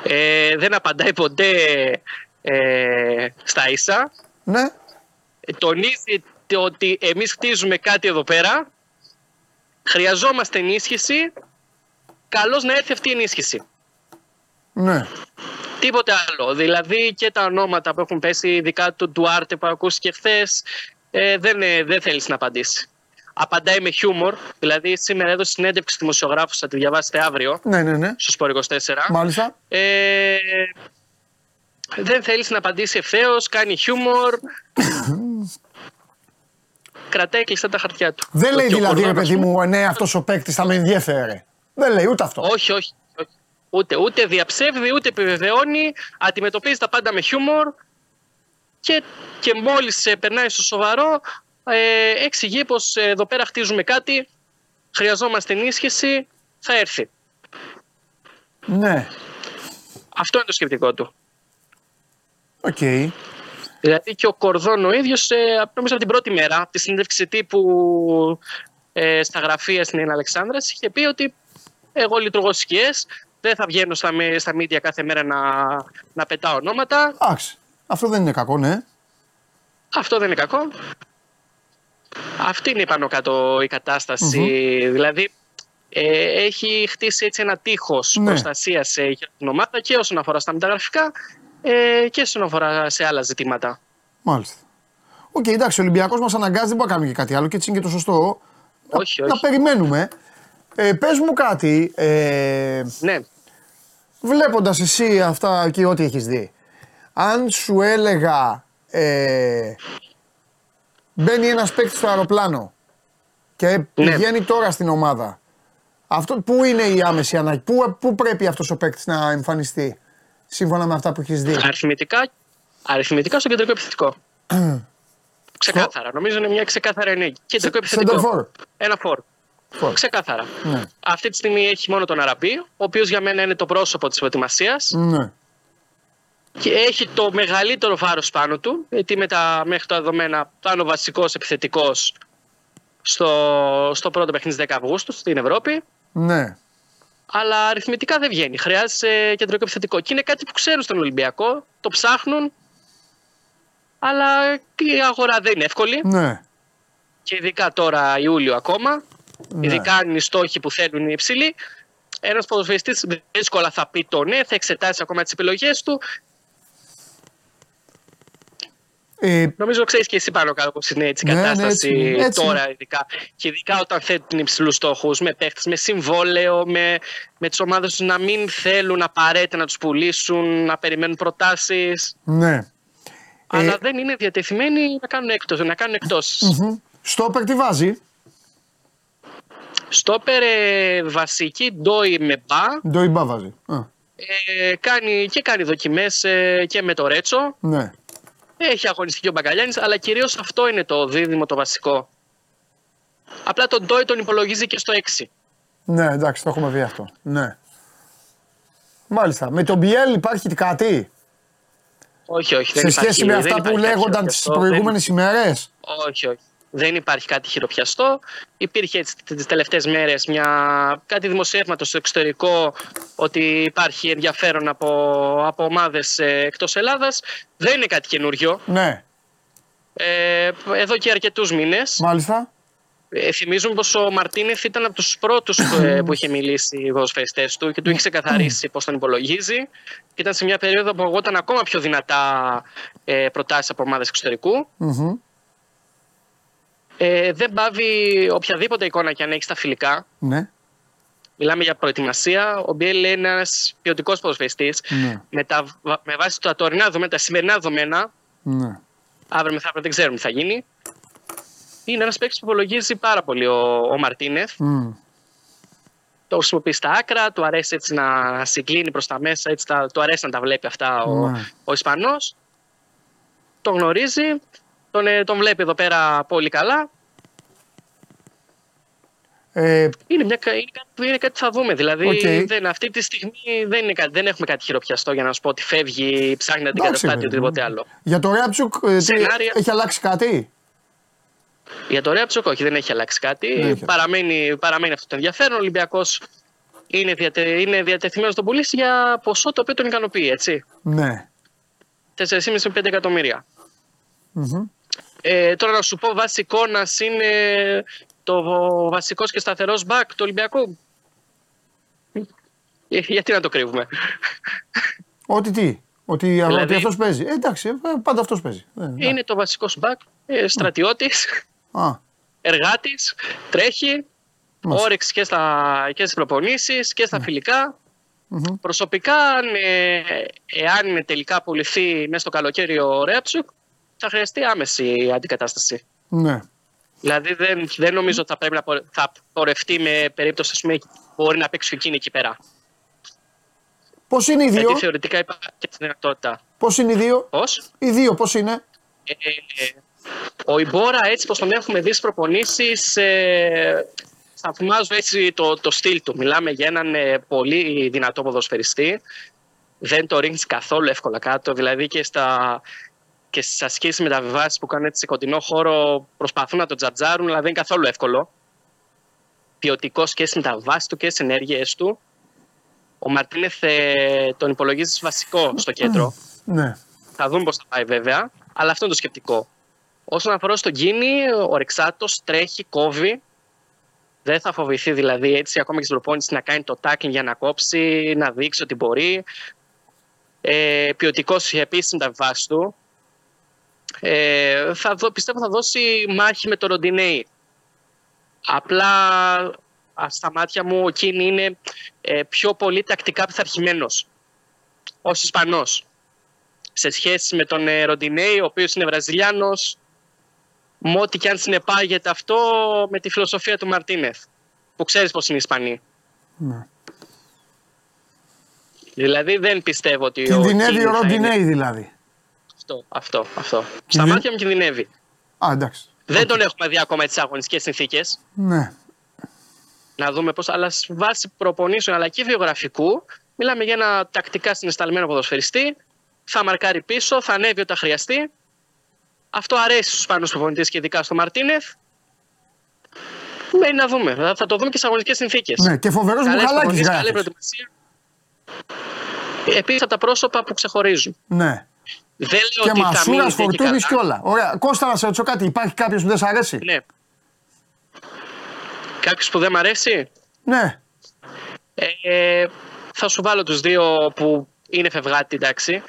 Ε, δεν απαντάει ποτέ ε, στα ίσα. ναι. Ε, Τονίζει το ότι εμείς χτίζουμε κάτι εδώ πέρα. Χρειαζόμαστε ενίσχυση. Καλώς να έρθει αυτή η ενίσχυση. Ναι. Τίποτε άλλο. Δηλαδή και τα ονόματα που έχουν πέσει, ειδικά του Ντουάρτε που ακούστηκε χθες, ε, δεν, ε, δεν θέλεις να απαντήσεις. Απαντάει με χιούμορ. Δηλαδή, σήμερα έδωσε συνέντευξη στη δημοσιογράφου, θα τη διαβάσετε αύριο, Ναι, ναι, ναι. στο Σπορ 24. Μάλιστα. Ε, δεν θέλεις να απαντήσει ευθέως, κάνει χιούμορ. Κρατάει κλειστά τα χαρτιά του. Δεν λέει Και ο δηλαδή, ρε Κορδόνας παιδί μου- μου, ναι, αυτός ο παίκτης θα με ενδιαφέρε. Δεν λέει ούτε αυτό. Όχι, όχι. όχι. Ούτε, ούτε διαψεύδει, ούτε επιβεβαιώνει. Αντιμετωπίζει τα πάντα με χιούμορ. Και, και μόλις ε, περνάει στο σοβαρό, ε, εξηγεί πως ε, εδώ πέρα χτίζουμε κάτι, χρειαζόμαστε ενίσχυση, θα έρθει. Ναι. Αυτό είναι το σκεπτικό του. Οκ. Δηλαδή και ο Κορδόν ο ίδιος, ε, νομίζω από την πρώτη μέρα, από τη συνέντευξη τύπου ε, στα γραφεία στην Αλεξάνδρας, είχε πει ότι εγώ λειτουργώ στις σκιές, δεν θα βγαίνω στα, με- στα media κάθε μέρα να, να πετάω ονόματα. Εντάξει. Αυτό δεν είναι κακό, ναι. Αυτό δεν είναι κακό. Αυτή είναι πάνω κάτω η κατασταση Δηλαδή, ε, έχει χτίσει έτσι ένα τείχος Ναι. προστασίας ε, για την ομάδα και όσον αφορά στα μεταγραφικά ε, και όσον αφορά σε άλλα ζητήματα. Μάλιστα. Οκ, εντάξει, ο Ολυμπιακός μας αναγκάζει, δεν μπορεί να κάνουμε και κάτι άλλο και έτσι είναι και το σωστό. Όχι, Να όχι. περιμένουμε. Ε, Πες μου κάτι, ε, Ναι, βλέποντας εσύ αυτά και ό,τι έχεις δει, αν σου έλεγα ε, μπαίνει ένας παίκτης στο αεροπλάνο και πηγαίνει τώρα στην ομάδα, αυτό, πού είναι η άμεση ανάγκη, πού, πού πρέπει αυτός ο παίκτης να εμφανιστεί, σύμφωνα με αυτά που έχεις δει; αριθμητικά, αριθμητικά στο κεντρικό επιθετικό. ξεκάθαρα. Νομίζω είναι μια ξεκάθαρη ενέργεια. Κεντρικό επιθετικό. Center for. Ένα φόρ. For. Ξεκάθαρα. Ναι. Αυτή τη στιγμή έχει μόνο τον Αραμπί, ο οποίος για μένα είναι το πρόσωπο της προετοιμασίας. Ναι. Και έχει το μεγαλύτερο βάρος πάνω του, γιατί με τα, μέχρι τα δεδομένα θα είναι ο βασικός επιθετικός στο, στο πρώτο παιχνίδι 10 Αυγούστου στην Ευρώπη. Ναι. Αλλά αριθμητικά δεν βγαίνει. Χρειάζεται κεντρικό επιθετικό. Και είναι κάτι που ξέρουν στον Ολυμπιακό, το ψάχνουν. Αλλά η αγορά δεν είναι εύκολη. Ναι. Και ειδικά τώρα Ιούλιο ακόμα. Ναι. Ειδικά αν οι στόχοι που θέλουν είναι υψηλοί. Ένας ποδοσφαιριστής δύσκολα θα πει το ναι, θα εξετάσει ακόμα τις επιλογές του. Ε, Νομίζω ξέρεις και εσύ πάνω κάτω πώ είναι έτσι η Ναι, ναι, κατάσταση έτσι είναι, έτσι τώρα, είναι. ειδικά. Και ειδικά όταν θέτουν υψηλούς στόχους με παίχτες, με συμβόλαιο, με, με τις ομάδες του να μην θέλουν απαραίτητα να τους πουλήσουν, να περιμένουν προτάσεις. ναι. αλλά Ε, δεν είναι διατεθειμένοι να κάνουν εκτός, να κάνουν εκτός. μμμ. Στόπερ τι βάζει, Στόπερ ε, βασική ντόι με μπα. Ντοϊμπά βάζει. Α, Ε, κάνει, και κάνει δοκιμές ε, και με το Ρέτσο. ναι. Έχει αγωνιστική ο Μπαγκαλιάνης, αλλά κυρίως αυτό είναι το δίδυμο το βασικό. Απλά τον Ντόι τον υπολογίζει και στο 6. Ναι, εντάξει, το έχουμε δει αυτό. Ναι. Μάλιστα. Με τον Μπιέλ υπάρχει κάτι; Όχι, όχι. δεν σε σχέση υπάρχει- με δεν αυτά που υπάρχει κάτι λέγονταν τις χειροπιαστό, προηγούμενες ημέρες; δεν- Όχι, όχι. Δεν υπάρχει κάτι χειροπιαστό. Υπήρχε έτσι τις τελευταίες μέρες μια, κάτι δημοσιεύματο στο εξωτερικό ότι υπάρχει ενδιαφέρον από, από ομάδες ε, εκτός Ελλάδας. Δεν είναι κάτι καινούριο. Ναι, Ε, εδώ και αρκετούς μήνες. μάλιστα. Ε, θυμίζουμε πως ο Μαρτίνεθ ήταν από τους πρώτους ε, που είχε μιλήσει οι ποδοσφαιριστές του και του είχε ξεκαθαρίσει πώς τον υπολογίζει. Και ήταν σε μια περίοδο που αγόταν ακόμα πιο δυνατά ε, προτάσεις από ομάδες εξωτερικού. Μμμ. Ε, δεν πάβει οποιαδήποτε εικόνα και αν έχει στα φιλικά. Ναι, Μιλάμε για προετοιμασία. Ο Μπιέλ είναι ένας ποιοτικός ποδοσφαιριστής. ναι, Με, τα, με βάση τα τωρινά δεδομένα, τα σημερινά δεδομένα, ναι. αύριο μεθαύριο δεν ξέρουμε τι θα γίνει. Είναι ένας παίκτης που υπολογίζει πάρα πολύ ο, ο Μαρτίνεθ. Μμ. Το χρησιμοποιεί στα άκρα, του αρέσει έτσι να συγκλίνει προς τα μέσα, έτσι τα, του αρέσει να τα βλέπει αυτά ο, Ναι. ο Ισπανός. Τον γνωρίζει, τον, ε, τον βλέπει εδώ πέρα πολύ καλά. Ε, Είναι, μια, κα- είναι, κάτι, που- είναι κάτι που θα δούμε. Δηλαδή, Οκ. δεν, αυτή τη στιγμή δεν, είναι κάτι, δεν έχουμε κάτι χειροπιαστό για να σου πω ότι φεύγει, ψάχνει να την εντάξει, καταστάτη ή παιδί μου. οτιδήποτε άλλο. Για το Ρέατσουκ ε, τι- Σενάρια. έχει αλλάξει κάτι; Για το Ρέαψοκ, όχι, δεν έχει αλλάξει κάτι. Δεν έχει. παραμένει, παραμένει αυτό το ενδιαφέρον. Ο Ολυμπιακός είναι, διατε, είναι διατεθειμένος να τον πουλήσει για ποσό το οποίο τον ικανοποιεί, έτσι. Ναι. 4,5 με 5 εκατομμύρια. Μμμ. Ε, τώρα να σου πω βάση εικόνα είναι το βασικός και σταθερός μπακ του Ολυμπιακού. Ε, γιατί να το κρύβουμε; Ότι τι; Ότι, Δηλαδή- ότι αυτός παίζει. Ε, εντάξει, ε, πάντα αυτός παίζει. Ε, ναι. Είναι το βασικός μπακ. Ε, Στρατιώτης, Α, εργάτης, τρέχει. Μάλιστα. Όρεξη και, στα, και στις προπονήσεις και στα φιλικα Μμμ. Προσωπικά, αν, ε, εάν είναι τελικά απολυθεί μέσα στο καλοκαίρι ο Ρέαψουκ, θα χρειαστεί άμεση αντικατάσταση. ναι. Δηλαδή δεν, δεν νομίζω ότι θα πρέπει να πορε- θα πορευτεί με περίπτωση ας πούμε, μπορεί να παίξει εκείνη εκεί πέρα. Πώς είναι οι δύο, Γιατί θεωρητικά υπάρχει και τη δυνατότητα. πώς είναι οι δύο, Πώς; οι δύο πώς είναι; Ε, ε, ο Ιμπόρα έτσι πως τον έχουμε δει στις προπονήσεις ε, θαυμάζω έτσι το, το στυλ του. Μιλάμε για έναν ε, πολύ δυνατό ποδοσφαιριστή. Δεν το ρίχνεις καθόλου εύκολα κάτω. Δηλαδή και, στα, και στις ασκήσεις μεταβιβάσεις που κάνουν έτσι σε κοντινό χώρο προσπαθούν να τον τζατζάρουν, αλλά δεν είναι καθόλου εύκολο. Ποιοτικό και στι μεταβάσει του και στις ενέργειε του. Ο Μαρτίνεθ ε, τον υπολογίζει βασικό στο κέντρο. Ναι. Θα δούμε πώς θα πάει βέβαια. Αλλά αυτό είναι το σκεπτικό. Όσον αφορά στον Κίνη, ο Ρεξάτος τρέχει, κόβει. Δεν θα φοβηθεί δηλαδή έτσι ακόμα και στην προπόνηση να κάνει το tackling για να κόψει, να δείξει ότι μπορεί. Ε, Ποιοτικός επίσης με τα βάση του. Ε, θα δω, πιστεύω θα δώσει μάχη με τον Ροντινέη. Απλά α, στα μάτια μου ο Κίνη είναι ε, πιο πολύ τακτικά πειθαρχημένος ως Ισπανός σε σχέση με τον ε, Ροντινέη, ο οποίος είναι Βραζιλιάνος, με ό,τι και αν συνεπάγεται αυτό με τη φιλοσοφία του Μαρτίνεθ, που ξέρεις πώς είναι οι Ισπανοί. Ναι. Δηλαδή δεν πιστεύω ότι Κινδυνεύει Κίνης ο θα είναι- Ροντινέη δηλαδή. Αυτό, αυτό, αυτό. Στα Κινδυ- μάτια μου κινδυνεύει. Α, εντάξει. Δεν τον έχουμε δει ακόμα τις αγωνιστικές συνθήκες. Ναι. Να δούμε πώς, αλλά σε βάση προπονήσεων αλλά και βιογραφικού, μιλάμε για ένα τακτικά συναισθαλμένο ποδοσφαιριστή. Θα μαρκάρει πίσω, θα ανέβει όταν χρειαστεί. Αυτό αρέσει στους Ισπανούς προπονητές και ειδικά στο Μαρτίνεθ. Μένει να δούμε. Θα- Θα το δούμε και σε αγωνιστικές συνθήκες. ναι. Και φοβερός Καλές Μπουχαλάκης προπονήσεις, καλή γράφει. προετοιμασία. Επίσης από τα πρόσωπα που ξεχωρίζουν. Ναι. Δεν λέω Και ότι θα Μασούρα, μείνει δεν και Φορτούνης καλά. και όλα. Ωραία. Κώστα, να σε ρωτήσω κάτι. Υπάρχει κάποιος που δεν σ' αρέσει; Ναι. Κάποιος που δεν μ' αρέσει; Ναι. Ε, θα σου βάλω τους δύο που είναι φευγάτη, εντάξει.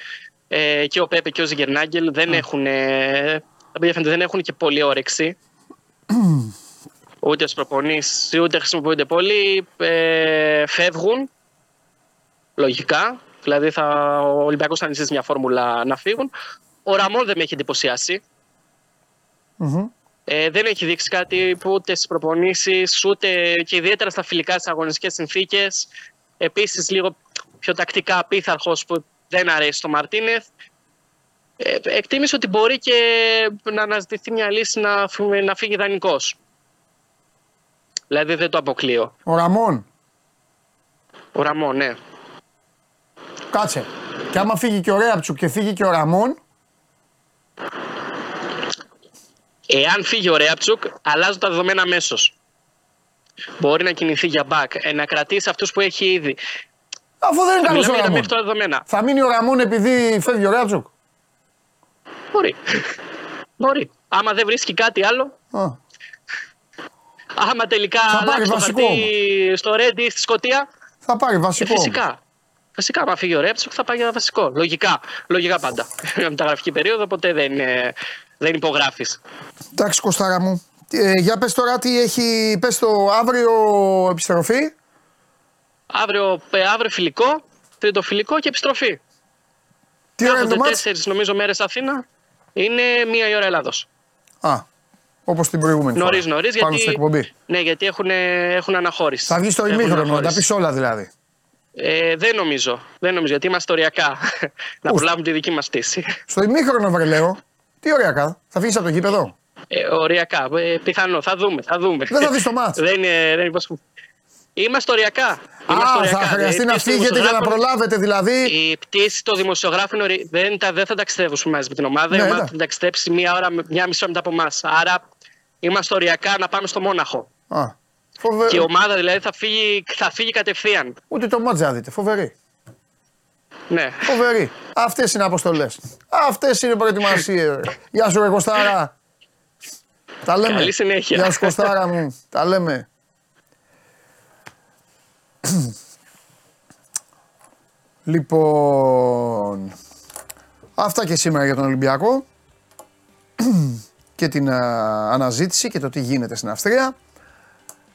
Ε, και ο Πέπε και ο Ζιγκερνάγκελ δεν έχουν, ε, τα παιδιά φαίνεται δεν έχουν και πολύ όρεξη. ούτε στις προπονήσεις, ούτε χρησιμοποιούνται πολύ. Ε, φεύγουν, λογικά. Δηλαδή θα, ο Ολυμπιακός θα ανησύσει μια φόρμουλα να φύγουν. Ο Ραμόν δεν με έχει εντυπωσιάσει. Μμμ. Ε, δεν έχει δείξει κάτι που ούτε στις προπονήσεις, ούτε και ιδιαίτερα στα φιλικά στις αγωνιστικές συνθήκες. Επίσης, λίγο πιο τακτικά απίθαρχος που δεν αρέσει στο Μαρτίνεθ. Ε, εκτίμησε ότι μπορεί και να αναζητηθεί μια λύση να, φύγει- να φύγει δανεικός. Δηλαδή δεν το αποκλείω. Ο Ραμόν. Ο Ραμό, ναι. Κάτσε. Και άμα φύγει και ο Ρέαπτσουκ και φύγει και ο Ραμόν. Εάν φύγει ο Ρέαπτσουκ, αλλάζουν τα δεδομένα αμέσως. Μπορεί να κινηθεί για back, ε, να κρατήσει αυτούς που έχει ήδη. Αφού δεν είναι καλός ο Μιλάμε για τα Ραμόν. μέχρι τώρα δεδομένα. Θα μείνει ο Ραμόν επειδή φεύγει ο Ρέαπτσουκ; Μπορεί. Μπορεί. Άμα δεν βρίσκει κάτι άλλο, Α, άμα τελικά Θα πάρει αλλάξει το βασικό χαρτί στο Ρέντι ή στη Σκωτία, Θα πάρει ε, βασικό. φυσικά. Φυσικά, άμα φύγει ο Ρέψοκ θα πάει για βασικό. Λογικά. Λογικά πάντα. Με μεταγραφική περίοδο ποτέ δεν, ε, δεν υπογράφεις. Εντάξει Κωστάρα μου. Ε, για πες τώρα τι έχει, πες το αύριο επιστροφή. Αύριο, ε, αύριο φιλικό, τρίτο φιλικό και επιστροφή. Τι ώρα είναι το Κάθονται μάτς; τέσσερις νομίζω μέρες Αθήνα. Είναι μία η ώρα Ελλάδος. Α, όπως την προηγούμενη Νωρί, φορά. νωρίς. Πάνω στην εκπομπή. Ναι, γιατί έχουν, έχουν αναχώρηση. Θα βγεις στο Έχουν ημίχρονο, να τα αναχώρηση. πεις όλα δηλαδή. Ε, δεν νομίζω. Δεν νομίζω, γιατί είμαστε οριακά. να Πού; προλάβουμε τη δική μας στήση. Στο ημίχρονο βρε λέω. Τι ωραία κα. Θα φύγεις από το γήπεδο; Ε, οριακά. Ε, πιθανό. Θα δούμε. Θα δούμε. Δεν θα δεις το μάτς. δεν είναι. Δεν υπόσχομαι. Είμαστε οριακά. Α, Είμαστε οριακά. θα χρειαστεί Ε, να πτήση των φύγετε για να δημοσιογράφων- προλάβετε δηλαδή. Η πτήση των δημοσιογράφων είναι ορι- δεν, τα, δεν θα ταξιδεύσουμε μαζί με την ομάδα. Ναι, η ομάδα ναι. θα ταξιδέψει μία ώρα, με- μία μισή ώρα μετά από εμάς. Άρα Είμαστε οριακά να πάμε στο Μόναχο. Α, φοβε... Και η ομάδα δηλαδή θα φύγει, θα φύγει κατευθείαν. Ούτε το μάτζ θα δείτε. Φοβερή. Ναι. Φοβερή. Αυτές είναι αποστολές. Αυτές είναι προετοιμασίες. Γεια σου, ρε Κωστάρα. Τα λέμε. Καλή συνέχεια. Γεια σου, Κωστάρα μου. Τα λέμε. λοιπόν. Αυτά και σήμερα για τον Ολυμπιακό. και την α, αναζήτηση και το τι γίνεται στην Αυστρία.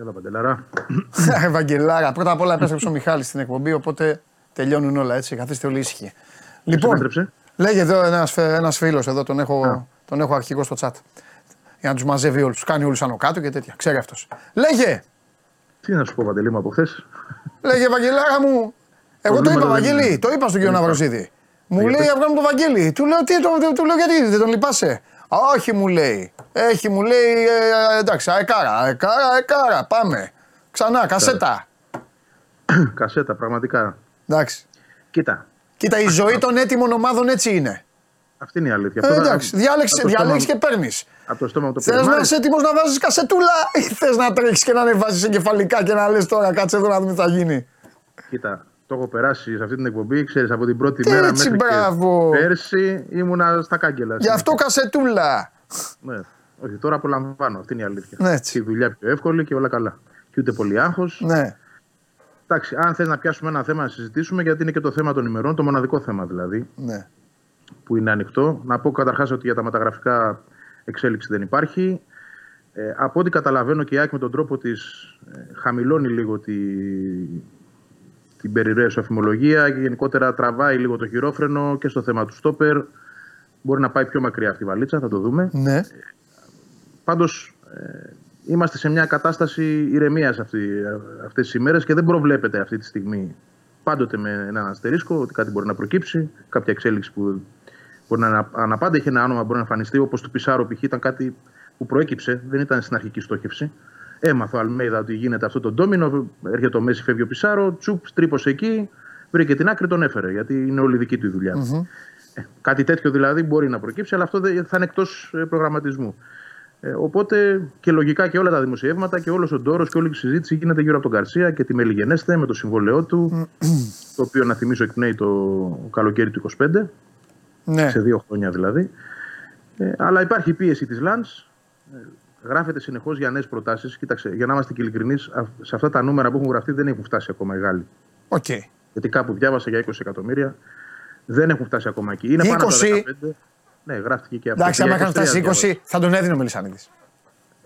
Έλα Παντελάρα. Ευαγγελάρα. Πρώτα απ' όλα επέστρεψε ο Μιχάλης στην εκπομπή, οπότε τελειώνουν όλα έτσι. Καθίστε όλοι ήσυχοι. Λοιπόν, επέστρεψε; λέγε εδώ ένας, ένας φίλος εδώ, τον έχω, τον έχω αρχικό στο chat. Για να τους μαζεύει όλους, τους κάνει όλους άνω κάτω και τέτοια. Ξέρει αυτός. Λέγε, Τι να σου πω Παντελή μου από χθες; λέγε Ευαγγελάρα μου. Εγώ το Προβλήματα είπα, δεν Βαγγέλη, είναι. το είπα στον κύριο Δεν Ναυροζίδη. Μου Για λέει πες. αυγά μου το Βαγγέλη. Του λέω, τι, το, του λέω γιατί δεν τον λυπάσαι; «Α, Όχι, μου λέει. Έχει, μου λέει, ε, εντάξει, αεκάρα, αεκάρα, αεκάρα. Πάμε. Ξανά, κασέτα. Κασέτα, πραγματικά. Εντάξει. Κοίτα, Κοίτα, η ζωή των έτοιμων ομάδων έτσι είναι. αυτή είναι η αλήθεια. Ε, Αυτό θα- εντάξει, διάλεξε, από το στόμα διαλέξει μου- και παίρνεις. Από το στόμα μου το Θες πήρες. Μ' να άρεσε. είσαι έτοιμος να βάζεις κασετούλα ή θες να τρέξει και να ανεβάζεις εγκεφαλικά και να λες τώρα κάτσε εδώ να δούμε τι θα γίνει. Κοίτα, το έχω περάσει σε αυτή την εκπομπή. Ξέρεις, από την πρώτη Τι μέρα έτσι, μέχρι μπράβο. και πέρσι ήμουνα στα κάγκελα. Γι' αυτό κασετούλα. Ναι. Όχι, τώρα απολαμβάνω. Αυτή είναι η αλήθεια. Ναι, έτσι. Και η δουλειά πιο εύκολη και όλα καλά. Και ούτε πολύ άγχος. Ναι. Εντάξει, αν θες να πιάσουμε ένα θέμα να συζητήσουμε, γιατί είναι και το θέμα των ημερών, το μοναδικό θέμα δηλαδή, ναι. που είναι ανοιχτό. Να πω καταρχάς ότι για τα μεταγραφικά εξέλιξη δεν υπάρχει. Ε, από ό,τι καταλαβαίνω και η ΑΕΚ με τον τρόπο της ε, χαμηλώνει λίγο τη, την περιραίωση σου αφημολογία και γενικότερα τραβάει λίγο το χειρόφρενο και στο θέμα του στόπερ. Μπορεί να πάει πιο μακριά αυτή η βαλίτσα, θα το δούμε. Ναι. Πάντως ε, είμαστε σε μια κατάσταση ηρεμίας αυτές τις ημέρες και δεν προβλέπεται αυτή τη στιγμή πάντοτε με έναν αστερίσκο ότι κάτι μπορεί να προκύψει, κάποια εξέλιξη που μπορεί να είναι αναπάντα. Έχει ένα όνομα που μπορεί να εμφανιστεί, όπως του Πισάρο π.χ. ήταν κάτι που προέκυψε, δεν ήταν στην αρχική στόχευση. Έμαθα ο Αλμέιδα ότι γίνεται αυτό το ντόμινο, έρχεται ο Μέση, φεύγει ο Πισάρο, τσουπ, τρύπωσε εκεί, βρήκε την άκρη, τον έφερε, γιατί είναι όλη δική του η δουλειά. Ε, κάτι τέτοιο δηλαδή μπορεί να προκύψει, αλλά αυτό δεν- θα είναι εκτός προγραμματισμού. Ε, οπότε και λογικά και όλα τα δημοσιεύματα και όλος ο ντόρος και όλη η συζήτηση γίνεται γύρω από τον Καρσία και τη Μελιγενέστε με το συμβόλαιό του, το οποίο να θυμίσω εκπνέει το καλοκαίρι του 25, Ναι. σε δύο χρόνια δηλαδή. Ε, αλλά υπάρχει η πίεση της Λανς. Ε, γράφεται συνεχώς για νέες προτάσεις. Κοίταξε, για να είμαστε και ειλικρινείς, σε αυτά τα νούμερα που έχουν γραφτεί δεν έχουν φτάσει ακόμα οι Γάλλοι. Οκ. Γιατί κάπου διάβασα για 20 εκατομμύρια. Δεν έχουν φτάσει ακόμα εκεί. Είναι πάνω από 20. τα 15. Ναι, γράφτηκε και αυτό. Εντάξει, Και άμα για είχαν φτάσει 20, διάβασα. θα τον έδινε ο Μελισανίδη.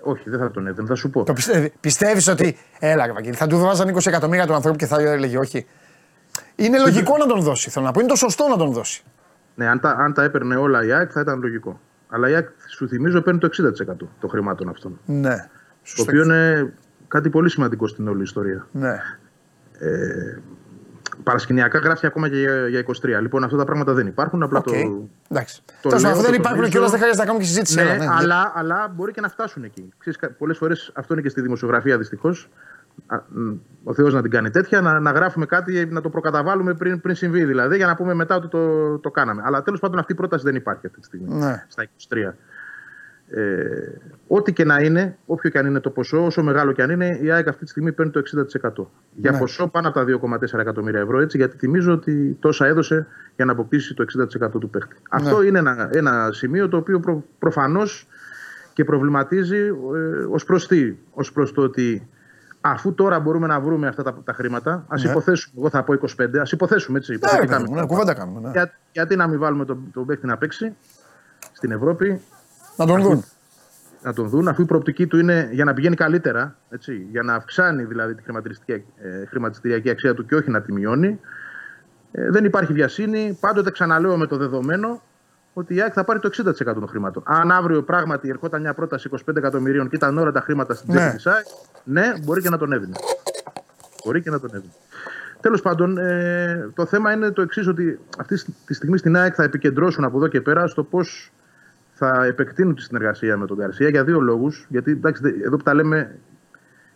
Όχι, δεν θα τον έδινε, θα σου πω. Το πιστεύει. Πιστεύεις ότι. Έλα, ρε Βαγγέλη, θα του βάζαν 20 εκατομμύρια του ανθρώπου και θα έλεγε όχι. Είναι λογικό να τον δώσει. Θέλω να πω. Είναι το σωστό να τον δώσει. Ναι, αν τα, αν τα έπαιρνε όλα η ΑΕΚ θα ήταν λογικό. Αλλά η ΑΕΚ, σου θυμίζω, παίρνει το 60% των χρημάτων αυτών. Ναι. Το Σωστό. οποίο είναι κάτι πολύ σημαντικό στην όλη ιστορία. Ναι. Παρασκηνιακά γράφει ακόμα και για, για 23. Λοιπόν, αυτά τα πράγματα δεν υπάρχουν. Απλά Οκ. το. Εντάξει. το Τέλος λέω, αφού δεν το υπάρχουν τονίζω. κιόλας, δεν χρειάζεται να κάνουμε και συζήτηση. Ναι, Έλα, ναι, ναι. αλλά, αλλά μπορεί και να φτάσουν εκεί. Πολλές φορές αυτό είναι και στη δημοσιογραφία δυστυχώς. Ο Θεός να την κάνει τέτοια, να, να γράφουμε κάτι, να το προκαταβάλουμε πριν, πριν συμβεί δηλαδή, για να πούμε μετά ότι το, το κάναμε. Αλλά τέλος πάντων αυτή η πρόταση δεν υπάρχει αυτή τη στιγμή. Ναι. Στα 23. Ε, ό,τι και να είναι, όποιο και αν είναι το ποσό, όσο μεγάλο και αν είναι, η ΑΕΚ αυτή τη στιγμή παίρνει το 60%. Για Ναι. ποσό πάνω από τα 2,4 εκατομμύρια ευρώ, έτσι, γιατί θυμίζω ότι τόσα έδωσε για να αποκτήσει το 60% του παίχτη. Αυτό είναι ένα, ένα σημείο το οποίο προ, προφανώς και προβληματίζει ε, ως προς τι, ως προς το ότι αφού τώρα μπορούμε να βρούμε αυτά τα, τα χρήματα, ας Ναι. υποθέσουμε, εγώ θα πω 25, ας υποθέσουμε έτσι. Ναι, ρε υποθετικά παιδί μου, μετά. ναι, κουβέντα κάνουμε. ναι. Για- γιατί να μην βάλουμε τον, τον παίκτη να παίξει στην Ευρώπη, Να τον δουν. να τον δουν, αφού η προοπτική του είναι για να πηγαίνει καλύτερα, έτσι, για να αυξάνει δηλαδή τη χρηματιστηριακή, ε, χρηματιστηριακή αξία του και όχι να τη μειώνει. Ε, δεν υπάρχει βιασύνη. Πάντοτε ξαναλέω με το δεδομένο ότι η ΑΕΚ θα πάρει το 60% των χρημάτων. Αν αύριο πράγματι ερχόταν μια πρόταση 25 εκατομμυρίων και ήταν όλα τα χρήματα στην Ναι. τσέπη της ΑΕΚ, ναι, μπορεί και να τον έδινε. Μπορεί και να τον έδινε. Τέλος πάντων, ε, το θέμα είναι το εξής: ότι αυτή τη στιγμή στην ΑΕΚ θα επικεντρώσουν από εδώ και πέρα στο πώς θα επεκτείνουν τη συνεργασία με τον Γκαρσία για δύο λόγους. Γιατί εντάξει, δε- εδώ που τα λέμε,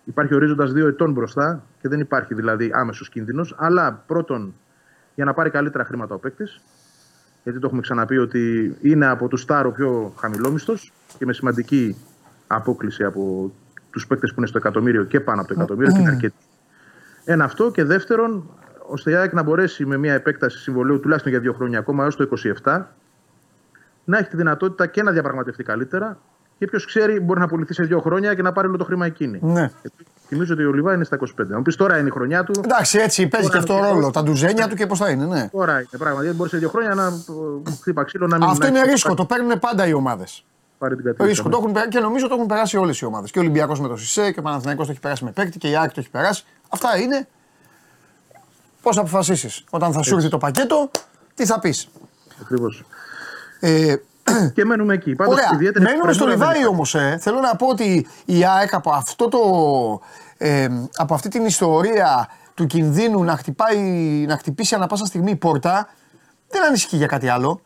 υπάρχει ορίζοντας δύο ετών μπροστά και δεν υπάρχει δηλαδή άμεσος κίνδυνος. Αλλά πρώτον, για να πάρει καλύτερα χρήματα ο παίκτης. Γιατί το έχουμε ξαναπεί ότι είναι από τους Στάρ ο πιο χαμηλόμιστος και με σημαντική απόκληση από τους παίκτες που είναι στο εκατομμύριο και πάνω από το εκατομμύριο. και είναι αρκετοί. Ένα αυτό και δεύτερον, ώστε η ΑΕΚ να μπορέσει με μια επέκταση συμβολέου τουλάχιστον για δύο χρόνια ακόμα έως το 27 να έχει τη δυνατότητα και να διαπραγματευτεί καλύτερα και ποιος ξέρει μπορεί να πουληθεί σε δύο χρόνια και να πάρει όλο το χρήμα εκείνη. Ναι. Γιατί Θυμίζω ότι ο Λιβά είναι στα 25. Να μου πεις τώρα είναι η χρονιά του. Εντάξει, έτσι παίζει και αυτό ρόλο. Τα ντουζένια του και πώς θα είναι, ναι. Τώρα είναι πράγματι. Γιατί μπορεί σε δύο χρόνια να ε, χτύπα ξύλο να μην Αυτό να είναι έχει ρίσκο. Το παίρνουν πάντα οι ομάδες. πάρει την κατηγορία. Ρίσκο. Το έχουν, περάσει- και νομίζω το έχουν περάσει όλες οι ομάδες. Και ο Ολυμπιακός με το Σισε και ο Παναθηναϊκός το έχει περάσει με παίκτη και η ΑΕΚ το έχει περάσει. Αυτά είναι. Πώς θα αποφασίσεις. Όταν θα σου έρθει το πακέτο, τι θα πεις. Ακριβώς. Ε, Και μένουμε εκεί. Πάντως, Ωραία. ιδιαίτερη Μένουμε στο πρεμούρα δεν Λιβάη υπάρχει. όμως. Ε. Θέλω να πω ότι η ΑΕΚ από, αυτό το, ε, από αυτή την ιστορία του κινδύνου να, χτυπάει, να χτυπήσει ανα πάσα στιγμή η πόρτα δεν ανησυχεί για κάτι άλλο.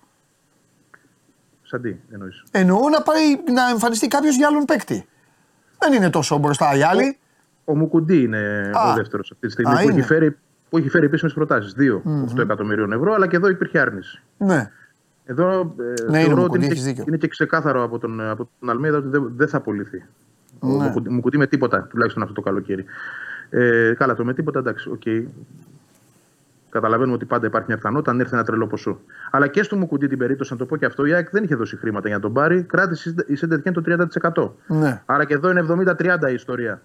Σαν τι εννοείς. Εννοώ να, πάει, να εμφανιστεί κάποιος για άλλον παίκτη. Δεν είναι τόσο μπροστά οι άλλοι. Ο Μουκουντή είναι Α. ο δεύτερος αυτή τη στιγμή Α, που είναι. έχει, φέρει, που έχει φέρει επίσημες προτάσεις. 2 8 εκατομμυρίων ευρώ, αλλά και εδώ υπήρχε άρνηση. Ναι. Εδώ ε, Ναι, είναι θεωρώ ο ότι Μουκουντή, είναι, έχεις και- δίκιο. είναι και ξεκάθαρο από τον, από τον Αλμέιδα ότι δεν, δεν θα απολυθεί. Ο Ναι. Μουκουντή- Μουκουντή με τίποτα, τουλάχιστον αυτό το καλοκαίρι. Ε, καλά, το με τίποτα εντάξει, οκ. Καταλαβαίνουμε ότι πάντα υπάρχει μια πιθανότητα αν έρθει ένα τρελό ποσό. Αλλά και στο Μουκουντή την περίπτωση, να το πω και αυτό, η ΑΕΚ δεν είχε δώσει χρήματα για να τον πάρει. Κράτησε η Σεντ Ετιέν το 30%. Ναι. Άρα και εδώ είναι 70-30 η ιστορία.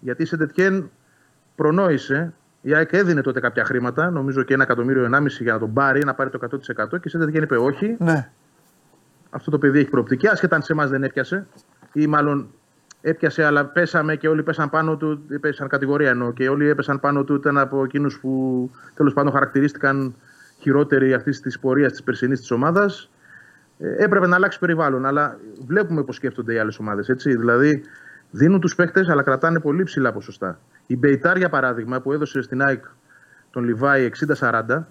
Γιατί η Σεντετιέν προνόησε, η ΑΕΚ έδινε τότε κάποια χρήματα, νομίζω και ένα εκατομμύριο ενάμιση για να τον πάρει, να πάρει το 100% και η Σεντετιέν είπε όχι, ναι. αυτό το παιδί έχει προοπτική, άσχετα αν σε εμάς δεν έπιασε. Ή μάλλον έπιασε, αλλά πέσαμε και όλοι πέσαν πάνω του. Πέσαν κατηγορία εννοώ και όλοι έπεσαν πάνω του. Ήταν από εκείνους που τέλος πάντων χαρακτηρίστηκαν χειρότεροι αυτής της πορείας της περσινής της ομάδας. Ε, έπρεπε να αλλάξει περιβάλλον, αλλά βλέπουμε πώς σκέφτονται οι άλλες ομάδες. Δηλαδή δίνουν τους παίκτες, αλλά κρατάνε πολύ ψηλά ποσοστά. Η Μπεϊτάρ, για παράδειγμα, που έδωσε στην ΑΕΚ τον Λιβάη 60-40,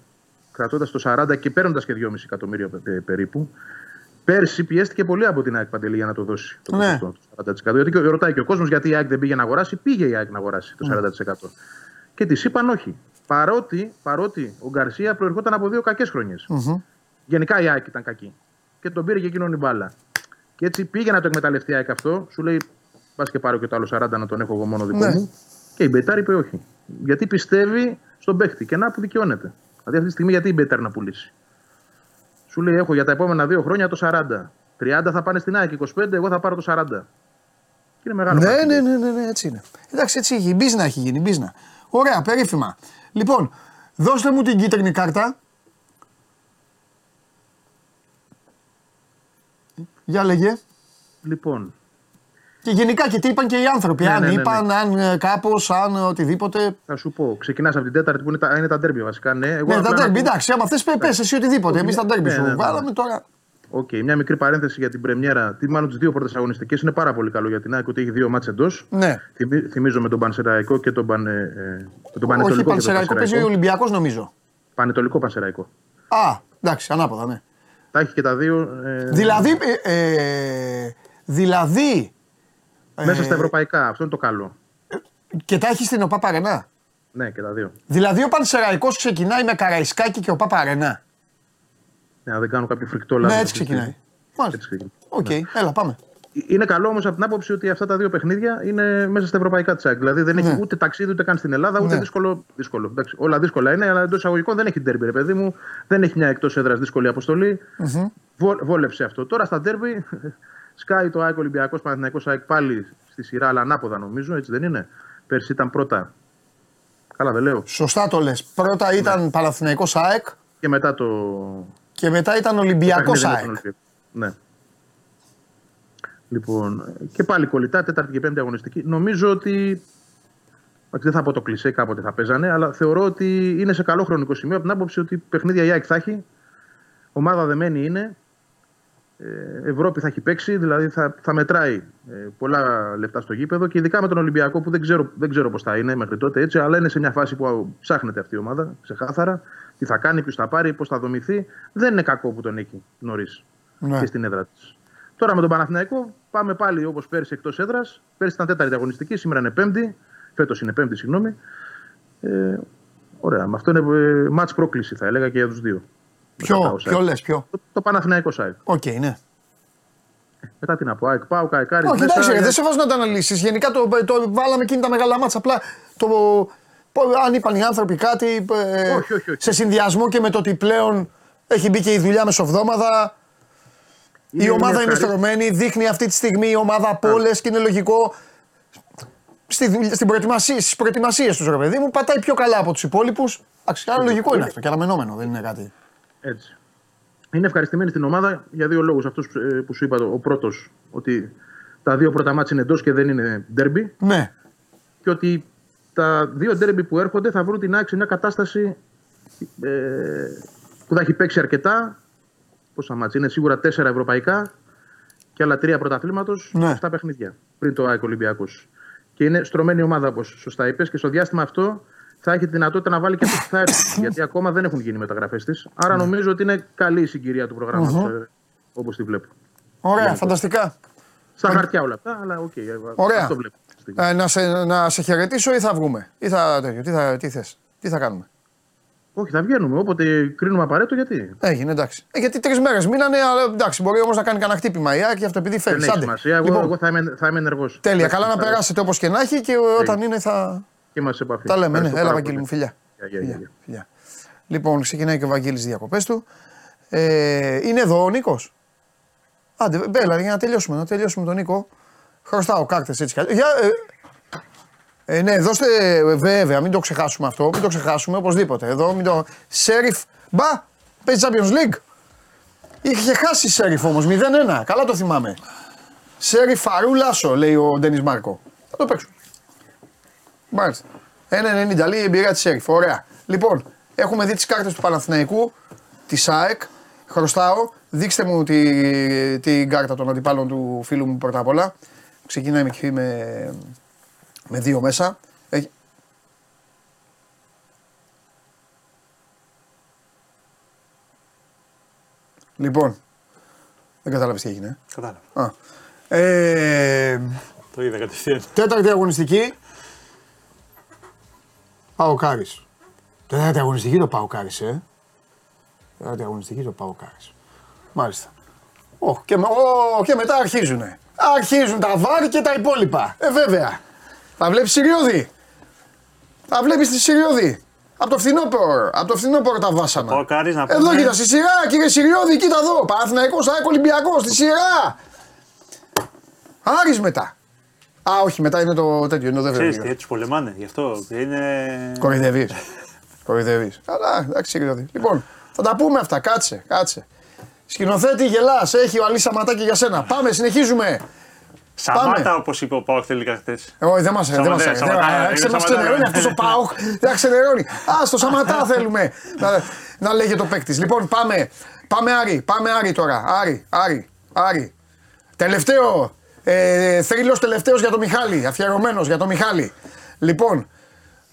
κρατώντας το 40 και παίρνοντας και 2,5 εκατομμύρια πε- περίπου, Πέρσι πιέστηκε πολύ από την ΑΕΚ Παντελή για να το δώσει το Ναι. ποσοστό του 40%. Γιατί και- ρωτάει και ο κόσμος γιατί η ΑΕΚ δεν πήγε να αγοράσει. Πήγε η ΑΕΚ να αγοράσει το 40%. Και της είπαν όχι. Παρότι, παρότι ο Γκαρσία προερχόταν από δύο κακές χρονιές. Γενικά η ΑΕΚ ήταν κακή. Και τον πήρε και εκείνον η μπάλα. Και έτσι πήγε να το εκμεταλλευτεί η ΑΕΚ αυτό. Σου λέει, πας και πάρω και το άλλο 40 να τον έχω εγώ μόνο δικό Ναι. μου. Και η Μπετάρ είπε όχι. Γιατί πιστεύει στον παίχτη. Και να που δικαιώνεται. Δηλαδή αυτή τη στιγμή γιατί η Μπετάρ να πουλήσει. Σου λέει: Έχω για τα επόμενα δύο χρόνια το 40. 30 θα πάνε στην ΑΕΚ, 25, εγώ θα πάρω το 40. Και είναι μεγάλο Ναι, χαρτί. ναι, ναι, ναι, ναι, έτσι είναι. Εντάξει, έτσι έχει. Η μπίζνα έχει γίνει. η Μπίζνα. Ωραία, περίφημα. Λοιπόν, δώστε μου την κίτρινη κάρτα. Για λέγε. Λοιπόν, Και γενικά και τι είπαν και οι άνθρωποι. Ναι, αν ναι, ναι, ναι. είπαν, αν κάπως, αν ε, οτιδήποτε. θα σου πω. Ξεκινάς από την Τέταρτη που είναι τα, είναι τα ντέρμπι βασικά. Ναι, εγώ Ναι, απλά τα να ντέρμπι, πω- εντάξει, άμα θες πε εσύ οτιδήποτε. Εμείς τα ντέρμπι Ναι, σου ναι, ναι. βάλαμε τώρα. Οκ, μια μικρή παρένθεση για την Πρεμιέρα. Τι, μάλλον τις δύο πρώτες αγωνιστικές είναι πάρα πολύ καλό για την ΑΕΚ ότι έχει δύο μάτσε εντός. Ναι. θυμίζω με τον Πανσεραϊκό και τον, Πανε, ε, με τον Πανετολικό. Όχι, και τον Πανσεραϊκό παίζει ο Ολυμπιακός νομίζω. Πανετολικό Πανσεραϊκό. Α, εντάξει, ανάποδα, ναι. Τα έχει και τα δύο. Ε, Δηλαδή, ε, ε, δηλαδή μέσα ε, στα ευρωπαϊκά. Αυτό είναι το καλό. και τα έχει στην OPAP Arena. Ναι, και τα δύο. Δηλαδή ο Πανσεραϊκός ξεκινάει με Καραϊσκάκη και OPAP Arena. Ναι, αν δεν κάνω κάποιο φρικτό Ναι, λάθο. έτσι ξεκινάει. Μάλιστα. Έτσι ξεκινάει. Οκ, έλα πάμε. Είναι καλό όμως από την άποψη ότι αυτά τα δύο παιχνίδια είναι μέσα στα ευρωπαϊκά της ΑΕΚ. Δηλαδή δεν έχει Ναι. ούτε ταξίδι ούτε καν στην Ελλάδα, ούτε Ναι. δύσκολο. δύσκολο. Εντάξει, όλα δύσκολα είναι, αλλά εντός εισαγωγικών δεν έχει ντέρμπι, ρε παιδί μου. Δεν έχει μια εκτός έδρας δύσκολη αποστολή. Βό- βόλεψε αυτό. Τώρα στα ντέρμπι σκάει το ΑΕΚ Ολυμπιακός Παναθηναϊκός ΑΕΚ πάλι στη σειρά, αλλά ανάποδα νομίζω, έτσι δεν είναι. Πέρσι ήταν πρώτα. Καλά, δεν λέω. Σωστά το λες. Πρώτα ήταν Παναθηναϊκός ΑΕΚ Και μετά το. και μετά ήταν το Ολυμπιακός παιχνίδι με τον ΑΕΚ. Ολυμπιακό. Ναι. Λοιπόν, και πάλι κολλητά, τέταρτη και πέμπτη αγωνιστική. Νομίζω ότι. εντάξει, Δεν θα πω το κλισέ, κάποτε θα παίζανε, αλλά θεωρώ ότι είναι σε καλό χρονικό σημείο από την άποψη ότι παιχνίδια η ΑΕΚ θα έχει. Ομάδα δεμένη είναι. Ε, Ευρώπη θα έχει παίξει, δηλαδή θα, θα μετράει ε, πολλά λεφτά στο γήπεδο και ειδικά με τον Ολυμπιακό που δεν ξέρω, δεν ξέρω πώς θα είναι μέχρι τότε έτσι, αλλά είναι σε μια φάση που ψάχνεται αυτή η ομάδα ξεκάθαρα. Τι θα κάνει, ποιος θα πάρει, πώς θα δομηθεί. Δεν είναι κακό που τον έχει νωρίς Ναι. και στην έδρα της. Τώρα με τον Παναθηναϊκό πάμε πάλι όπως πέρσι εκτός έδρας. Πέρσι ήταν τέταρτη αγωνιστική, σήμερα είναι πέμπτη. Φέτος είναι πέμπτη, συγγνώμη. Ε, ωραία. Με αυτό είναι ε, μάτς πρόκληση θα έλεγα και για τους δύο. Μετά τα Ποιο, όσα- ποιο λες, ποιο; Το, το Παναθηναϊκό ΣΑΕΚ. Οκ, ναι. Μετά τι να πω, ΑΕΚ πάω, Καϊκάρι. Όχι, εντάξει, ρε, δεν σε βάζω να τα αναλύσεις. Γενικά το, το βάλαμε εκείνη τα μεγάλα μάτσα. Απλά το, πω- αν είπαν οι άνθρωποι κάτι. ε, Όχι, όχι, όχι. Σε συνδυασμό και με το ότι πλέον έχει μπει και η δουλειά μεσοβδόμαδα. η ομάδα είναι στρωμένη, δείχνει αυτή τη στιγμή η ομάδα από όλες και είναι λογικό. Στη, δουλειά- στην προετοιμασία, στις προετοιμασίες τους ρε παιδί μου πατάει πιο καλά από τους υπόλοιπους. Εντάξει, άρα λογικό είναι αυτό και αναμενόμενο, δεν είναι κάτι. Έτσι. Είναι ευχαριστημένη στην ομάδα για δύο λόγους. Αυτό που σου είπα, το- ο πρώτος, ότι τα δύο πρώτα μάτια είναι εντός και δεν είναι ντέρμπι. Ναι, Και ότι τα δύο ντέρμπι που έρχονται θα βρουν την άκρη σε μια κατάσταση ε, που θα έχει παίξει αρκετά. Πόσα μάτια, είναι σίγουρα τέσσερα ευρωπαϊκά και άλλα τρία πρωταθλήματος, Ναι. 7 παιχνίδια πριν το ΑΕΚ Ολυμπιακός. Και είναι στρωμένη ομάδα, όπως σωστά είπες, και στο διάστημα αυτό θα έχει τη δυνατότητα να βάλει και αυτού που θα έρθουν. γιατί ακόμα δεν έχουν γίνει μεταγραφές της. Άρα Ναι. νομίζω ότι είναι καλή η συγκυρία του προγραμματο όπως τη βλέπω. ωραία, φανταστικά. Στα χαρτιά όλα αυτά, αλλά οκ. Ωραία. Αυτό βλέπω. Ε, να, σε, να σε χαιρετήσω ή θα βγούμε; Ή θα, τέτοιο, τι, θα, τι θες, τι θα κάνουμε; Όχι, θα βγαίνουμε. Όποτε κρίνουμε απαραίτητο, γιατί; Έγινε, εντάξει. Ε, γιατί τρεις μέρες μείνανε, αλλά εντάξει, μπορεί όμως να κάνει κανένα χτύπημα η ΑΕΚ και αυτό επειδή φέρει. Δεν έχει σημασία. Εγώ, Λοιπόν, εγώ θα είμαι, θα είμαι ενεργός. τέλεια. Καλά να περάσετε όπως και να έχει και όταν είναι θα. Και είμαστε σε επαφή. Τα λέμε, ναι. Ευχαριστώ Έλα, πάρα Βαγγέλη πολύ. μου, φιλιά. Γεια, γεια, γεια, γεια. φιλιά. Λοιπόν, ξεκινάει και ο Βαγγέλης διακοπές του. Ε, είναι εδώ ο Νίκος; Άντε, μπέλα, για να τελειώσουμε, να τελειώσουμε τον Νίκο. Χρωστάω κάρτες έτσι κι αλλιώς. Για, ε, ε, ναι, δώστε, ε, βέβαια, μην το ξεχάσουμε αυτό. Μην το ξεχάσουμε οπωσδήποτε. Εδώ, μην το. Σέριφ. Μπα, παίζει Champions League. Είχε χάσει η Σέριφ όμως, 0-1. Καλά το θυμάμαι. Σέριφ Φαρούλασο, λέει ο Ντένις Μάρκο. Θα το παίξουμε. Μάλιστα. 1,90 λέει η εμπειρία της Σέριφ. Ωραία. Λοιπόν, έχουμε δει τις κάρτες του Παναθηναϊκού, της ΑΕΚ. Χρωστάω. Δείξτε μου τη, την κάρτα των αντιπάλων του φίλου μου πρώτα απ' όλα. Ξεκινάει με, κυφή με, με δύο μέσα. Έχει... Λοιπόν, δεν κατάλαβες τι έγινε. ε; Κατάλαβα. Α. Ε, Το είδα κατευθείαν. τέταρτη αγωνιστική. Παοκάρης. Τέταρτη αγωνιστική το Παοκάρης, ε. Τέταρτη αγωνιστική το Παοκάρης. Μάλιστα. Ω, και, με- ω, και μετά αρχίζουνε. Αρχίζουν τα βάρη και τα υπόλοιπα. Ε, βέβαια. Θα βλέπεις Συριώδη. Θα βλέπεις τη Συριώδη. Από το φθινόπωρο. Από το φθινόπωρο τα βάσανα. Ο Κάρης να Εδώ πούμε- κοίτα, στη σειρά, κύριε Συριώδη, κοίτα εδώ. Παναθηναϊκός, ΑΕΚ Ολυμπιακός, στη σειρά. Άρης μετά. Α, όχι, μετά είναι το τέτοιο, είναι το Ξέρεις δεύτερο. τι, τους πολεμάνε, γι' αυτό είναι... Κοροϊδεύεις. Κοροϊδεύεις. Καλά, εντάξει, Συριώδη. Λοιπόν, θα τα πούμε αυτά. Κάτσε, κάτσε. Σκηνοθέτη, γελάς. Έχει ο Αλής Σαματάκη για σένα. Πάμε, συνεχίζουμε. Σαμάτα, πάμε. όπως είπε ο Πάοκ τελικά χθες. Όχι, δεν μα δεν Σαματά, μας αρέσει. Σαματά, Δεν- είναι Ξε- Μας Σαματά. ξενερώνει αυτός ο Πάοκ. Δεν ξενερώνει. Α, στο Σαματά θέλουμε να, να λέγεται ο παίκτης. Λοιπόν, πάμε. Πάμε Άρη. Πάμε Άρη τώρα. Άρη, Άρη, Άρη. Τελευταίο. Ε, θρύλος τελευταίος για τον Μιχάλη. Αφιερωμένος για τον Μιχάλη. Λοιπόν,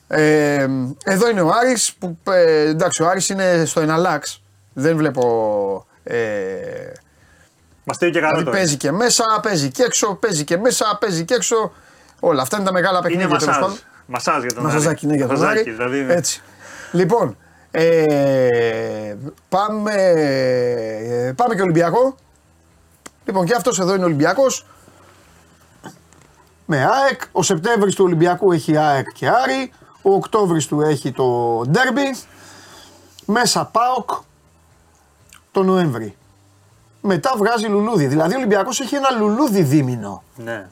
ε, εδώ είναι ο Άρης που ε, εντάξει ο Άρης είναι στο εναλλάξ. Δεν βλέπω ε, Μας στείλει και καλό Δηλαδή τώρα. παίζει και μέσα, παίζει και έξω, παίζει και μέσα, παίζει και έξω. Όλα αυτά είναι τα μεγάλα Είναι παιχνίδια τέλος μασάζ. πάντων. Μασάζ για τον Μασαζάκι είναι για τον Μασαζάκι, Άρη. δηλαδή είναι. Έτσι. Λοιπόν, ε, πάμε, ε, πάμε και Ολυμπιακό. Λοιπόν, και αυτός εδώ είναι Ολυμπιακός. Με ΑΕΚ. Ο Σεπτέμβρης του Ολυμπιακού έχει ΑΕΚ και Άρη. Ο Οκτώβρης του έχει το Ντέρμπι. Μέσα ΠΑΟΚ το Νοέμβρη. Μετά βγάζει λουλούδι. Δηλαδή ο Ολυμπιακός έχει ένα λουλούδι δίμηνο. Ναι.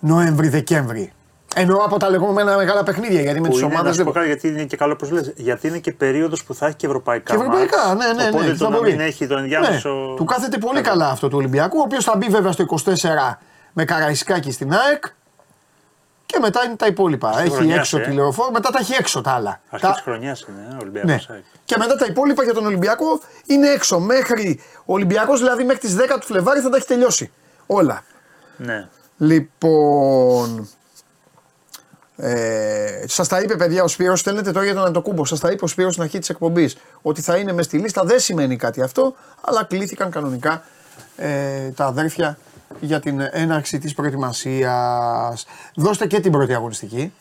Νοέμβρη-Δεκέμβρη. Εννοώ από τα λεγόμενα μεγάλα παιχνίδια. Γιατί με Που τις είναι, να ομάδε σου πω δεν. κάτι, γιατί είναι και καλό που λες, γιατί είναι και περίοδος που θα έχει και ευρωπαϊκά. Και ευρωπαϊκά, μάτς, ναι, ναι, Οπότε ναι. το θα να μπορεί. μην έχει τον ενδιάμεσο. Ναι, του κάθεται πολύ καλά αυτό του Ολυμπιακού, ο οποίος θα μπει βέβαια στο 24 με Καραϊσκάκη στην ΑΕΚ. Και μετά είναι τα υπόλοιπα. έχει χρονιάς, έξω ε. τη λεωφόρο, μετά τα έχει έξω τα άλλα. Αρχής Τα- τη χρονιάς είναι, ε, Ολυμπιακός. Ναι. Και μετά τα υπόλοιπα για τον Ολυμπιακό είναι έξω. Μέχρι ο Ολυμπιακός δηλαδή μέχρι τις 10 του Φλεβάρι θα τα έχει τελειώσει. Όλα. Ναι. Λοιπόν. Ε, Σας τα είπε, παιδιά, ο Σπύρος, στέλνετε τώρα για τον Αντοκούμπο. Σας τα είπε ο Σπύρος στην αρχή της εκπομπής ότι θα είναι μες στη λίστα. Δεν σημαίνει κάτι αυτό, αλλά κλήθηκαν κανονικά ε, τα αδέρφια για την έναρξη της προετοιμασίας. Δώστε και την πρώτη αγωνιστική.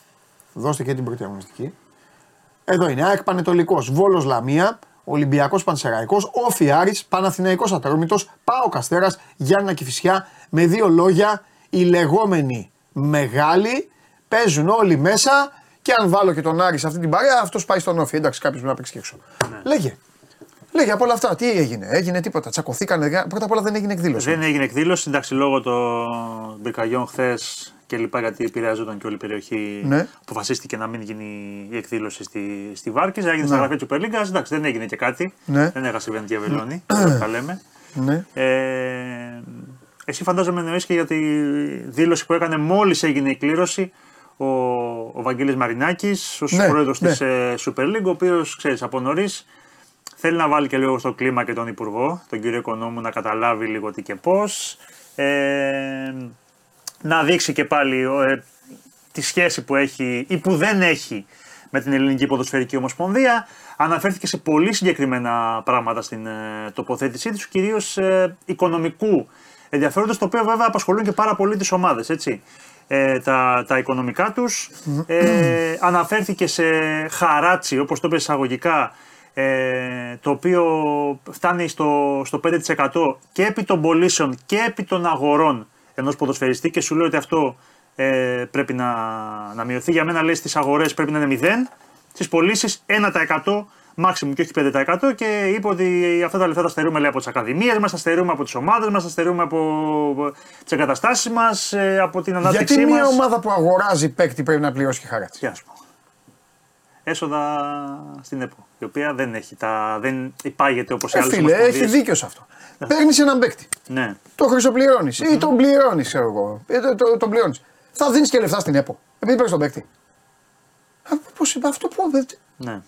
Δώστε και την πρώτη αγωνιστική. Εδώ είναι. ΑΕΚ Πανετολικός, Βόλος Λαμία, Ολυμπιακός Πανσεραϊκός, Όφι Άρης, Παναθηναϊκός Ατρόμητος, Πάο Καστέρας, Γιάννα Κηφισιά. Με δύο λόγια, οι λεγόμενοι μεγάλοι παίζουν όλοι μέσα και αν βάλω και τον Άρη σε αυτή την παρέα, αυτός πάει στον Όφι. Εντάξει, κάποιος πρέπει να παίξει και έξω. Λέγε. Λέγε από όλα αυτά, τι έγινε, έγινε τίποτα. Τσακωθήκανε. Πρώτα απ' όλα δεν έγινε εκδήλωση. Δεν έγινε εκδήλωση, εντάξει, λόγω των πυρκαγιών χθες και λοιπά, γιατί επηρεάζονταν και όλη η περιοχή. Ναι. Αποφασίστηκε να μην γίνει η εκδήλωση στη, στη Βάρκης. Έγινε στα γραφεία του Super League. Εντάξει, δεν έγινε και κάτι. Ναι. Δεν έχασε η Βεντία Βελόνη, όπως τα λέμε. Ναι. Ε, εσύ φαντάζομαι εννοείς και για τη δήλωση που έκανε μόλις έγινε η κλήρωση ο, ο Βαγγέλης Μαρινάκης, ως Ναι, πρόεδρος ναι. της ε, Super League, ο οποίος, ξέρεις, από νωρίς θέλει να βάλει και λίγο στο κλίμα και τον Υπουργό, τον κύριο Οικονόμου, να καταλάβει λίγο τι και πώς. Ε, να δείξει και πάλι ε, τη σχέση που έχει ή που δεν έχει με την Ελληνική Ποδοσφαιρική Ομοσπονδία. Αναφέρθηκε σε πολύ συγκεκριμένα πράγματα στην ε, τοποθέτησή του, κυρίως ε, οικονομικού ενδιαφέροντος, το οποίο βέβαια απασχολούν και πάρα πολύ τις ομάδες, έτσι. Ε, τα, τα οικονομικά τους. Ε, αναφέρθηκε σε χαράτσι, όπως το είπε εισαγωγικά, ε, το οποίο φτάνει στο, στο 5% και επί των πωλήσεων και επί των αγορών ενός ποδοσφαιριστή και σου λέει ότι αυτό ε, πρέπει να, να μειωθεί. Για μένα λέει στις αγορές πρέπει να είναι 0, στις πωλήσεις 1% maximum και όχι 5% και είπε ότι αυτά τα λεφτά τα στερούμε λέει, από τις ακαδημίες μας, τα στερούμε από τις ομάδες μας, τα στερούμε από τις εγκαταστάσεις μας, ε, από την ανάπτυξή Γιατί μια μας. ομάδα που αγοράζει παίκτη πρέπει να πληρώσει και χαράτσι. Τι ας πω. Έσοδα στην ΕΠΟ, η οποία δεν έχει τα, δεν υπάγεται όπως οι Ε, άλλες φίλε, έχει ομοσπονδίες. δίκιο σε αυτό. Παίρνεις έναν παίκτη. Ναι. Το χρυσοπληρώνεις ή τον πληρώνεις, ξέρω εγώ. Ή το, το, τον πληρώνεις. Θα δίνεις και λεφτά στην ΕΠΟ. Επειδή παίρνεις τον παίκτη. Πώς είπα αυτό που. Ναι.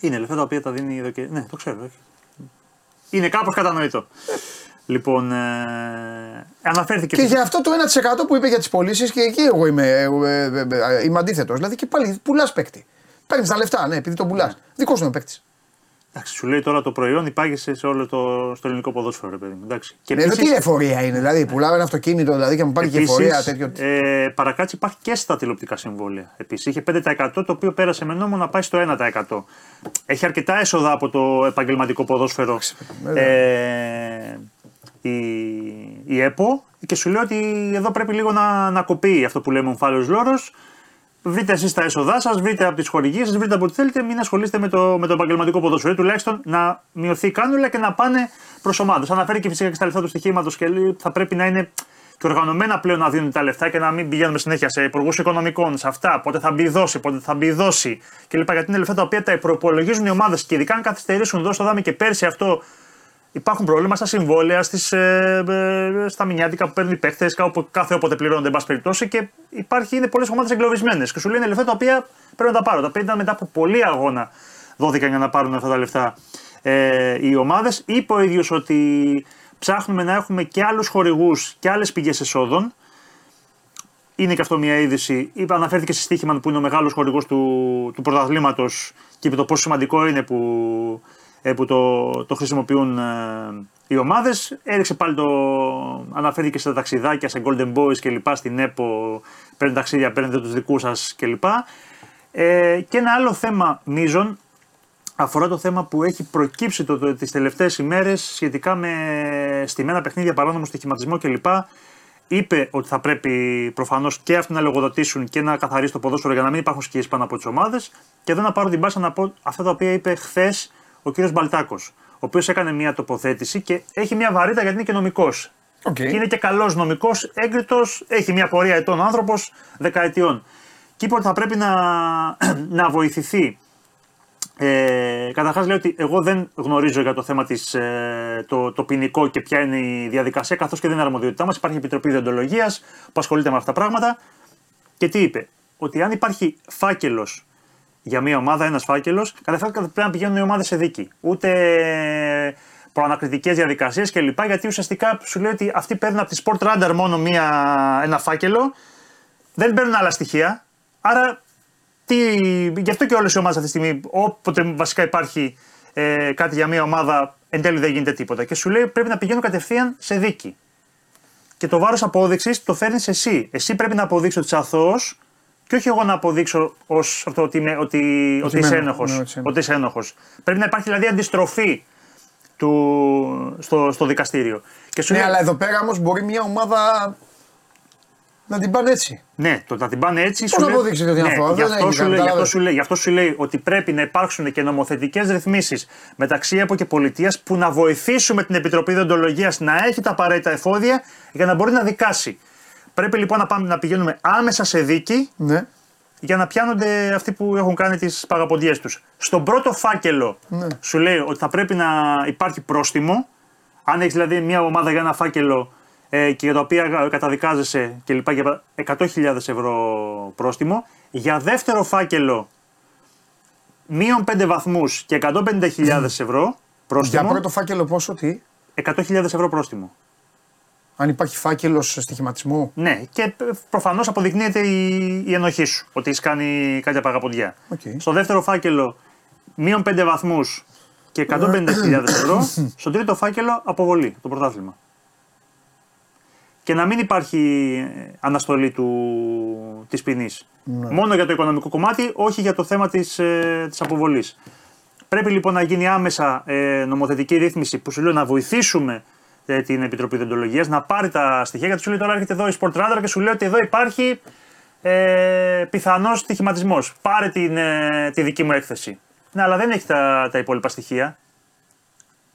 Είναι λεφτά τα οποία τα δίνει εδώ και. Ναι, το ξέρω. όχι. Είναι κάπως κατανοητό. Λοιπόν, ε, αναφέρθηκε. Και για αυτό το 1% που είπε για τις πωλήσεις και εκεί εγώ είμαι, ε, ε, ε, ε, είμαι αντίθετος. Δηλαδή και πάλι πουλάς παίκτη. Παίρνεις τα λεφτά, ναι, επειδή τον πουλάς. Δικός σου είναι ο παίκτης. Εντάξει, σου λέει τώρα το προϊόν υπάγεσαι σε όλο το στο ελληνικό ποδόσφαιρο, ρε παιδί μου. Εντάξει. Και Ναι, εδώ επίσης- τι εφορία είναι, δηλαδή πουλάω ένα αυτοκίνητο δηλαδή και μου πάρει και Επίσης, εφορία τέτοιο. Ε, παρακάτω υπάρχει και στα τηλεοπτικά συμβόλαια. Επίσης, είχε 5% το οποίο πέρασε με νόμο να πάει στο 1%. Έχει αρκετά έσοδα από το επαγγελματικό ποδόσφαιρο ε, η, η ΕΠΟ και σου λέει ότι εδώ πρέπει λίγο να, να κοπεί αυτό που λέμε ομφάλιος λόρος. Βρείτε εσείς τα έσοδά σας, βρείτε από τις χορηγίες σας, βρείτε από ό,τι θέλετε. Μην ασχολείστε με το, με το επαγγελματικό ποδόσφαιρο. Τουλάχιστον να μειωθεί η κάνουλα και να πάνε προς ομάδες. Αναφέρει και φυσικά και στα λεφτά του στοιχήματος και λέει ότι θα πρέπει να είναι και οργανωμένα πλέον να δίνουν τα λεφτά και να μην πηγαίνουμε συνέχεια σε υπουργούς οικονομικών, σε αυτά, πότε θα μπει η δόση, πότε θα μπει η δόση κλπ. Γιατί είναι λεφτά τα οποία τα προπολογίζουν οι ομάδες και ειδικά αν καθυστερήσουν, δώστε δάμε και πέρσι αυτό Υπάρχουν πρόβλημα στα συμβόλαια, στις, ε, ε, στα μηνιάτικα που παίρνουν οι παίχτε, κάθε όποτε πληρώνονται, εν πάση περιπτώσει. Και υπάρχει, είναι πολλές ομάδες εγκλωβισμένες. Και σου λένε λεφτά τα οποία πρέπει να τα πάρω. Τα οποία ήταν μετά από πολλή αγώνα δόθηκαν για να πάρουν αυτά τα λεφτά ε, οι ομάδες. Είπε ο ίδιος ότι ψάχνουμε να έχουμε και άλλους χορηγούς και άλλες πηγές εσόδων. Είναι και αυτό μια είδηση. Είπε, αναφέρθηκε σε Στίχημαν που είναι ο μεγάλος χορηγός του, του πρωταθλήματος και είπε το πόσο σημαντικό είναι που, ε, που το, το χρησιμοποιούν ε, οι ομάδες. Έριξε πάλι το. Αναφέρθηκε σε ταξιδάκια, σε Golden Boys κλπ. Στην ΕΠΟ. Παίρνετε ταξίδια, παίρνετε τους δικούς σας κλπ. Ε, και ένα άλλο θέμα μείζον αφορά το θέμα που έχει προκύψει το, το, τις τελευταίες ημέρες σχετικά με στημένα παιχνίδια, παράνομο στοιχηματισμό κλπ. Είπε ότι θα πρέπει προφανώς και αυτοί να λογοδοτήσουν και να καθαρίσει το ποδόσφαιρο για να μην υπάρχουν σκιές πάνω από τις ομάδες. Και εδώ να πάρω την πάσα να πω αυτά τα οποία είπε χθες ο κύριος Μπαλτάκος, ο οποίος έκανε μια τοποθέτηση και έχει μια βαρύτητα γιατί είναι και νομικός. Οκ. Και είναι και καλός νομικός, έγκριτος, έχει μια πορεία ετών άνθρωπος δεκαετιών. Και είπε ότι θα πρέπει να, να βοηθηθεί. Ε, Καταρχάς, λέει ότι εγώ δεν γνωρίζω για το θέμα της, ε, το, το ποινικό και ποια είναι η διαδικασία, καθώς και δεν είναι αρμοδιότητά μας. Υπάρχει επιτροπή διοντολογίας που ασχολείται με αυτά τα πράγματα. Και τι είπε, Ότι αν υπάρχει φάκελος για μια ομάδα, ένας φάκελος, καταρχά πρέπει να πηγαίνουν οι ομάδες σε δίκη. Ούτε προανακριτικές διαδικασίες κλπ. Γιατί ουσιαστικά σου λέει ότι αυτοί παίρνουν από τη Sport Radar μόνο μια, ένα φάκελο, δεν παίρνουν άλλα στοιχεία. Άρα, τι, γι' αυτό και όλες οι ομάδες αυτή τη στιγμή, όποτε βασικά υπάρχει ε, κάτι για μια ομάδα, εν τέλει δεν γίνεται τίποτα. Και σου λέει πρέπει να πηγαίνουν κατευθείαν σε δίκη. Και το βάρος απόδειξης το φέρνεις εσύ. Εσύ πρέπει να αποδείξεις ότι είσαι αθώος και όχι εγώ να αποδείξω ως αυτό ότι, είμαι, ότι, ότι είσαι είμαι- ένοχος. ναι, ότι είσαι Ότι είσαι ένοχος. Πρέπει να υπάρχει δηλαδή αντιστροφή του, στο, στο δικαστήριο. Και σου Ναι, λέει, αλλά εδώ πέρα όμως μπορεί μια ομάδα να την πάνε έτσι. Ναι, το να την πάνε έτσι. Πώς σου να λέει- αποδείξετε ότι είναι ναι, αθώα, γι' δεν αυτό έχει σου λέει- γι' αυτό κατάλαβες. σου λέει- Γι' αυτό σου λέει ότι πρέπει να υπάρξουν και νομοθετικές ρυθμίσεις μεταξύ ΕΠΟ και Πολιτείας που να βοηθήσουμε την Επιτροπή Διοντολογία να έχει τα απαραίτητα εφόδια για να μπορεί να δικάσει. Πρέπει λοιπόν να, πάμε, να πηγαίνουμε άμεσα σε δίκη Ναι. για να πιάνονται αυτοί που έχουν κάνει τις παγαποντιές τους. Στον πρώτο φάκελο Ναι. σου λέει ότι θα πρέπει να υπάρχει πρόστιμο. Αν έχεις δηλαδή μια ομάδα για ένα φάκελο ε, και για τα οποία καταδικάζεσαι και λοιπά για 100.000 ευρώ πρόστιμο. Για δεύτερο φάκελο μείον 5 βαθμούς και 150.000 ευρώ Για πρόστιμο. πρώτο φάκελο πόσο, τι; 100.000 ευρώ πρόστιμο. Αν υπάρχει φάκελος στοιχηματισμού. Ναι, και προφανώς αποδεικνύεται η, η ενοχή σου ότι έχεις κάνει κάποια παγαποντιά. Οκ. Στο δεύτερο φάκελο, μείον 5 βαθμούς και 150.000 ευρώ. Στο τρίτο φάκελο, αποβολή, το πρωτάθλημα. Και να μην υπάρχει ε, αναστολή του, της ποινής. Μόνο για το οικονομικό κομμάτι, όχι για το θέμα της, ε, της αποβολής. Πρέπει λοιπόν να γίνει άμεσα ε, νομοθετική ρύθμιση που σου λέω να βοηθήσουμε ε, την Επιτροπή Δεντολογία να πάρει τα στοιχεία. Γιατί σου λέει τώρα έρχεται εδώ η Sport Radar και σου λέει ότι εδώ υπάρχει ε, πιθανός στοιχηματισμός. Πάρε την, ε, τη δική μου έκθεση. Ναι, αλλά δεν έχει τα, τα υπόλοιπα στοιχεία.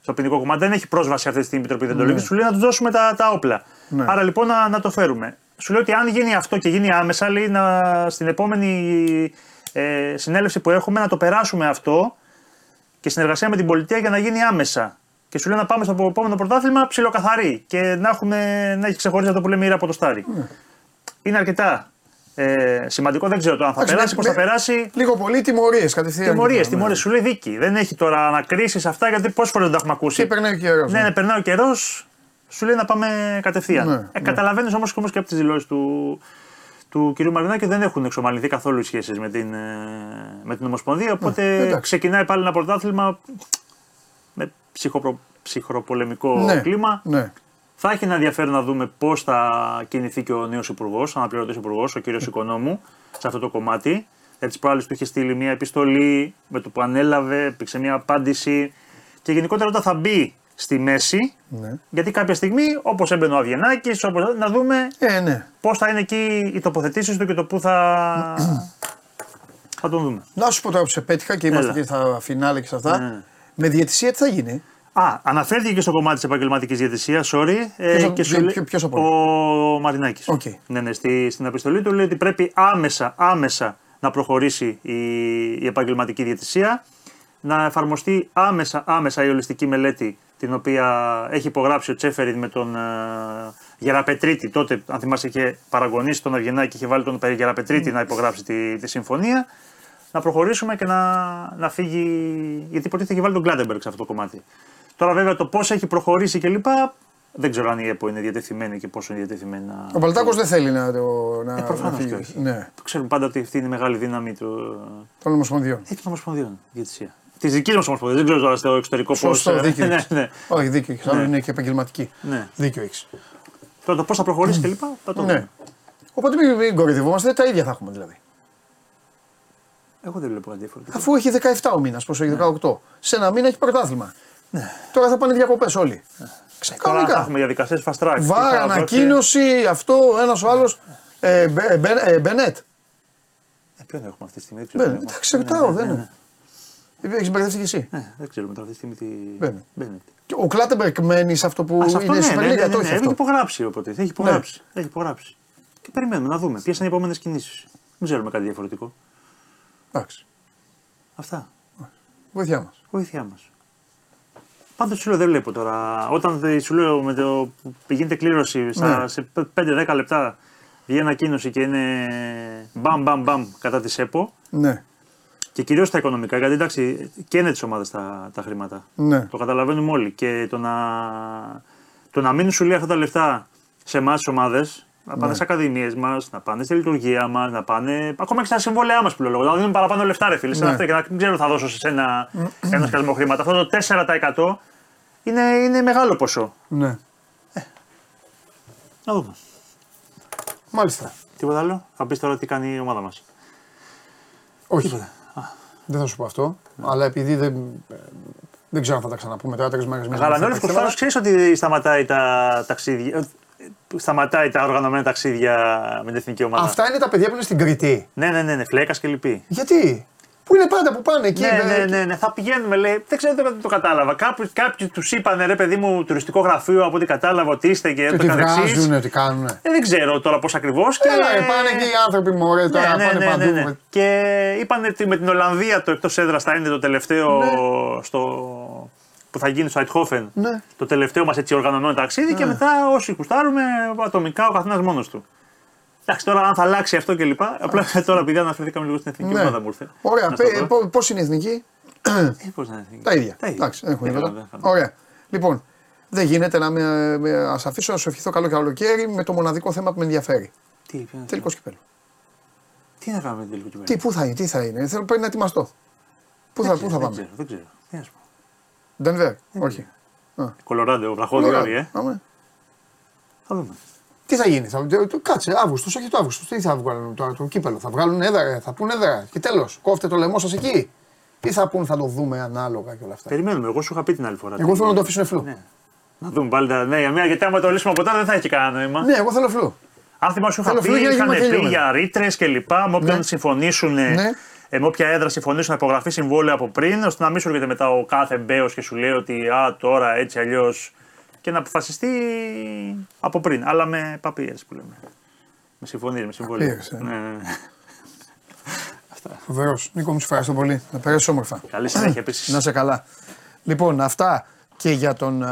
Στο ποινικό κομμάτι δεν έχει πρόσβαση αυτή τη στιγμή η Επιτροπή Δεντολογία. Σου λέει να του δώσουμε τα, τα όπλα. Ναι. Άρα λοιπόν να, να το φέρουμε. Σου λέει ότι αν γίνει αυτό και γίνει άμεσα, λέει να, στην επόμενη ε, συνέλευση που έχουμε να το περάσουμε αυτό και συνεργασία με την πολιτεία για να γίνει άμεσα. Και σου λέει να πάμε στο επόμενο πρωτάθλημα ψιλοκαθαρή και να, έχουμε, να έχει ξεχωρίσει αυτό που λέμε ήρα από το στάρι. Είναι αρκετά ε, σημαντικό. Δεν ξέρω το αν θα Εντάξει, περάσει, με- πώς θα με- περάσει. Λίγο πολύ τιμωρίες κατευθείαν. Τιμωρίες, Ναι. τιμωρίες. Σου λέει δίκη. Δεν έχει τώρα ανακρίσεις αυτά γιατί πόσες φορές δεν τα έχουμε ακούσει. Και περνάει ο καιρός. Ναι, ναι, περνάει ο καιρός, σου λέει να πάμε κατευθείαν. Ναι, ε, ναι. Καταλαβαίνεις όμως και από τις δηλώσεις του, του κ. Μαρινάκη δεν έχουν εξομαλυνθεί καθόλου οι σχέσεις με την, ε, με την Ομοσπονδία. Οπότε εντάξει. ξεκινάει πάλι ένα πρωτάθλημα με ψυχοπρο, ψυχροπολεμικό Ναι, κλίμα. ναι. Θα έχει ένα ενδιαφέρον να δούμε πώς θα κινηθεί και ο νέος υπουργός, αναπληρωτής υπουργός, ο κ. Οικονόμου, σε αυτό το κομμάτι. Έτσι, προάλλης του είχε στείλει μια επιστολή με το που ανέλαβε, υπήρξε μια απάντηση. Και γενικότερα όταν θα μπει στη μέση, Ναι. γιατί κάποια στιγμή, όπως έμπαινε ο Αβγενάκη, να δούμε Ε, ναι. πώς θα είναι εκεί οι τοποθετήσεις του και το πού θα. θα τον δούμε. Να σου πω τώρα που σε πέτυχα και είμαστε Έλα. και στα φινάλε και σε αυτά. Ναι. Με διαιτησία τι θα γίνει; Α, αναφέρθηκε και στο κομμάτι της επαγγελματικής διαιτησίας, sorry. ε, Ποιος- και σου ποιο- λέει- ποιο- ποιος από Ο Μαρινάκης. Οκ. Ναι, ναι, στη, στην επιστολή του λέει ότι πρέπει άμεσα, άμεσα να προχωρήσει η, η επαγγελματική διαιτησία, να εφαρμοστεί άμεσα, άμεσα η ολιστική μελέτη την οποία έχει υπογράψει ο Τσέφεριν με τον ε, Γεραπετρίτη. Τότε, αν θυμάσαι, είχε παραγκωνίσει τον Αυγενάκη, είχε βάλει τον Γεραπετρίτη να υπογράψει τη, τη συμφωνία. Να προχωρήσουμε και να, να φύγει. Γιατί υποτίθεται έχει βάλει τον Κλάντεμπεργκ σε αυτό το κομμάτι. Τώρα, βέβαια, το πώς έχει προχωρήσει κλπ. Δεν ξέρω αν η ΕΠΟ είναι διατεθειμένη και πόσο είναι διατεθειμένη να. Ο Παλτάκο δεν θέλει να, το, να, Ε, προφανώς να φύγει. και όχι. Ναι, Ξέρουμε πάντα ότι αυτή είναι η μεγάλη δύναμη του. των Ομοσπονδιών. Έχει των Ομοσπονδιών, διαιτησία. Τη δικής μας Ομοσπονδία. Δεν ξέρω τώρα στο εξωτερικό πώς. Σωστό, δίκιο ναι, έχεις. ναι. Όχι, δίκιο έχεις. Άλλο Ναι. είναι και επαγγελματική. Ναι. Δίκιο έχεις. Τώρα το πώς θα προχωρήσει κλπ. Θα το Ναι. δούμε. Οπότε μην, μην κορυδευόμαστε, τα ίδια θα έχουμε δηλαδή. Εγώ δεν βλέπω κάτι διαφορετικό. Αφού έχει 17 ο μήνας, πόσο έχει 18. Σε ένα μήνα έχει πρωτάθλημα. Τώρα θα πάνε διακοπές όλοι. Τώρα θα Κανονικά. έχουμε διαδικασίες fast track. Βάρα, Τι θα δώσει- ανακοίνωση, αυτό, ένας ο άλλος. Ε, Μπε- Μπε- ε, Μπενέτ. Ε, ποιον έχουμε αυτή τη στιγμή. δεν ξέρω Μπενέτ. ποιον έχουμε. Εντάξει, ρωτάω, Ναι, δεν ναι, είναι. Έχεις μπερδευτεί κι εσύ. Ναι, δεν ξέρω μετά αυτή τη στιγμή τι. Μπαίνετ. Μπαίνετ. Και Ο Κλάτεμπερκ μένει σε αυτό που Α, σε αυτό είναι ναι, Super ναι, League, ναι, ναι, το ναι, έχει έχει αυτό. υπογράψει οπότε. Έχει υπογράψει. Έχει υπογράψει. Και περιμένουμε να δούμε ποιες είναι οι επόμενες κινήσεις. Δεν ξέρουμε κάτι διαφορετικό. Εντάξει. Αυτά. Βοήθειά μας. Βοήθειά μας. Πάντως σου λέω δεν βλέπω τώρα. Όταν δε- σου λέω με το που γίνεται κλήρωση στα, Ναι. σε 5-10 λεπτά βγαίνει ανακοίνωση και είναι μπαμ μπαμ μπαμ κατά τη ΕΠΟ Ναι. και κυρίως τα οικονομικά. Γιατί εντάξει, και είναι τις ομάδες τα, τα χρήματα. Ναι. Το καταλαβαίνουμε όλοι. Και το να, το να μείνουν σου λέει αυτά τα λεφτά σε εμάς τις ομάδες, να πάνε Ναι. στι ακαδημίες μας, να πάνε στη λειτουργία μας, να πάνε. ακόμα και στα συμβόλαιά μας που λέω. Να δίνουν παραπάνω λεφτά, ρε φίλε. σε Ναι. αυτά και να μην ξέρω, θα δώσω σε ένα, ένα σκασμό χρήματα. Αυτό το 4% είναι, είναι μεγάλο ποσό. ναι. Να δούμε. Μάλιστα. Τίποτα άλλο; Θα πεις τώρα τι κάνει η ομάδα μας. Όχι. Τίποτα. Δεν θα σου πω αυτό. Αλλά επειδή δεν, ε, δεν ξέρω αν θα τα ξαναπούμε τώρα τρει μέρε μετά. Γαλανόλευκο Κωνσταντίνο, ξέρεις ότι σταματάει τα ταξίδια. Ε, Σταματάει τα οργανωμένα ταξίδια με την εθνική ομάδα. Αυτά είναι τα παιδιά που είναι στην Κρήτη. Ναι, ναι, ναι, ναι φλέκας και λοιποί. Γιατί; Πού είναι πάντα που πάνε εκεί. Ναι, ε, ναι, ναι, ναι, θα πηγαίνουμε, λέει. Δεν ξέρω, δεν το κατάλαβα. Κάποιοι, κάποιοι τους είπαν, ρε παιδί μου, τουριστικό γραφείο από ό,τι κατάλαβα ότι είστε και Και το τι καθεξής. βγάζουν, τι κάνουν. Ε, δεν ξέρω τώρα πώς ακριβώς. Έλα, ρε, πάνε εκεί οι άνθρωποι μου, ωραία, τώρα ναι, πάνε ναι, παντού. ναι, ναι. Και είπαν ότι με την Ολλανδία το εκτός έδρας θα είναι το τελευταίο στο, που θα γίνει στο Αιτχόφεν. Ναι. Το τελευταίο μας έτσι οργανωμένο ταξίδι και μετά όσοι κουστάρουμε ατομικά ο καθένας μόνος του. Εντάξει, τώρα αν θα αλλάξει αυτό κλπ. Απλά τώρα επειδή αναφερθήκαμε λίγο στην εθνική Ναι. ομάδα μου ήρθε. Ωραία, Να στο πε- δω. πο- πώς είναι η εθνική; Ε, πώς να είναι. Τα ίδια. Τα ίδια. Εντάξει, δεν έχουμε Δεν τίποτα. κάνω, δεν κάνω. Ωραία. Λοιπόν, δεν γίνεται να με, με ας αφήσω να σου ευχηθώ καλό καλοκαίρι με το μοναδικό θέμα που με ενδιαφέρει. Τι, ποιο είναι Τελικό κυπέλο. Τι να κάνουμε με την τελικό κυπέλο; Τι, πού θα είναι, τι θα είναι; Θέλω πρέπει να ετοιμαστώ. Πού θα, πού θα δεν πάμε; Ξέρω, δεν ξέρω. Τι να σου πω. Ντενβέρ. Όχι. Κολοράντο, βραχώδη Ωραία. όρη, ε. Πάμε. Θα δούμε. Τι θα γίνει, θα, το- το- κάτσε, Αύγουστος, όχι το Αύγουστος. Τι θα βγάλουν τώρα το κύπελο, θα βγάλουν έδρα, θα πούνε έδρα. Και τέλος, κόφτε το λαιμό σας εκεί. Τι θα πούν, θα το δούμε ανάλογα και όλα αυτά. Περιμένουμε. Εγώ σου είχα πει την άλλη φορά. Εγώ Τι- θέλω να το αφήσουν φλού. Ναι. Να δούμε πάλι τα νέα μία, γιατί άμα το λύσουμε από τώρα δεν θα έχει κανένα νόημα. Ναι, εγώ θέλω φλού. Αν θυμάσαι, σου είχα Θέλω πει, φλού για να είχαν γίνουμε πει τελειωμένοι. για ρήτρες και λοιπά. Με όποιον Ναι. συμφωνήσουν, Ναι. Ε, με όποια έδρα συμφωνήσουν να υπογραφεί συμβόλαιο από πριν, ώστε να μην σου έρχεται μετά ο κάθε μπέο και σου λέει ότι α, τώρα έτσι αλλιώς. και να αποφασιστεί από πριν. Αλλά με παπίες που λέμε. Με συμφωνίες, με συμβόλαια. Παπίες, ε. Ναι, ναι, ναι. Φοβερό. Νίκο μου, σου ευχαριστώ πολύ. Να περάσεις όμορφα. Καλή συνέχεια επίσης. Να σε καλά. Λοιπόν, αυτά και για τον. Ε,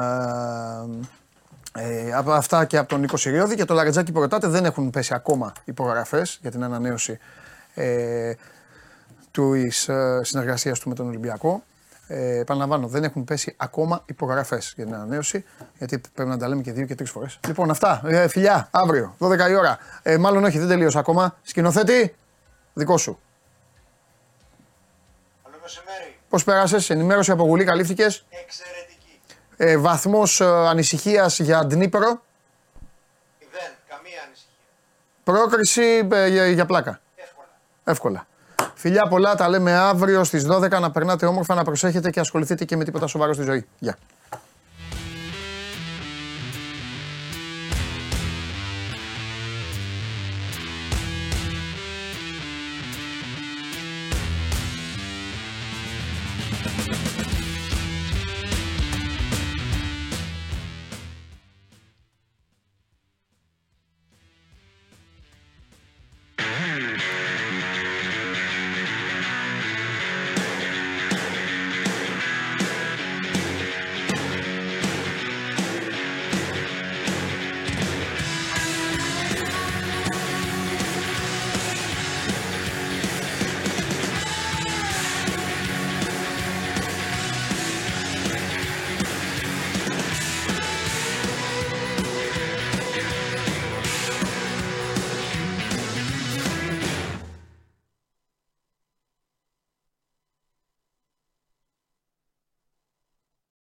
ε, από αυτά και από τον Νίκο Σιριώδη και το Λαρετζάκι που ρωτάτε δεν έχουν πέσει ακόμα υπογραφές για την ανανέωση ε, τη ε, συνεργασίας του με τον Ολυμπιακό. Ε, επαναλαμβάνω, δεν έχουν πέσει ακόμα υπογραφές για την ανανέωση, γιατί πρέπει να τα λέμε και δύο και τρεις φορές. Λοιπόν, αυτά. Ε, φιλιά, αύριο, 12 η ώρα. Ε, μάλλον όχι, δεν τελείωσα ακόμα. Σκηνοθέτη, δικό σου. Καλό μεσημέρι. Πώς πέρασες, ενημέρωση από Γουλή, καλύφθηκες; Εξαιρετική. Ε, Βαθμός ε, ανησυχίας για Ντνίπρο. Μηδέν. Καμία ανησυχία. Πρόκριση ε, για, για πλάκα. Εύκολα. Εύκολα. Φιλιά πολλά, τα λέμε αύριο στις 12 να περνάτε όμορφα, να προσέχετε και ασχοληθείτε και με τίποτα σοβαρό στη ζωή. Γεια.